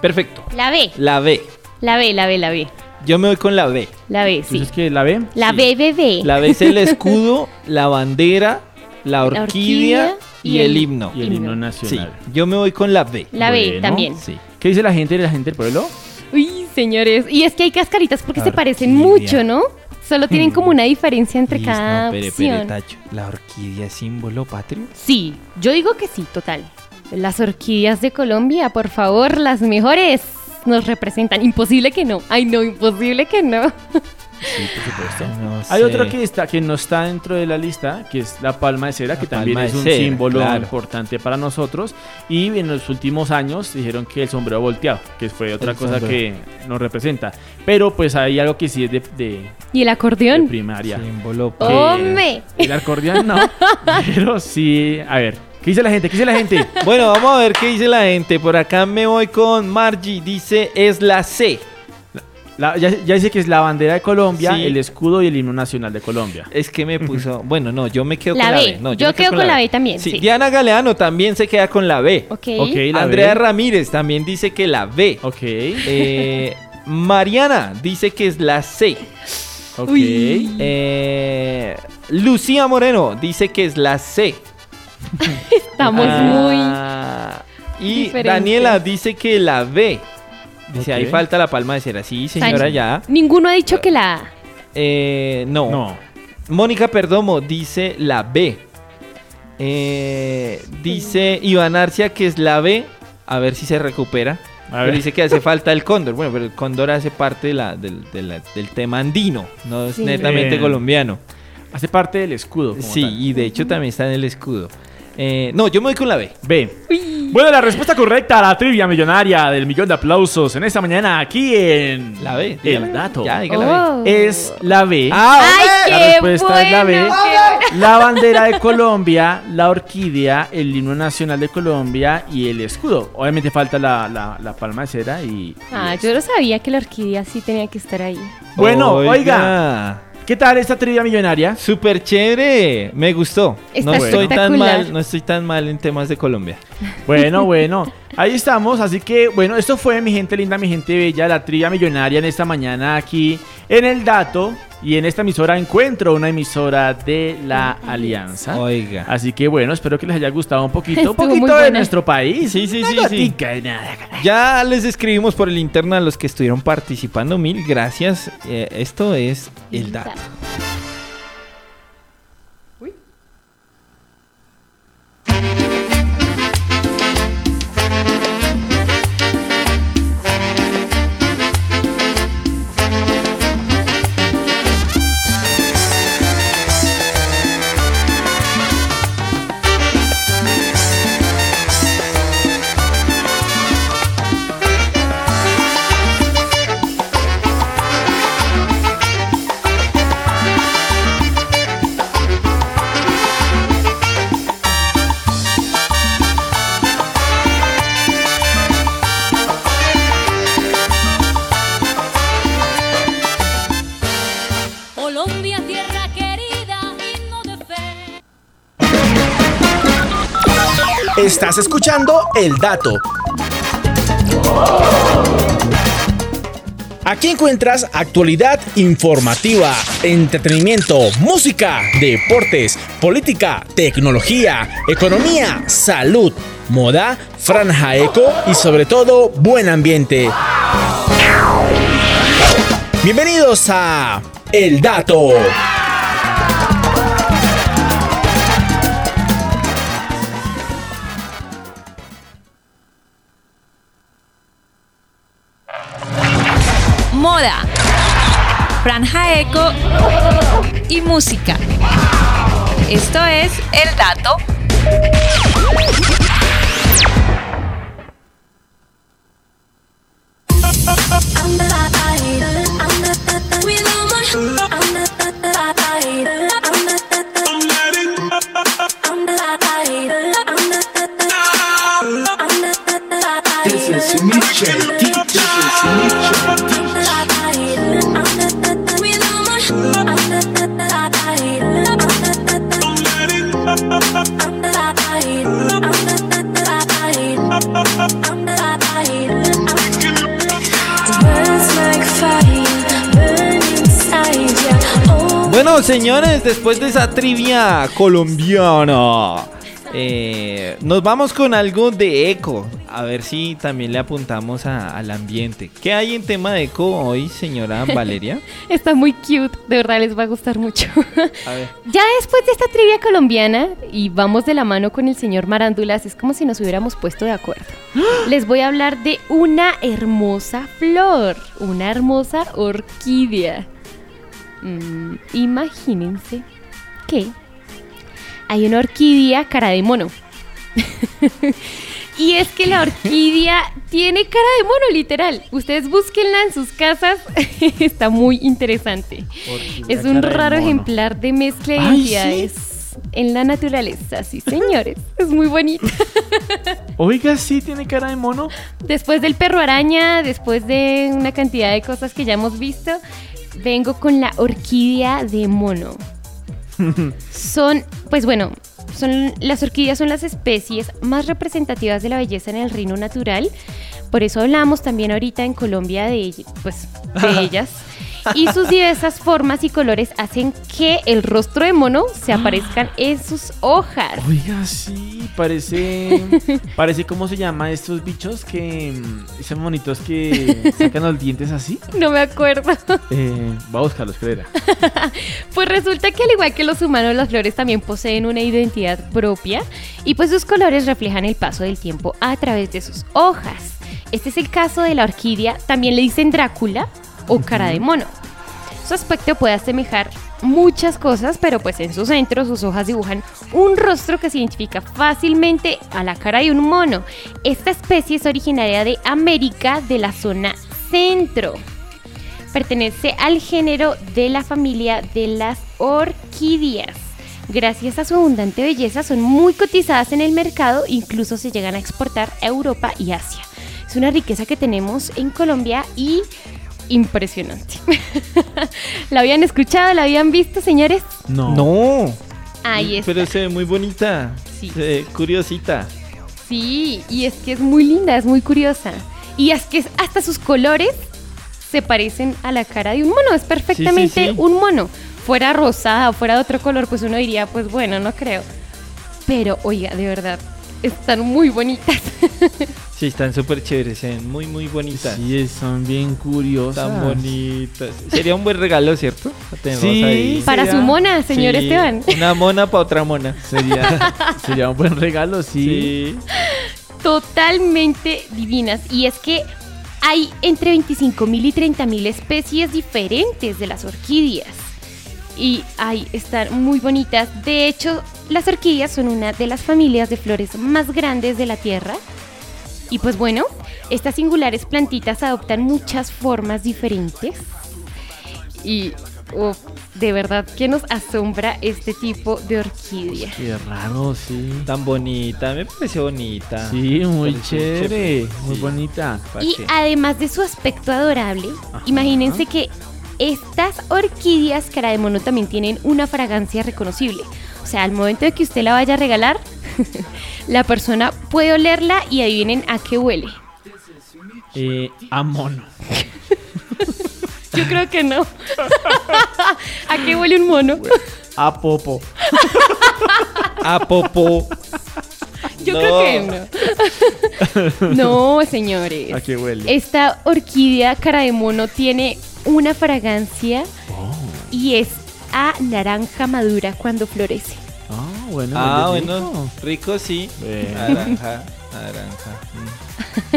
Perfecto. La B. La B. La B, la B, la B. Yo me voy con la B. La B, sí. Entonces, ¿qué? ¿La B? La B, B, B. La B es el escudo, la bandera, la orquídea, orquídea y, y el himno. Y el himno Sí, nacional. yo me voy con la B. La B Bueno, también. Sí. ¿Qué dice la gente de la gente del pueblo? Uy, señores. Y es que hay cascaritas porque se parecen mucho, ¿no? Solo tienen como una diferencia entre Listo, cada pere, pere, opción. tacho. ¿La orquídea es símbolo patrio? Sí, yo digo que sí, total. Las orquídeas de Colombia, por favor, las mejores nos representan. Imposible que no. Ay, no, imposible que no. Sí, por supuesto. No Hay sé. otro que está que no está dentro de la lista, que es la palma de cera, La que también es de un cera, símbolo claro. importante para nosotros. Y en los últimos años dijeron que el sombrero volteado, que fue otra El cosa sombrero. que nos representa. Pero pues hay algo que sí es de, de- ¿Y el de acordeón? primaria. Símbolo. ¡Hombre! El acordeón no, pero sí. A ver, ¿qué dice la gente? ¿Qué dice la gente? Bueno, vamos a ver qué dice la gente. Por acá me voy con Margie. Dice, es la C. La- ya, ya dice que es la bandera de Colombia, Sí. el escudo y el himno nacional de Colombia. Es que me puso... Bueno, no, yo me quedo La con la B. No, Yo me quedo con la B también, Sí, sí. Diana Galeano también se queda con la B. Ok. Ok, la Andrea B. Ramírez también dice que la B. Ok, Eh, Mariana dice que es la C. ok. Eh, Lucía Moreno dice que es la C. Estamos Ah, Y diferentes. Daniela dice que la B. Dice, ahí falta la palma de cera. Sí, señora, ya. Ninguno ha dicho que la A. Eh, no. No. Mónica Perdomo dice la B. Eh, dice Iván Arcia que es la B. A ver si se recupera. A Pero ver. dice que hace falta el cóndor. Bueno, pero el cóndor hace parte de la- del, de la- del tema andino. No es Sí. netamente Bien. colombiano. Hace parte del escudo. como Sí, tal. y de hecho también está en el escudo. Eh, no, yo me voy con la B. B. Bueno, la respuesta correcta a la trivia millonaria del millón de aplausos en esta mañana aquí en La B. dígala. El dato Ya, diga la B. Oh. es la B. Ah, ¡Ay, La respuesta es la B. qué! La bandera de Colombia, la orquídea, el himno nacional de Colombia y el escudo. Obviamente falta la, la- la palma de cera y... Ah, y yo no sabía que la orquídea sí tenía que estar ahí. Bueno, oiga, ¿qué tal esta trivia millonaria? Súper chévere, me gustó. Está no estoy tan mal, no estoy tan mal en temas de Colombia. Bueno, bueno, ahí estamos. Así que, bueno, esto fue mi gente linda, mi gente bella, la trivia millonaria en esta mañana aquí en el dato. Y en esta emisora encuentro una emisora de la Alianza. Oiga. Así que bueno, espero que les haya gustado un poquito, un Estuvo poquito de nuestro país. Sí, sí, sí, sí. gotica de nada. Ya les escribimos por el interno a los que estuvieron participando. Mil gracias. Eh, esto es el dato. Estás escuchando El Dato. Aquí encuentras actualidad informativa, entretenimiento, música, deportes, política, tecnología, economía, salud, moda, franja eco y sobre todo buen ambiente. Bienvenidos a El Dato. Moda, franja eco y música. Esto es El Dato. This is D. This is Michel Bueno, señores, después de esa trivia colombiana, eh, nos vamos con algo de eco. A ver si también le apuntamos a- al ambiente. ¿Qué hay en tema de eco hoy, señora Valeria? Está muy cute, de verdad les va a gustar mucho. A ver. Ya después de esta trivia colombiana y vamos de la mano con el señor Marándulas, es como si nos hubiéramos puesto de acuerdo. Les voy a hablar de una hermosa flor, una hermosa orquídea. Mm, imagínense que hay una orquídea cara de mono. y es que la orquídea tiene cara de mono, literal. Ustedes búsquenla en sus casas, está muy interesante. Es un de raro ejemplar de mezcla de identidades en la naturaleza, sí, señores. es muy bonito. Oiga, sí, tiene cara de mono. Después del perro araña, después de una cantidad de cosas que ya hemos visto, vengo con la orquídea de mono. Son, pues bueno, son, las orquídeas son las especies más representativas de la belleza en el reino natural. Por eso hablamos también ahorita en Colombia de, pues, de ellas. Y sus diversas formas y colores hacen que el rostro de mono se aparezcan en sus hojas. Oiga, sí, parece. parece cómo se llama estos bichos que. mm, Esos monitos que sacan los dientes así. No me acuerdo. Eh, va a buscarlos, espera. Pues resulta que al igual que los humanos, las flores también poseen una identidad propia y pues sus colores reflejan el paso del tiempo a través de sus hojas. Este es el caso de la orquídea, también le dicen Drácula o cara de mono. Su aspecto puede asemejar muchas cosas, pero pues en su centro sus hojas dibujan un rostro que se identifica fácilmente a la cara de un mono. Esta especie es originaria de América de la zona centro. Pertenece al género de la familia de las orquídeas. Gracias a su abundante belleza son muy cotizadas en el mercado, incluso se llegan a exportar a Europa y Asia. Es una riqueza que tenemos en Colombia y impresionante. ¿La habían escuchado? ¿La habían visto, señores? No. No. Ahí está. Pero se ve muy bonita. Sí. Se ve curiosita. Sí, y es que es muy linda, es muy curiosa. Y es que hasta sus colores se parecen a la cara de un mono, es perfectamente sí. un mono. Fuera rosada o fuera de otro color, pues uno diría, pues bueno, no creo. Pero, oiga, de verdad, están muy bonitas. Sí, están súper chéveres, se ven muy, muy bonitas. Sí, son bien curiosas. Tan bonitas. Sería un buen regalo, ¿cierto? Sí. ahí. Para sería- su mona, señor Sí, Esteban. Una mona para otra mona. Sería, sería un buen regalo, sí. Sí. Totalmente divinas. Y es que hay entre 25.000 y 30.000 especies diferentes de las orquídeas. Y ay, están muy bonitas. De hecho, las orquídeas son una de las familias de flores más grandes de la Tierra. Y pues bueno, estas singulares plantitas adoptan muchas formas diferentes. Y de verdad que nos asombra este tipo de orquídea. Qué raro, sí. Tan bonita, me parece bonita. Sí, muy Parece chévere. Muy Sí. bonita. ¿Pa' Y qué? además de su aspecto adorable, imagínense que estas orquídeas cara de mono también tienen una fragancia reconocible. O sea, al momento de que usted la vaya a regalar, la persona puede olerla y adivinen a qué huele. Eh, a mono. Yo creo que no. ¿A qué huele un mono? A popo. A popo. Yo No. creo que no. No, señores. ¿A qué huele? Esta orquídea cara de mono tiene una fragancia Oh. y es a naranja madura cuando florece. Ah, bueno. Ah, bueno, rico. rico sí. Naranja, naranja. mm.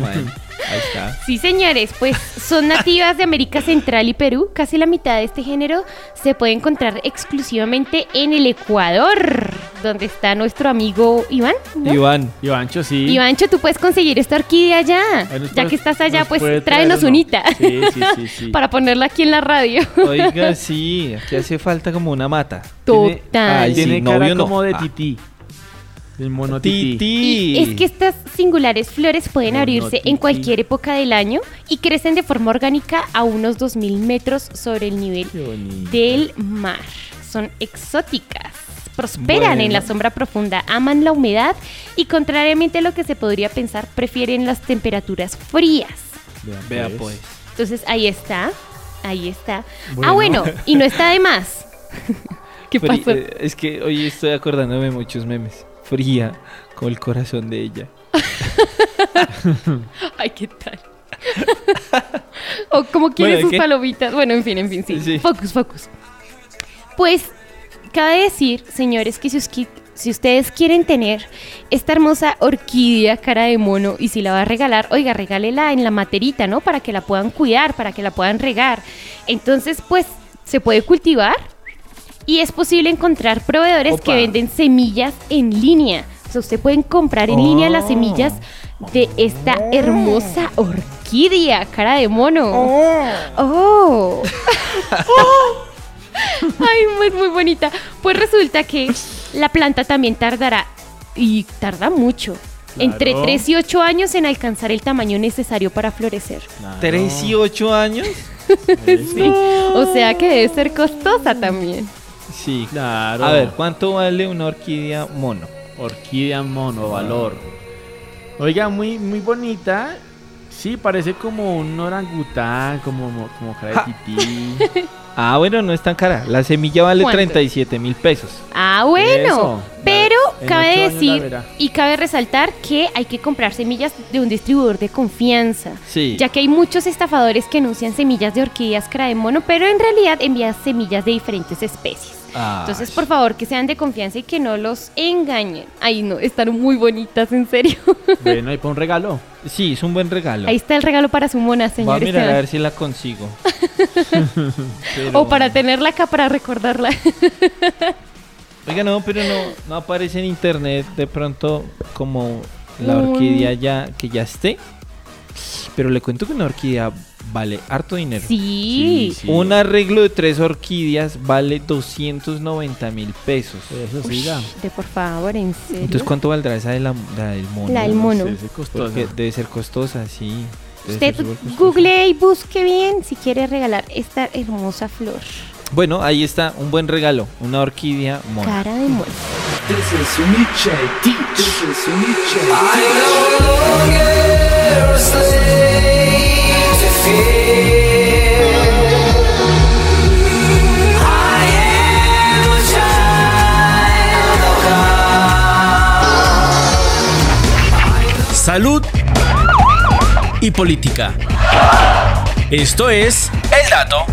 bueno, ahí está. Sí, señores, pues son nativas de América Central y Perú. Casi la mitad de este género se puede encontrar exclusivamente en el Ecuador, donde está nuestro amigo Iván. ¿no? Iván. Ivancho, sí. Ivancho, tú puedes conseguir esta orquídea allá. Ya puede- que estás allá, pues tráenos traer unita. Sí, sí, sí, sí. Para ponerla aquí en la radio. Oiga, sí, aquí hace falta como una mata. Total. Ay, sí, Tiene novio cara no. como de Ah. El mono tití. Tití. Y es que estas singulares flores pueden abrirse en cualquier época del año y crecen de forma orgánica a unos 2000 metros sobre el nivel del mar. Son exóticas. Prosperan en la sombra profunda, aman la humedad y contrariamente a lo que se podría pensar, prefieren las temperaturas frías. Vean, Vea pues. Entonces ahí está, ahí está. Bueno. Ah, bueno, y no está de más. ¿Qué pasó? eh, Es que hoy estoy acordándome de muchos memes. Fría, como el corazón de ella. Ay, ¿qué tal? o como quiere Bueno, sus ¿qué? palomitas. Bueno, en fin, en fin, sí. Sí. Focus, focus. Pues, cabe decir, señores, que si, os qui- si ustedes quieren tener esta hermosa orquídea cara de mono y si la va a regalar, oiga, regálela en la materita, ¿no? Para que la puedan cuidar, para que la puedan regar. Entonces, pues, se puede cultivar y es posible encontrar proveedores que venden semillas en línea. O sea, usted pueden comprar en línea las semillas de esta hermosa orquídea, cara de mono. Oh. Ay, muy, muy bonita. Pues resulta que la planta también tardará, y tarda mucho, entre Claro. 3 y 8 años en alcanzar el tamaño necesario para florecer. Claro. ¿Tres y ocho años? Sí. O sea que debe ser costosa también. Sí. Claro. A ver, ¿cuánto vale una orquídea mono? Orquídea mono, valor. Oiga, muy, muy bonita. Sí, parece como un orangután, como, como cara de tití. Ah, bueno, no es tan cara. La semilla vale ¿Cuánto? 37 mil pesos. Ah, bueno. Eso. Pero En cabe decir y cabe resaltar que hay que comprar semillas de un distribuidor de confianza. Sí. Ya que hay muchos estafadores que anuncian semillas de orquídeas cara de mono, pero en realidad envían semillas de diferentes especies. Entonces, por favor, que sean de confianza y que no los engañen. Ay, no, están muy bonitas, en serio. bueno, ahí para un regalo. Sí, es un buen regalo. Ahí está el regalo para su mona, Voy a señor mirar a ver si la consigo. Pero- O para tenerla acá para recordarla. Oiga, no, pero no, no aparece en internet de pronto como la orquídea ya que ya esté. Pero le cuento que una orquídea vale harto dinero. Sí. Sí. Un arreglo de tres orquídeas vale 290 mil pesos. Eso sí, da. De por favor, en serio. Entonces, ¿cuánto valdrá esa de la, la del mono? La del mono. Porque debe ser costosa, sí. Debe Usted costosa. google y busque bien si quiere regalar esta hermosa flor. Bueno, ahí está, un buen regalo. Una orquídea mono. Cara de mono. Salud y política. Esto es El Dato.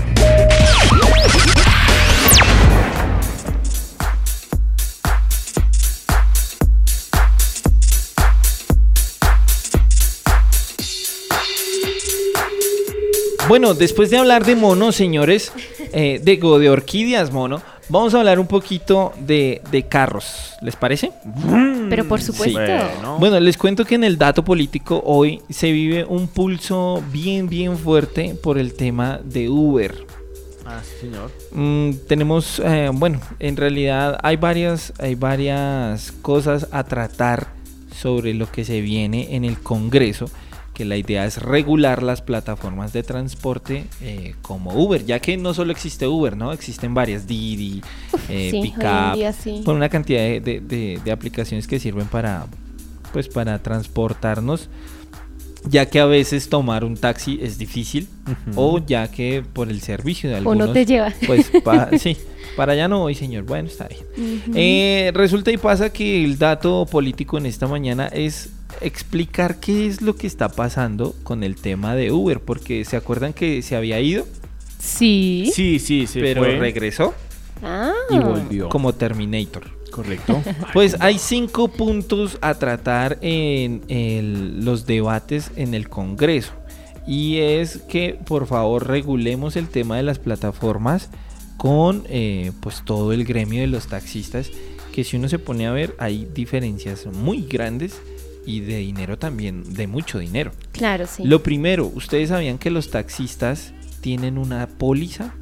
Bueno, después de hablar de monos, señores, eh, digo, de orquídeas mono, vamos a hablar un poquito de, de carros. ¿Les parece? Pero por supuesto. Bueno. Bueno, les cuento que en el dato político hoy se vive un pulso bien, bien fuerte por el tema de Uber. Ah, sí, señor. Mm, tenemos, eh, bueno, en realidad hay varias, hay varias cosas a tratar sobre lo que se viene en el Congreso, que la idea es regular las plataformas de transporte eh, como Uber, ya que no solo existe Uber, ¿no? Existen varias, Didi, eh, sí, Pickup, día sí. con una cantidad de, de- de- de aplicaciones que sirven para, pues, para transportarnos, ya que a veces tomar un taxi es difícil, o ya que por el servicio de O algunos... no te lleva. Pues pa- sí, para allá no voy, señor. Bueno, está bien. Eh, resulta y pasa que el dato político en esta mañana es explicar qué es lo que está pasando con el tema de Uber, porque se acuerdan que se había ido, Sí. Sí, sí, pero fue regresó Ah. y volvió. como Terminator. Correcto. Pues hay cinco puntos a tratar en el- los debates en el Congreso. Y es que por favor regulemos el tema de las plataformas con eh, pues todo el gremio de los taxistas. Que si uno se pone a ver hay diferencias muy grandes y de dinero también, de mucho dinero. Claro, sí. Lo primero, ¿ustedes sabían que los taxistas tienen una póliza?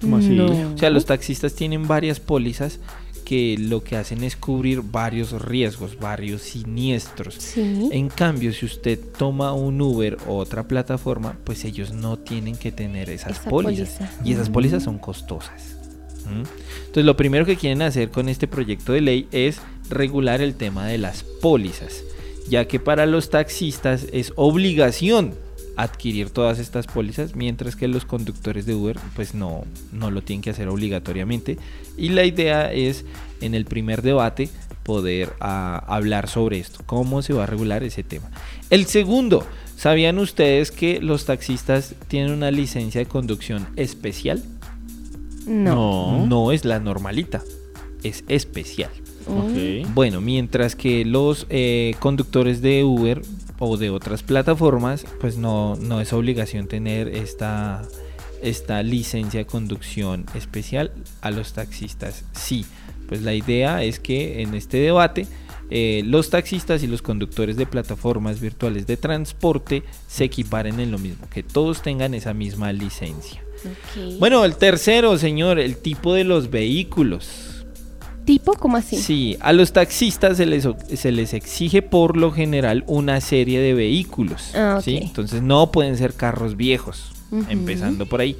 ¿Cómo así? No. O sea, los taxistas tienen varias pólizas que lo que hacen es cubrir varios riesgos, varios siniestros. Sí. En cambio, si usted toma un Uber o otra plataforma, pues ellos no tienen que tener esas Esa pólizas. póliza. Y esas Mm. pólizas son costosas. ¿Mm? Entonces, lo primero que quieren hacer con este proyecto de ley es regular el tema de las pólizas, ya que para los taxistas es obligación adquirir todas estas pólizas, mientras que los conductores de Uber pues no, no lo tienen que hacer obligatoriamente. Y la idea es en el primer debate poder ah, hablar sobre esto, cómo se va a regular ese tema. El segundo, ¿sabían ustedes que los taxistas tienen una licencia de conducción especial? No. No es la normalita, es especial. Bueno, mientras que los eh, conductores de Uber o de otras plataformas, pues no, no es obligación tener esta, esta licencia de conducción especial. A los taxistas sí. Pues la idea es que en este debate eh, los taxistas y los conductores de plataformas virtuales de transporte se equiparen en lo mismo, que todos tengan esa misma licencia. Bueno, el tercero, señor, el tipo de los vehículos. ¿Tipo? ¿Cómo así? Sí, a los taxistas se les, se les exige por lo general una serie de vehículos. Ah. ¿sí? Entonces no pueden ser carros viejos, empezando por ahí.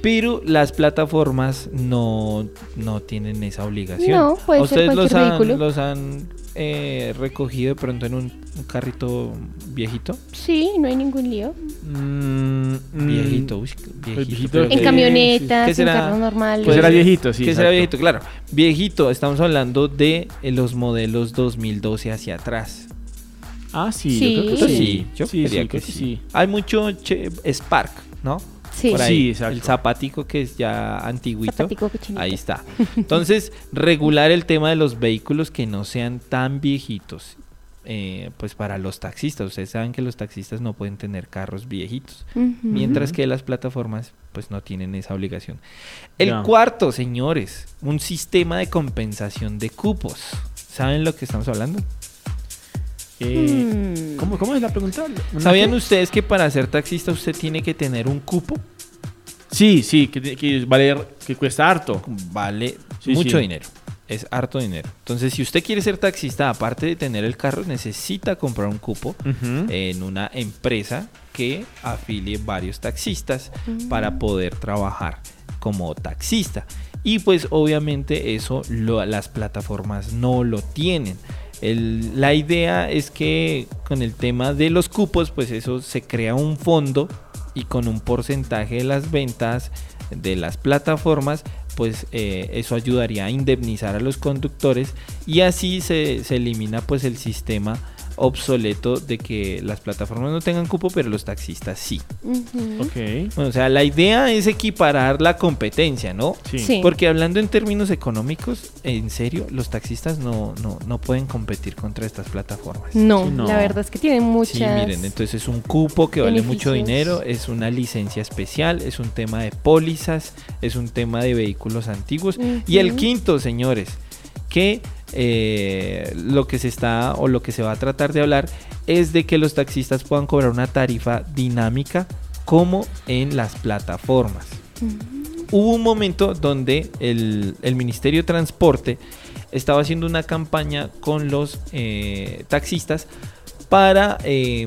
Pero las plataformas no, no tienen esa obligación. No, puede ¿A ser ustedes los cualquier han, vehículo. los han eh, recogido de pronto en un, un carrito viejito? Sí, no hay ningún lío. Mm, Viejito, uy, viejito. En que- camionetas, ¿Qué en será? carros normales. Pues era viejito, sí, ¿Qué será viejito? Claro. Viejito, estamos hablando de eh, los modelos 2012 hacia atrás. Ah, sí, Sí. yo creo que sí. Sí, yo sí, sí, que que sí. sí. Hay mucho che- Spark, ¿no? Sí. Por Sí, ahí, exacto. el zapatico que es ya antiguito. Ahí está. Entonces, regular el tema de los vehículos que no sean tan viejitos. eh, pues para los taxistas, ustedes saben que los taxistas no pueden tener carros viejitos, mientras que las plataformas pues no tienen esa obligación. El cuarto, señores, un sistema de compensación de cupos. ¿Saben lo que estamos hablando? Eh, Mm. ¿cómo, ¿Cómo es la pregunta? ¿Una ¿Sabían qué? ustedes que para ser taxista usted tiene que tener un cupo? Sí, sí, que, que vale, que cuesta harto. Vale Sí, mucho sí. dinero. Es harto dinero. Entonces, si usted quiere ser taxista, aparte de tener el carro, necesita comprar un cupo en una empresa que afilie varios taxistas Mm. para poder trabajar como taxista. Y pues obviamente eso lo- las plataformas no lo tienen. La idea es que con el tema de los cupos, pues eso se crea un fondo y con un porcentaje de las ventas de las plataformas, pues eh, eso ayudaría a indemnizar a los conductores y así se, se elimina pues el sistema obsoleto de que las plataformas no tengan cupo, pero los taxistas sí. Ujú. Ok. Bueno, o sea, la idea es equiparar la competencia, ¿no? Sí. Sí. Porque hablando en términos económicos, en serio, los taxistas no, no, no pueden competir contra estas plataformas. No, Sí, no. la verdad es que tienen muchas. Sí, miren, entonces es un cupo que vale mucho dinero, es una licencia especial, es un tema de pólizas, es un tema de vehículos antiguos. Y el quinto, señores, que eh, lo que se está o lo que se va a tratar de hablar es de que los taxistas puedan cobrar una tarifa dinámica como en las plataformas. Hubo un momento donde el, el Ministerio de Transporte estaba haciendo una campaña con los eh, taxistas para eh,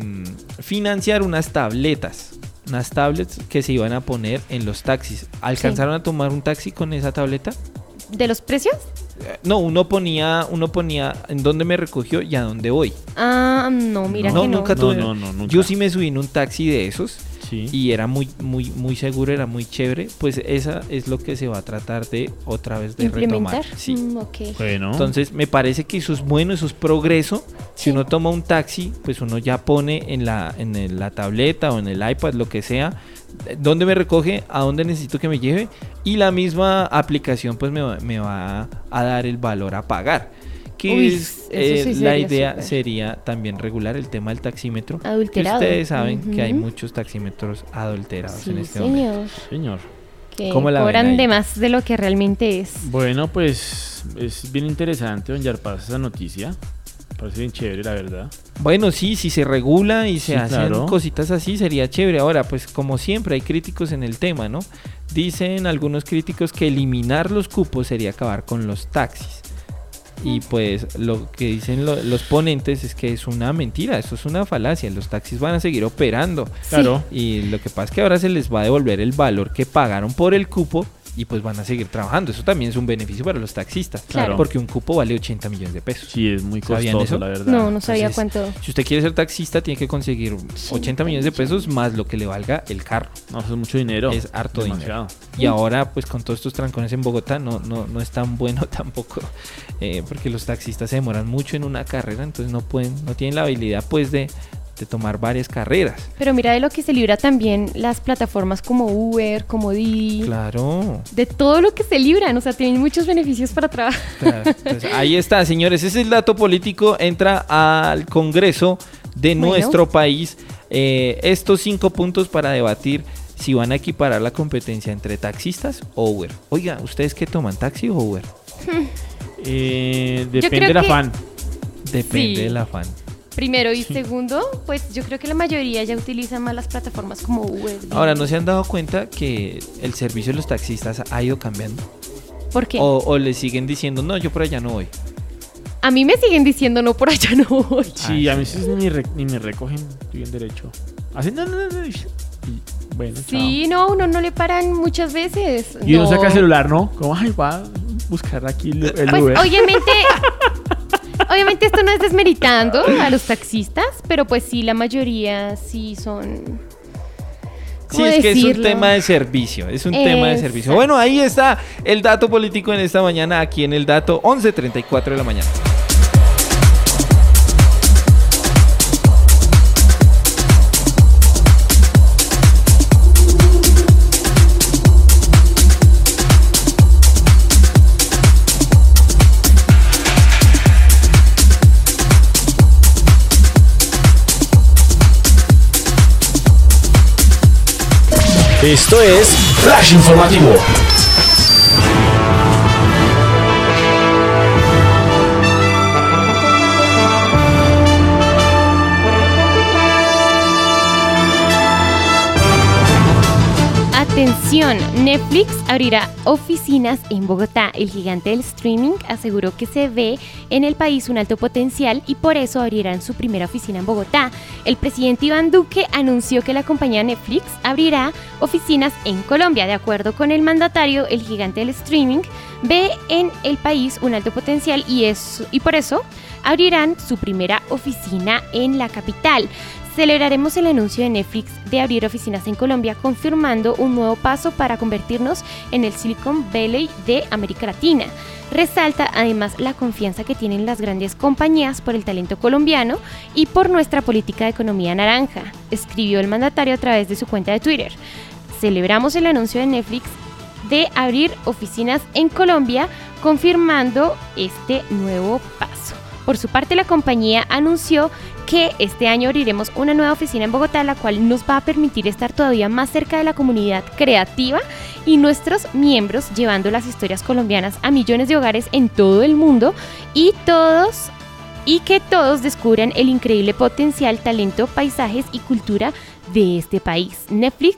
financiar unas tabletas. Unas tablets que se iban a poner en los taxis. ¿Alcanzaron a tomar un taxi con esa tableta? ¿De los precios? No, uno ponía, uno ponía en dónde me recogió y a dónde voy. Ah, no, mira no, que no. nunca No, tuve. no, no, nunca. Yo sí me subí en un taxi de esos Sí. y era muy, muy, muy seguro, era muy chévere. Pues esa es lo que se va a tratar de otra vez de ¿Implementar? retomar. Sí. Mm, ok. Bueno. Entonces me parece que eso es bueno, eso es progreso. Si uno toma un taxi, pues uno ya pone en la, en la tableta o en el iPad, lo que sea, eh, dónde me recoge, a dónde necesito que me lleve y la misma aplicación pues me, va- me va a dar el valor a pagar. Que Uy, es, eh, sí la idea sería también regular el tema del taxímetro. que Adulterado. ustedes saben que hay muchos taxímetros adulterados Sí, en este momento. señor. Señor. Que ¿Cómo la cobran de más de lo que realmente es. Bueno, pues es bien interesante, don Yarpaz, esa noticia. Parece bien chévere, la verdad. Bueno, sí, si se regula y se Sí, hacen claro. cositas así, sería chévere. Ahora, pues como siempre, hay críticos en el tema, ¿no? Dicen algunos críticos que eliminar los cupos sería acabar con los taxis. Y pues lo que dicen lo- los ponentes es que es una mentira, eso es una falacia. Los taxis van a seguir operando. Claro. Y lo que pasa es que ahora se les va a devolver el valor que pagaron por el cupo y pues van a seguir trabajando. Eso también es un beneficio para los taxistas. Claro. Porque un cupo vale 80 millones de pesos. Sí, es muy ¿Sabían costoso, eso? la verdad. No, no sabía Entonces, cuánto. Si usted quiere ser taxista, tiene que conseguir 80 millones de pesos más lo que le valga el carro. No, eso es mucho dinero. Es harto Demasiado. dinero. Y ahora, pues con todos estos trancones en Bogotá, no, no, no es tan bueno tampoco. eh, porque los taxistas se demoran mucho en una carrera, entonces no pueden, no tienen la habilidad pues de, de tomar varias carreras. Pero mira de lo que se libra también las plataformas como Uber, como Didi. Claro. De todo lo que se libran. O sea, tienen muchos beneficios para trabajar. Claro. Entonces, ahí está, señores. Ese es el dato político. Entra al Congreso de Bueno. nuestro país. eh, estos cinco puntos para debatir si van a equiparar la competencia entre taxistas o Uber. Oiga, ¿ustedes qué toman, taxi o Uber? Eh, depende del que- afán. Depende Sí. del afán. Primero y segundo, pues yo creo que la mayoría ya utiliza más las plataformas como Uber. Ahora, ¿no se han dado cuenta que el servicio de los taxistas ha ido cambiando? ¿Por qué? O, o le siguen diciendo, no, yo por allá no voy. A mí me siguen diciendo no por allá no voy. Sí, a mí sí ni, re- ni me recogen, estoy bien derecho. Así, no, no, no, no. Y bueno, Sí, no, uno no le paran muchas veces. Y uno No. saca el celular, ¿no? Como, ay, va a buscar aquí el, el Pues Uber. obviamente, obviamente esto no es desmeritando a los taxistas, pero pues sí, la mayoría sí son... Sí, ¿cómo es que es un decirlo? tema de servicio, es un tema de servicio. Bueno, ahí está el dato político en esta mañana, aquí en el dato 11.34 de la mañana. Esto es Flash Informativo. Atención, Netflix abrirá oficinas en Bogotá. El gigante del streaming aseguró que se ve en el país un alto potencial y por eso abrirán su primera oficina en Bogotá. El presidente Iván Duque anunció que la compañía Netflix abrirá oficinas en Colombia. De acuerdo con el mandatario, el gigante del streaming ve en el país un alto potencial y, es, y por eso abrirán su primera oficina en la capital. Celebraremos el anuncio de Netflix de abrir oficinas en Colombia, confirmando un nuevo paso para convertirnos en el Silicon Valley de América Latina. Resalta además la confianza que tienen las grandes compañías por el talento colombiano y por nuestra política de economía naranja, escribió el mandatario a través de su cuenta de Twitter. Celebramos el anuncio de Netflix de abrir oficinas en Colombia, confirmando este nuevo paso. Por su parte, la compañía anunció que este año abriremos una nueva oficina en Bogotá, la cual nos va a permitir estar todavía más cerca de la comunidad creativa y nuestros miembros, llevando las historias colombianas a millones de hogares en todo el mundo y todos y que todos descubran el increíble potencial, talento, paisajes y cultura de este país. Netflix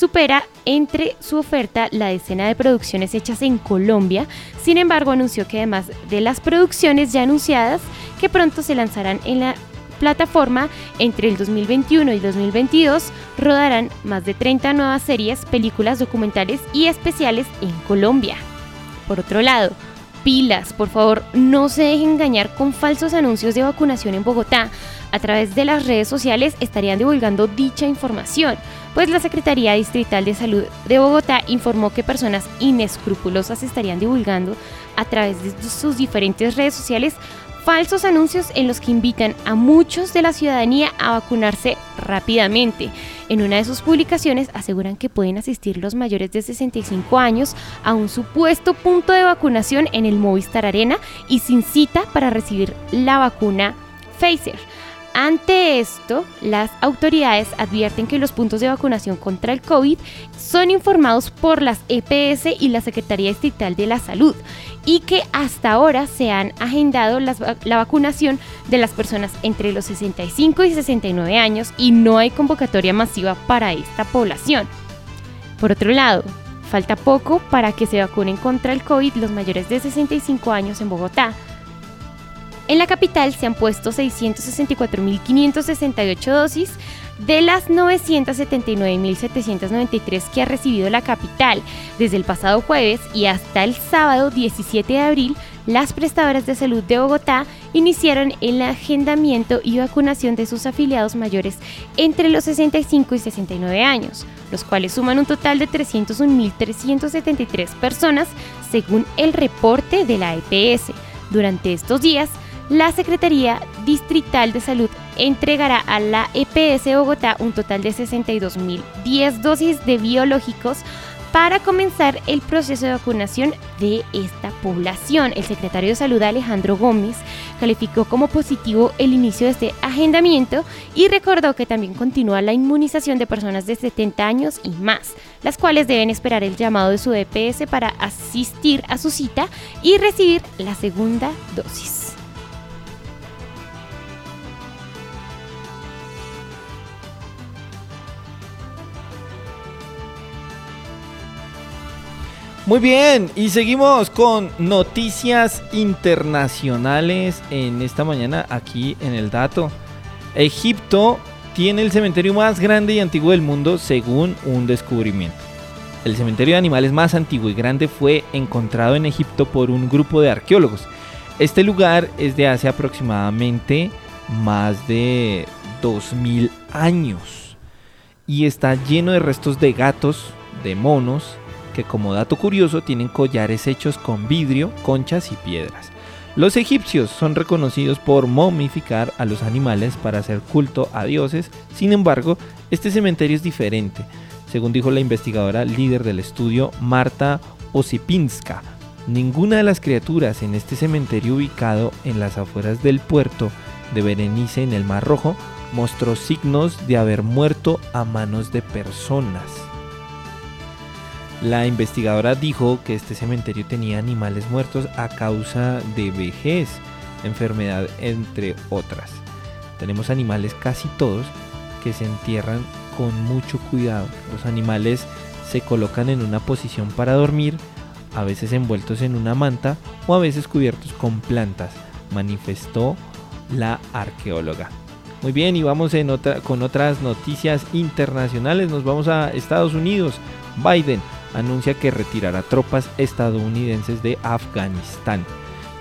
supera entre su oferta la decena de producciones hechas en Colombia. Sin embargo, anunció que además de las producciones ya anunciadas, que pronto se lanzarán en la plataforma, entre el 2021 y 2022 rodarán más de 30 nuevas series, películas, documentales y especiales en Colombia. Por otro lado, pilas, por favor, no se dejen engañar con falsos anuncios de vacunación en Bogotá. A través de las redes sociales estarían divulgando dicha información, pues la Secretaría Distrital de Salud de Bogotá informó que personas inescrupulosas estarían divulgando a través de sus diferentes redes sociales falsos anuncios en los que invitan a muchos de la ciudadanía a vacunarse rápidamente. En una de sus publicaciones aseguran que pueden asistir los mayores de 65 años a un supuesto punto de vacunación en el Movistar Arena y sin cita para recibir la vacuna Pfizer. Ante esto, las autoridades advierten que los puntos de vacunación contra el COVID son informados por las EPS y la Secretaría Distrital de la Salud y que hasta ahora se han agendado la vacunación de las personas entre los 65 y 69 años y no hay convocatoria masiva para esta población. Por otro lado, falta poco para que se vacunen contra el COVID los mayores de 65 años en Bogotá. En la capital se han puesto 664.568 dosis de las 979.793 que ha recibido la capital desde el pasado jueves y hasta el sábado 17 de abril, las prestadoras de salud de Bogotá iniciaron el agendamiento y vacunación de sus afiliados mayores entre los 65 y 69 años, los cuales suman un total de 301.373 personas según el reporte de la EPS. Durante estos días, la Secretaría Distrital de Salud entregará a la EPS Bogotá un total de 62.010 dosis de biológicos para comenzar el proceso de vacunación de esta población. El secretario de Salud Alejandro Gómez calificó como positivo el inicio de este agendamiento y recordó que también continúa la inmunización de personas de 70 años y más, las cuales deben esperar el llamado de su EPS para asistir a su cita y recibir la segunda dosis. Muy bien, y seguimos con noticias internacionales en esta mañana aquí en el dato. Egipto tiene el cementerio más grande y antiguo del mundo según un descubrimiento. El cementerio de animales más antiguo y grande fue encontrado en Egipto por un grupo de arqueólogos. Este lugar es de hace aproximadamente más de 2000 años y está lleno de restos de gatos, de monos, que como dato curioso tienen collares hechos con vidrio, conchas y piedras. Los egipcios son reconocidos por momificar a los animales para hacer culto a dioses, sin embargo, este cementerio es diferente, según dijo la investigadora líder del estudio Marta Osipinska. Ninguna de las criaturas en este cementerio ubicado en las afueras del puerto de Berenice en el Mar Rojo mostró signos de haber muerto a manos de personas. La investigadora dijo que este cementerio tenía animales muertos a causa de vejez, enfermedad, entre otras. Tenemos animales casi todos que se entierran con mucho cuidado. Los animales se colocan en una posición para dormir, a veces envueltos en una manta o a veces cubiertos con plantas, manifestó la arqueóloga. Muy bien, y vamos con otras noticias internacionales. Nos vamos a Estados Unidos. Biden anuncia que retirará tropas estadounidenses de Afganistán.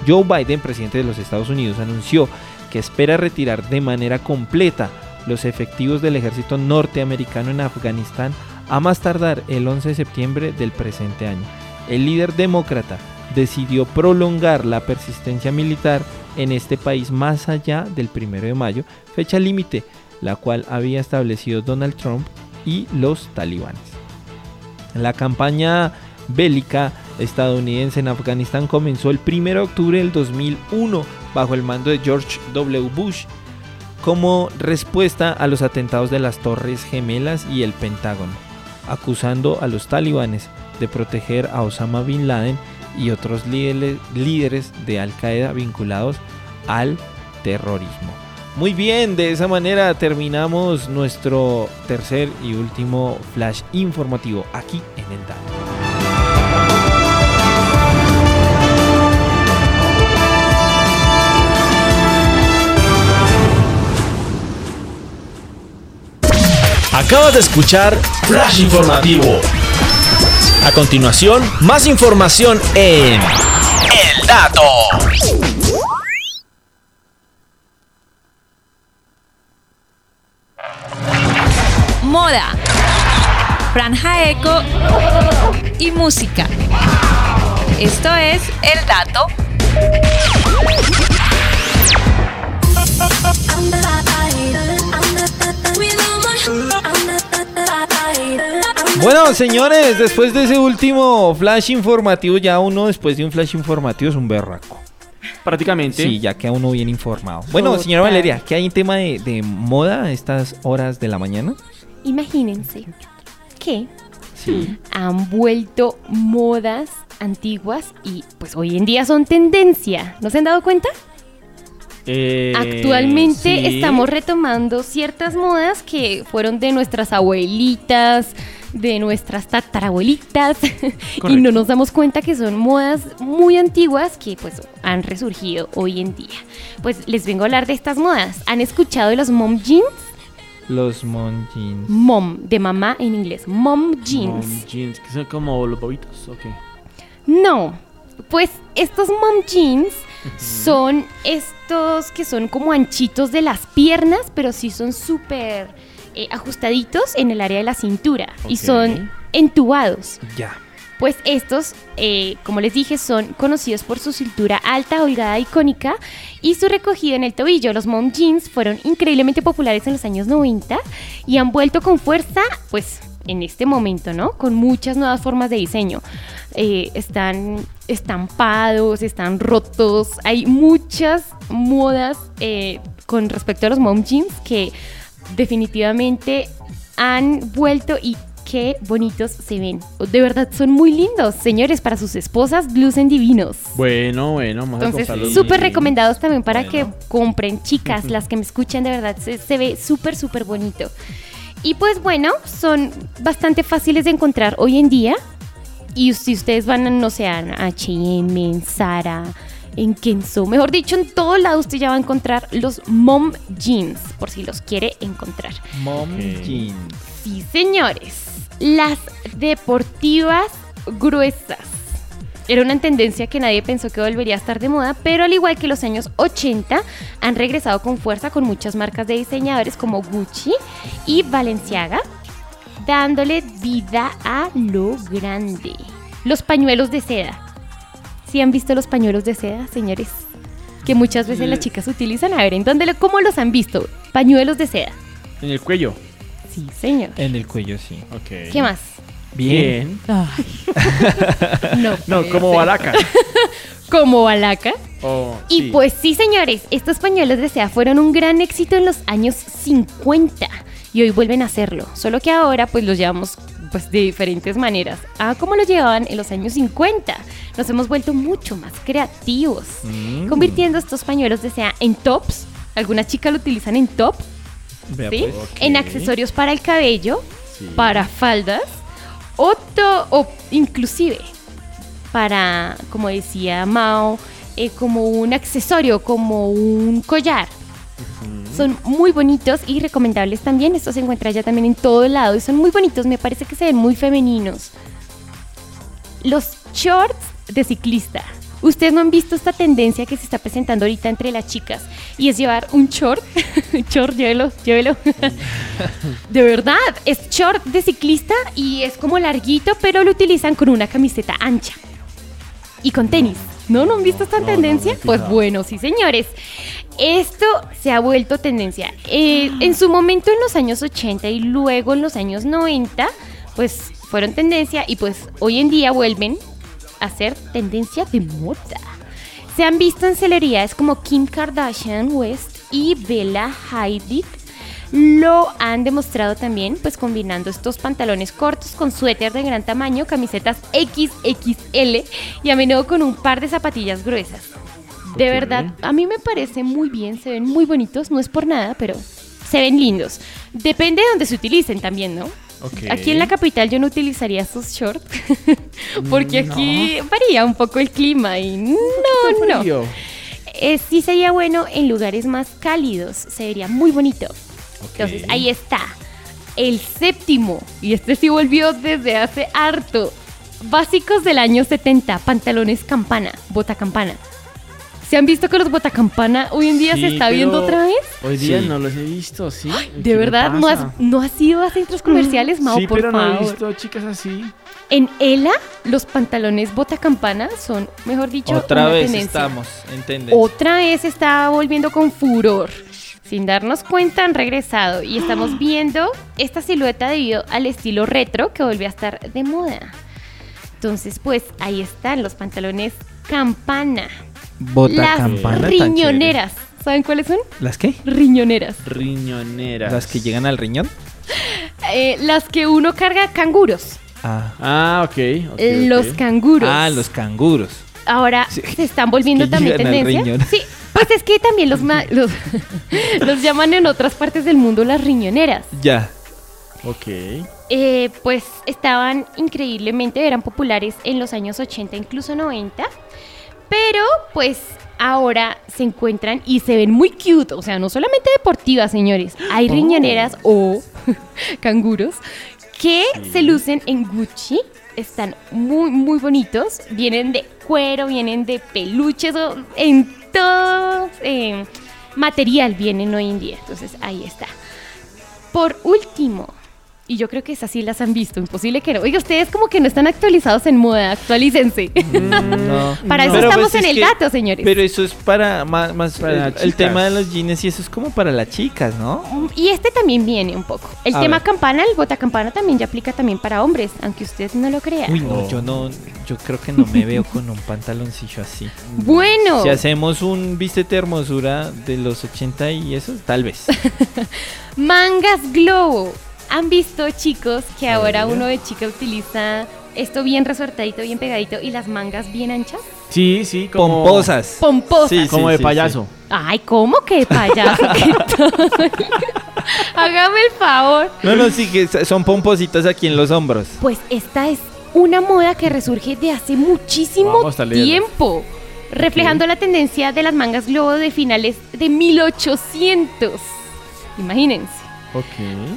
Joe Biden, presidente de los Estados Unidos, anunció que espera retirar de manera completa los efectivos del ejército norteamericano en Afganistán a más tardar el 11 de septiembre del presente año. El líder demócrata decidió prolongar la persistencia militar en este país más allá del 1 de mayo, fecha límite, la cual había establecido Donald Trump y los talibanes. La campaña bélica estadounidense en Afganistán comenzó el 1 de octubre del 2001 bajo el mando de George W. Bush como respuesta a los atentados de las Torres Gemelas y el Pentágono, acusando a los talibanes de proteger a Osama Bin Laden y otros líderes de Al Qaeda vinculados al terrorismo. Muy bien, de esa manera terminamos nuestro tercer y último flash informativo aquí en el DAO. Acabas de escuchar Flash Informativo. A continuación, más información en El Dato. Moda, franja eco y música. Esto es El Dato. Bueno, señores, después de ese último flash informativo, ya uno después de un flash informativo es un berraco. Prácticamente. Sí, ya queda uno bien informado. Bueno, señora. Valeria, ¿qué hay en tema de, de moda a estas horas de la mañana? Imagínense que Sí. han vuelto modas antiguas y pues hoy en día son tendencia. ¿No se han dado cuenta? Eh, Actualmente sí. estamos retomando ciertas modas que fueron de nuestras abuelitas, de nuestras tatarabuelitas y no nos damos cuenta que son modas muy antiguas que pues han resurgido hoy en día. Pues les vengo a hablar de estas modas. ¿Han escuchado de los mom jeans? Los mom jeans. Mom, de mamá en inglés. Mom jeans. Mom jeans, que son como los bobitos, ok. No, pues estos mom jeans son estos que son como anchitos de las piernas, pero sí son súper eh, ajustaditos en el área de la cintura y son entubados. Ya. Pues estos, eh, como les dije, son conocidos por su cintura alta, holgada y cónica y su recogido en el tobillo. Los mom jeans fueron increíblemente populares en los años 90 y han vuelto con fuerza, pues en este momento, ¿no? Con muchas nuevas formas de diseño. Eh, están estampados, están rotos, hay muchas modas eh, con respecto a los mom jeans que definitivamente han vuelto y qué bonitos se ven. De verdad son muy lindos, señores, para sus esposas lucen divinos. Bueno, bueno, vamos a Entonces, súper recomendados también para que compren, chicas, las que me escuchan, de verdad, se, se ve súper, súper bonito. Y pues bueno, son bastante fáciles de encontrar hoy en día. Y si ustedes van, a, no sé, a H&M, en Zara, en Kenzo, mejor dicho, en todo lado usted ya va a encontrar los mom jeans, por si los quiere encontrar. Mom jeans. Sí, señores. Las deportivas gruesas. Era una tendencia que nadie pensó que volvería a estar de moda, pero al igual que los años 80, han regresado con fuerza con muchas marcas de diseñadores como Gucci y Balenciaga, dándole vida a lo grande. Los pañuelos de seda. ¿Sí han visto los pañuelos de seda, señores? Que muchas veces las chicas utilizan. A ver, ¿en dónde lo, ¿cómo los han visto? Pañuelos de seda. En el cuello. Sí, señor. En el cuello, sí. ¿Qué más? Bien. Ay. no, No, como balaca. Como balaca. Oh, Y sí. pues sí, señores, estos pañuelos de seda fueron un gran éxito en los años 50 y hoy vuelven a hacerlo. Solo que ahora pues los llevamos pues de diferentes maneras. Ah, como los llevaban en los años 50. Nos hemos vuelto mucho más creativos, Mm. convirtiendo estos pañuelos de seda en tops. Algunas chicas lo utilizan en top, Vea, ¿sí? pues. En accesorios para el cabello, Sí. para faldas o, to- o inclusive para, como decía Mao, eh, como un accesorio, como un collar. Son muy bonitos y recomendables también. Esto se encuentra ya también en todo lado y son muy bonitos. Me parece que se ven muy femeninos. Los shorts de ciclista. Ustedes no han visto esta tendencia que se está presentando ahorita entre las chicas y es llevar un short. short, llévelo, llévelo. de verdad, es short de ciclista y es como larguito, pero lo utilizan con una camiseta ancha y con tenis. ¿No? ¿No han visto esta no, no me tendencia? pues bueno, sí, señores. Esto se ha vuelto tendencia. Eh, en su momento en los años 80 y luego en los años 90, pues fueron tendencia y pues hoy en día vuelven a ser tendencia de moda. Se han visto en celebridades como Kim Kardashian West y Bella Hadid. Lo han demostrado también, pues combinando estos pantalones cortos con suéter de gran tamaño, camisetas XXL y a menudo con un par de zapatillas gruesas. De verdad, a mí me parece muy bien, se ven muy bonitos, no es por nada, pero se ven lindos. Depende de donde se utilicen también, ¿no? Aquí en la capital yo no utilizaría esos shorts porque No. aquí varía un poco el clima y no, no. Eh, sí sería bueno en lugares más cálidos, se vería muy bonito. Entonces, ahí está. el séptimo. Y este sí volvió desde hace harto. Básicos del año 70, pantalones campana, bota campana. ¿Se han visto que los bota campana hoy en día Sí, se está viendo otra vez? Hoy día Sí. no los he visto, ¿sí? De ¿Qué me verdad, ¿no has? ¿no has ido a centros comerciales, Mao, Sí, por pero no he favor? visto chicas así. En ELA, los pantalones bota campana son, mejor dicho, Otra una vez tendencia. estamos en tendencia. Otra vez está volviendo con furor. Sin darnos cuenta han regresado y estamos viendo esta silueta debido al estilo retro que volvió a estar de moda. Entonces, pues ahí están los pantalones campana. Bota Las riñoneras. ¿Saben cuáles son? ¿Las qué? Riñoneras. Riñoneras. ¿Las que llegan al riñón? Eh, las que uno carga canguros. Ah. Ah, ok. ok, los canguros. Ah, los canguros. Ahora se están volviendo que también tendencia. riñón. Sí, pues es que también los, ma- los, los llaman en otras partes del mundo las riñoneras. Ya. Ok. Eh, pues estaban increíblemente, eran populares en los años 80, incluso 90. Pero pues ahora se encuentran y se ven muy cute. O sea, no solamente deportivas, señores. Hay Oh. riñoneras o canguros que se lucen en Gucci. Están muy, muy bonitos. Vienen de cuero, vienen de peluches, en todo eh, material vienen hoy en día. Entonces ahí está. Por último, y yo creo que esas sí las han visto, imposible que no. Oiga, ustedes como que no están actualizados en moda, actualícense. No. Para eso Pero, estamos pues, en es el que- dato, señores. Pero eso es para más, más Para el, tema de los jeans y eso es como para las chicas, ¿no? Y este también viene un poco. El A tema ver. campana, el bota campana también ya aplica también para hombres, aunque usted no lo crea. Uy, no, yo no, yo creo que no me veo con un pantaloncillo así. Bueno. Si hacemos un vístete hermosura de los 80 y eso, tal vez. Mangas globo. ¿Han visto, chicos, que ahora uno de chica utiliza esto bien resortadito, bien pegadito y las mangas bien anchas? Sí, sí, como... Pomposas. Pomposas. Sí, sí, Como de sí, payaso. Ay, ¿cómo que payaso? ¿Qué tal? Hágame el favor. No, no, sí, que son pompositas aquí en los hombros. Pues esta es una moda que resurge de hace muchísimo tiempo, reflejando la tendencia de las mangas globo de finales de 1800. Imagínense.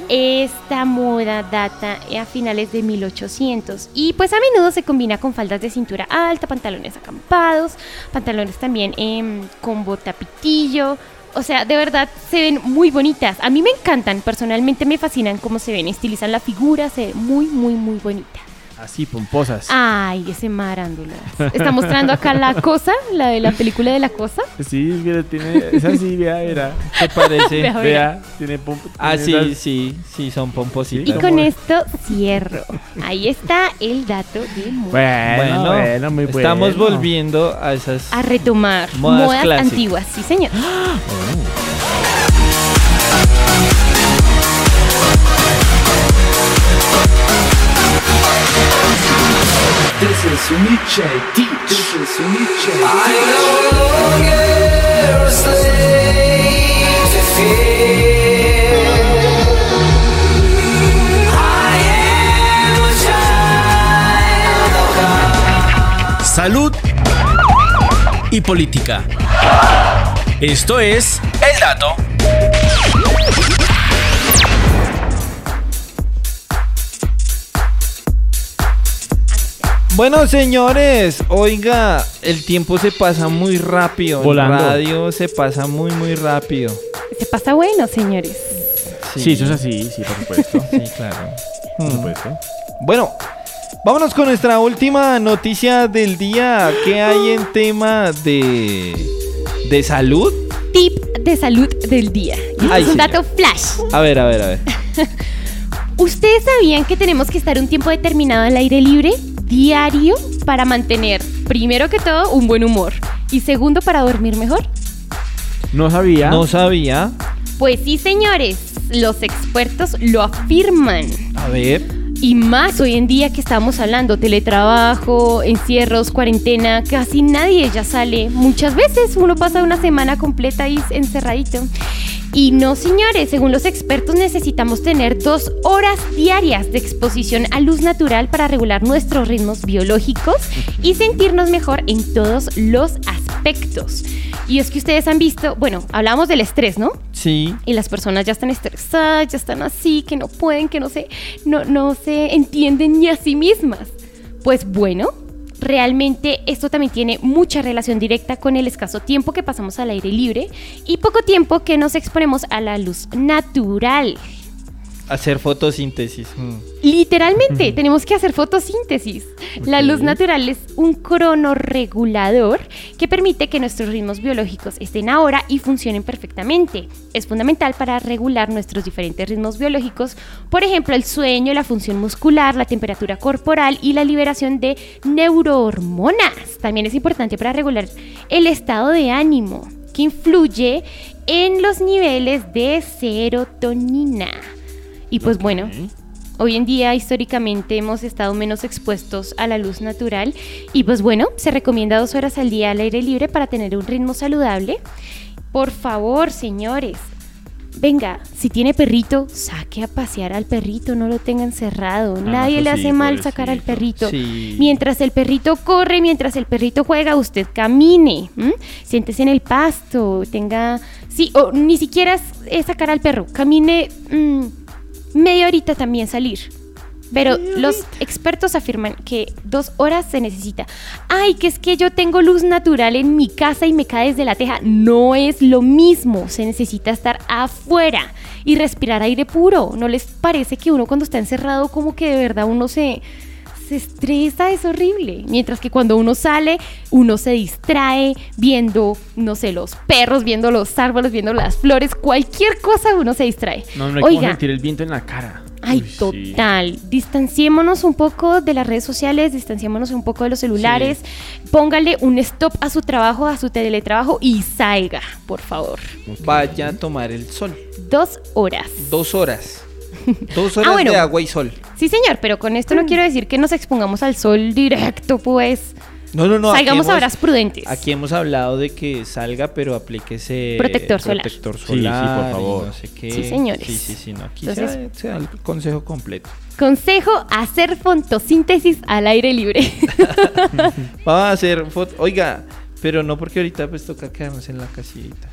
Esta moda data a finales de 1800 y pues a menudo se combina con faldas de cintura alta, pantalones acampados, pantalones también em, con botapitillo. O sea, de verdad se ven muy bonitas. A mí me encantan, personalmente me fascinan cómo se ven, estilizan la figura, se ve muy, muy, muy bonita. Así, pomposas. Ay, ese marándula. Está mostrando acá la cosa, la de la película de la cosa. Sí, mira, tiene... Es así, vea, vea. ¿Qué parece? Vea, Vea, vea. tiene. Ah, sí, sí, sí, son pompositas. Y con esto cierro. Ahí está el dato de moda. Bueno, bueno, muy bueno. Estamos volviendo a esas... A retomar Modas antiguas, sí señor. This is Uniche Teach. This is Uniche I no longer a slave to fear. I am a child of God. Salud y política. Esto es El Dato. Bueno, señores, oiga, el tiempo se pasa muy rápido. Volando. El radio se pasa muy, muy rápido. Se pasa bueno, señores. Sí, eso es así, sí, por supuesto. Sí, claro. Por Mm. supuesto. Bueno, vámonos con nuestra última noticia del día. ¿Qué hay en tema de, de salud? Tip de salud del día. Y este Ay, es un señor. dato flash. A ver, a ver, a ver. ¿Ustedes sabían que tenemos que estar un tiempo determinado al aire libre, diario, para mantener, primero que todo, un buen humor? Y segundo, para dormir mejor. No sabía. No sabía. Pues sí, señores, los expertos lo afirman. A ver. Y más hoy en día que estamos hablando, teletrabajo, encierros, cuarentena, casi nadie ya sale. Muchas veces uno pasa una semana completa ahí encerradito. Y no, señores, según los expertos necesitamos tener dos horas diarias de exposición a luz natural para regular nuestros ritmos biológicos y sentirnos mejor en todos los aspectos. Y es que ustedes han visto, bueno, hablábamos del estrés, ¿no? Sí. Y las personas ya están estresadas, ya están así, que no pueden, que no se, no, no se entienden ni a sí mismas. Pues bueno, realmente esto también tiene mucha relación directa con el escaso tiempo que pasamos al aire libre y poco tiempo que nos exponemos a la luz natural. Hacer fotosíntesis. Mm. Literalmente, tenemos que hacer fotosíntesis. La luz natural es un cronorregulador que permite que nuestros ritmos biológicos estén ahora y funcionen perfectamente. Es fundamental para regular nuestros diferentes ritmos biológicos, por ejemplo, el sueño, la función muscular, la temperatura corporal y la liberación de neurohormonas. También es importante para regular el estado de ánimo, que influye en los niveles de serotonina. Y pues bueno, hoy en día históricamente hemos estado menos expuestos a la luz natural y pues bueno, se recomienda dos horas al día al aire libre para tener un ritmo saludable. Por favor, señores, venga, si tiene perrito, saque a pasear al perrito, no lo tenga encerrado. Nadie pues le sí, hace mal sacar al perrito. Sí. Mientras el perrito corre, mientras el perrito juega, usted camine, ¿m? siéntese en el pasto, tenga... Sí, o ni siquiera es, es sacar al perro, camine mm, media horita también salir. Pero los expertos afirman que dos horas se necesita. Ay, que es que yo tengo luz natural en mi casa y me cae desde la teja. No es lo mismo. Se necesita estar afuera y respirar aire puro. ¿No les parece que uno cuando está encerrado como que de verdad uno se, se estresa? Es horrible. Mientras que cuando uno sale, uno se distrae viendo, no sé, los perros, viendo los árboles, viendo las flores, cualquier cosa uno se distrae. No, no hay como Oiga, sentir el viento en la cara. Ay, Uy, sí. total. Distanciémonos un poco de las redes sociales, distanciémonos un poco de los celulares. Póngale un stop a su trabajo, a su teletrabajo y salga, por favor. Vaya a tomar el sol. Dos horas. Dos horas. Dos horas Ah, bueno. de agua y sol. Sí, señor, pero con esto no quiero decir que nos expongamos al sol directo, pues. No, no, no. Salgamos a horas prudentes. Aquí hemos hablado de que salga, pero aplíquese Protector solar. protector Sí, sí, por solar favor. no sé qué. Sí, señores. Sí, sí, sí. No, aquí Entonces- se, da, se da el consejo completo. Consejo, hacer fotosíntesis al aire libre. Vamos a hacer foto. Oiga, pero no porque ahorita pues toca quedarnos en la casita.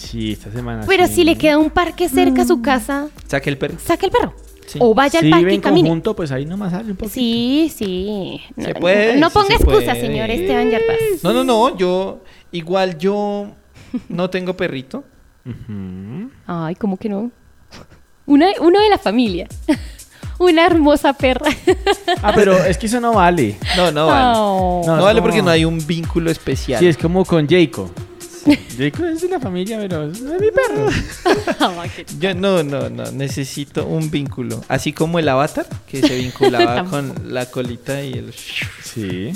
Sí, esta semana. pero sí. si le queda un parque cerca a su casa, Saque el perro. saque el perro. Sí. O vaya al Si parque vive y camine. conjunto, pues ahí nomás sale un poco. Sí, sí. No, Se puede, No sí ponga se puede. señor Esteban Yarpaz. No, no, no. Yo, igual yo no tengo perrito. Ay, ¿cómo que no? Una, uno de la familia. Una hermosa perra. Ah, pero es que eso no vale. No, no vale. Oh. No, No, es vale como- porque no hay un vínculo especial. Sí, es como con Jacob. Jacob es de la familia, pero es de mi perro. Qué- Yo no, no, no, necesito un vínculo. Así como el avatar, que se vinculaba con la colita y el... Sí.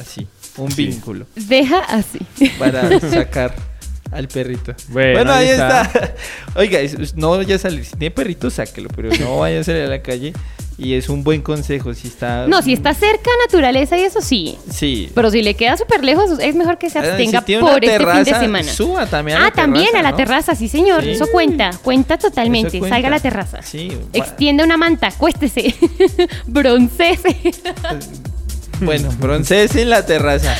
Así, un Sí. vínculo Deja así. para sacar al perrito. Bueno, ahí ahí está. está. Oiga, no vaya a salir. Si tiene perrito, sáquelo, pero no vaya a salir a la calle. Y es un buen consejo. Si está... No, si está cerca a naturaleza y eso sí. Sí. Pero si le queda súper lejos, es mejor que se Ah, si abstenga por este fin de semana. suba también a la ah, también terraza, a la ¿no? terraza, sí, señor. Sí. Eso cuenta, cuenta totalmente. Eso cuenta. Salga a la terraza. Sí. Extiende una manta, acuéstese, broncese. Bueno, broncese en la terraza.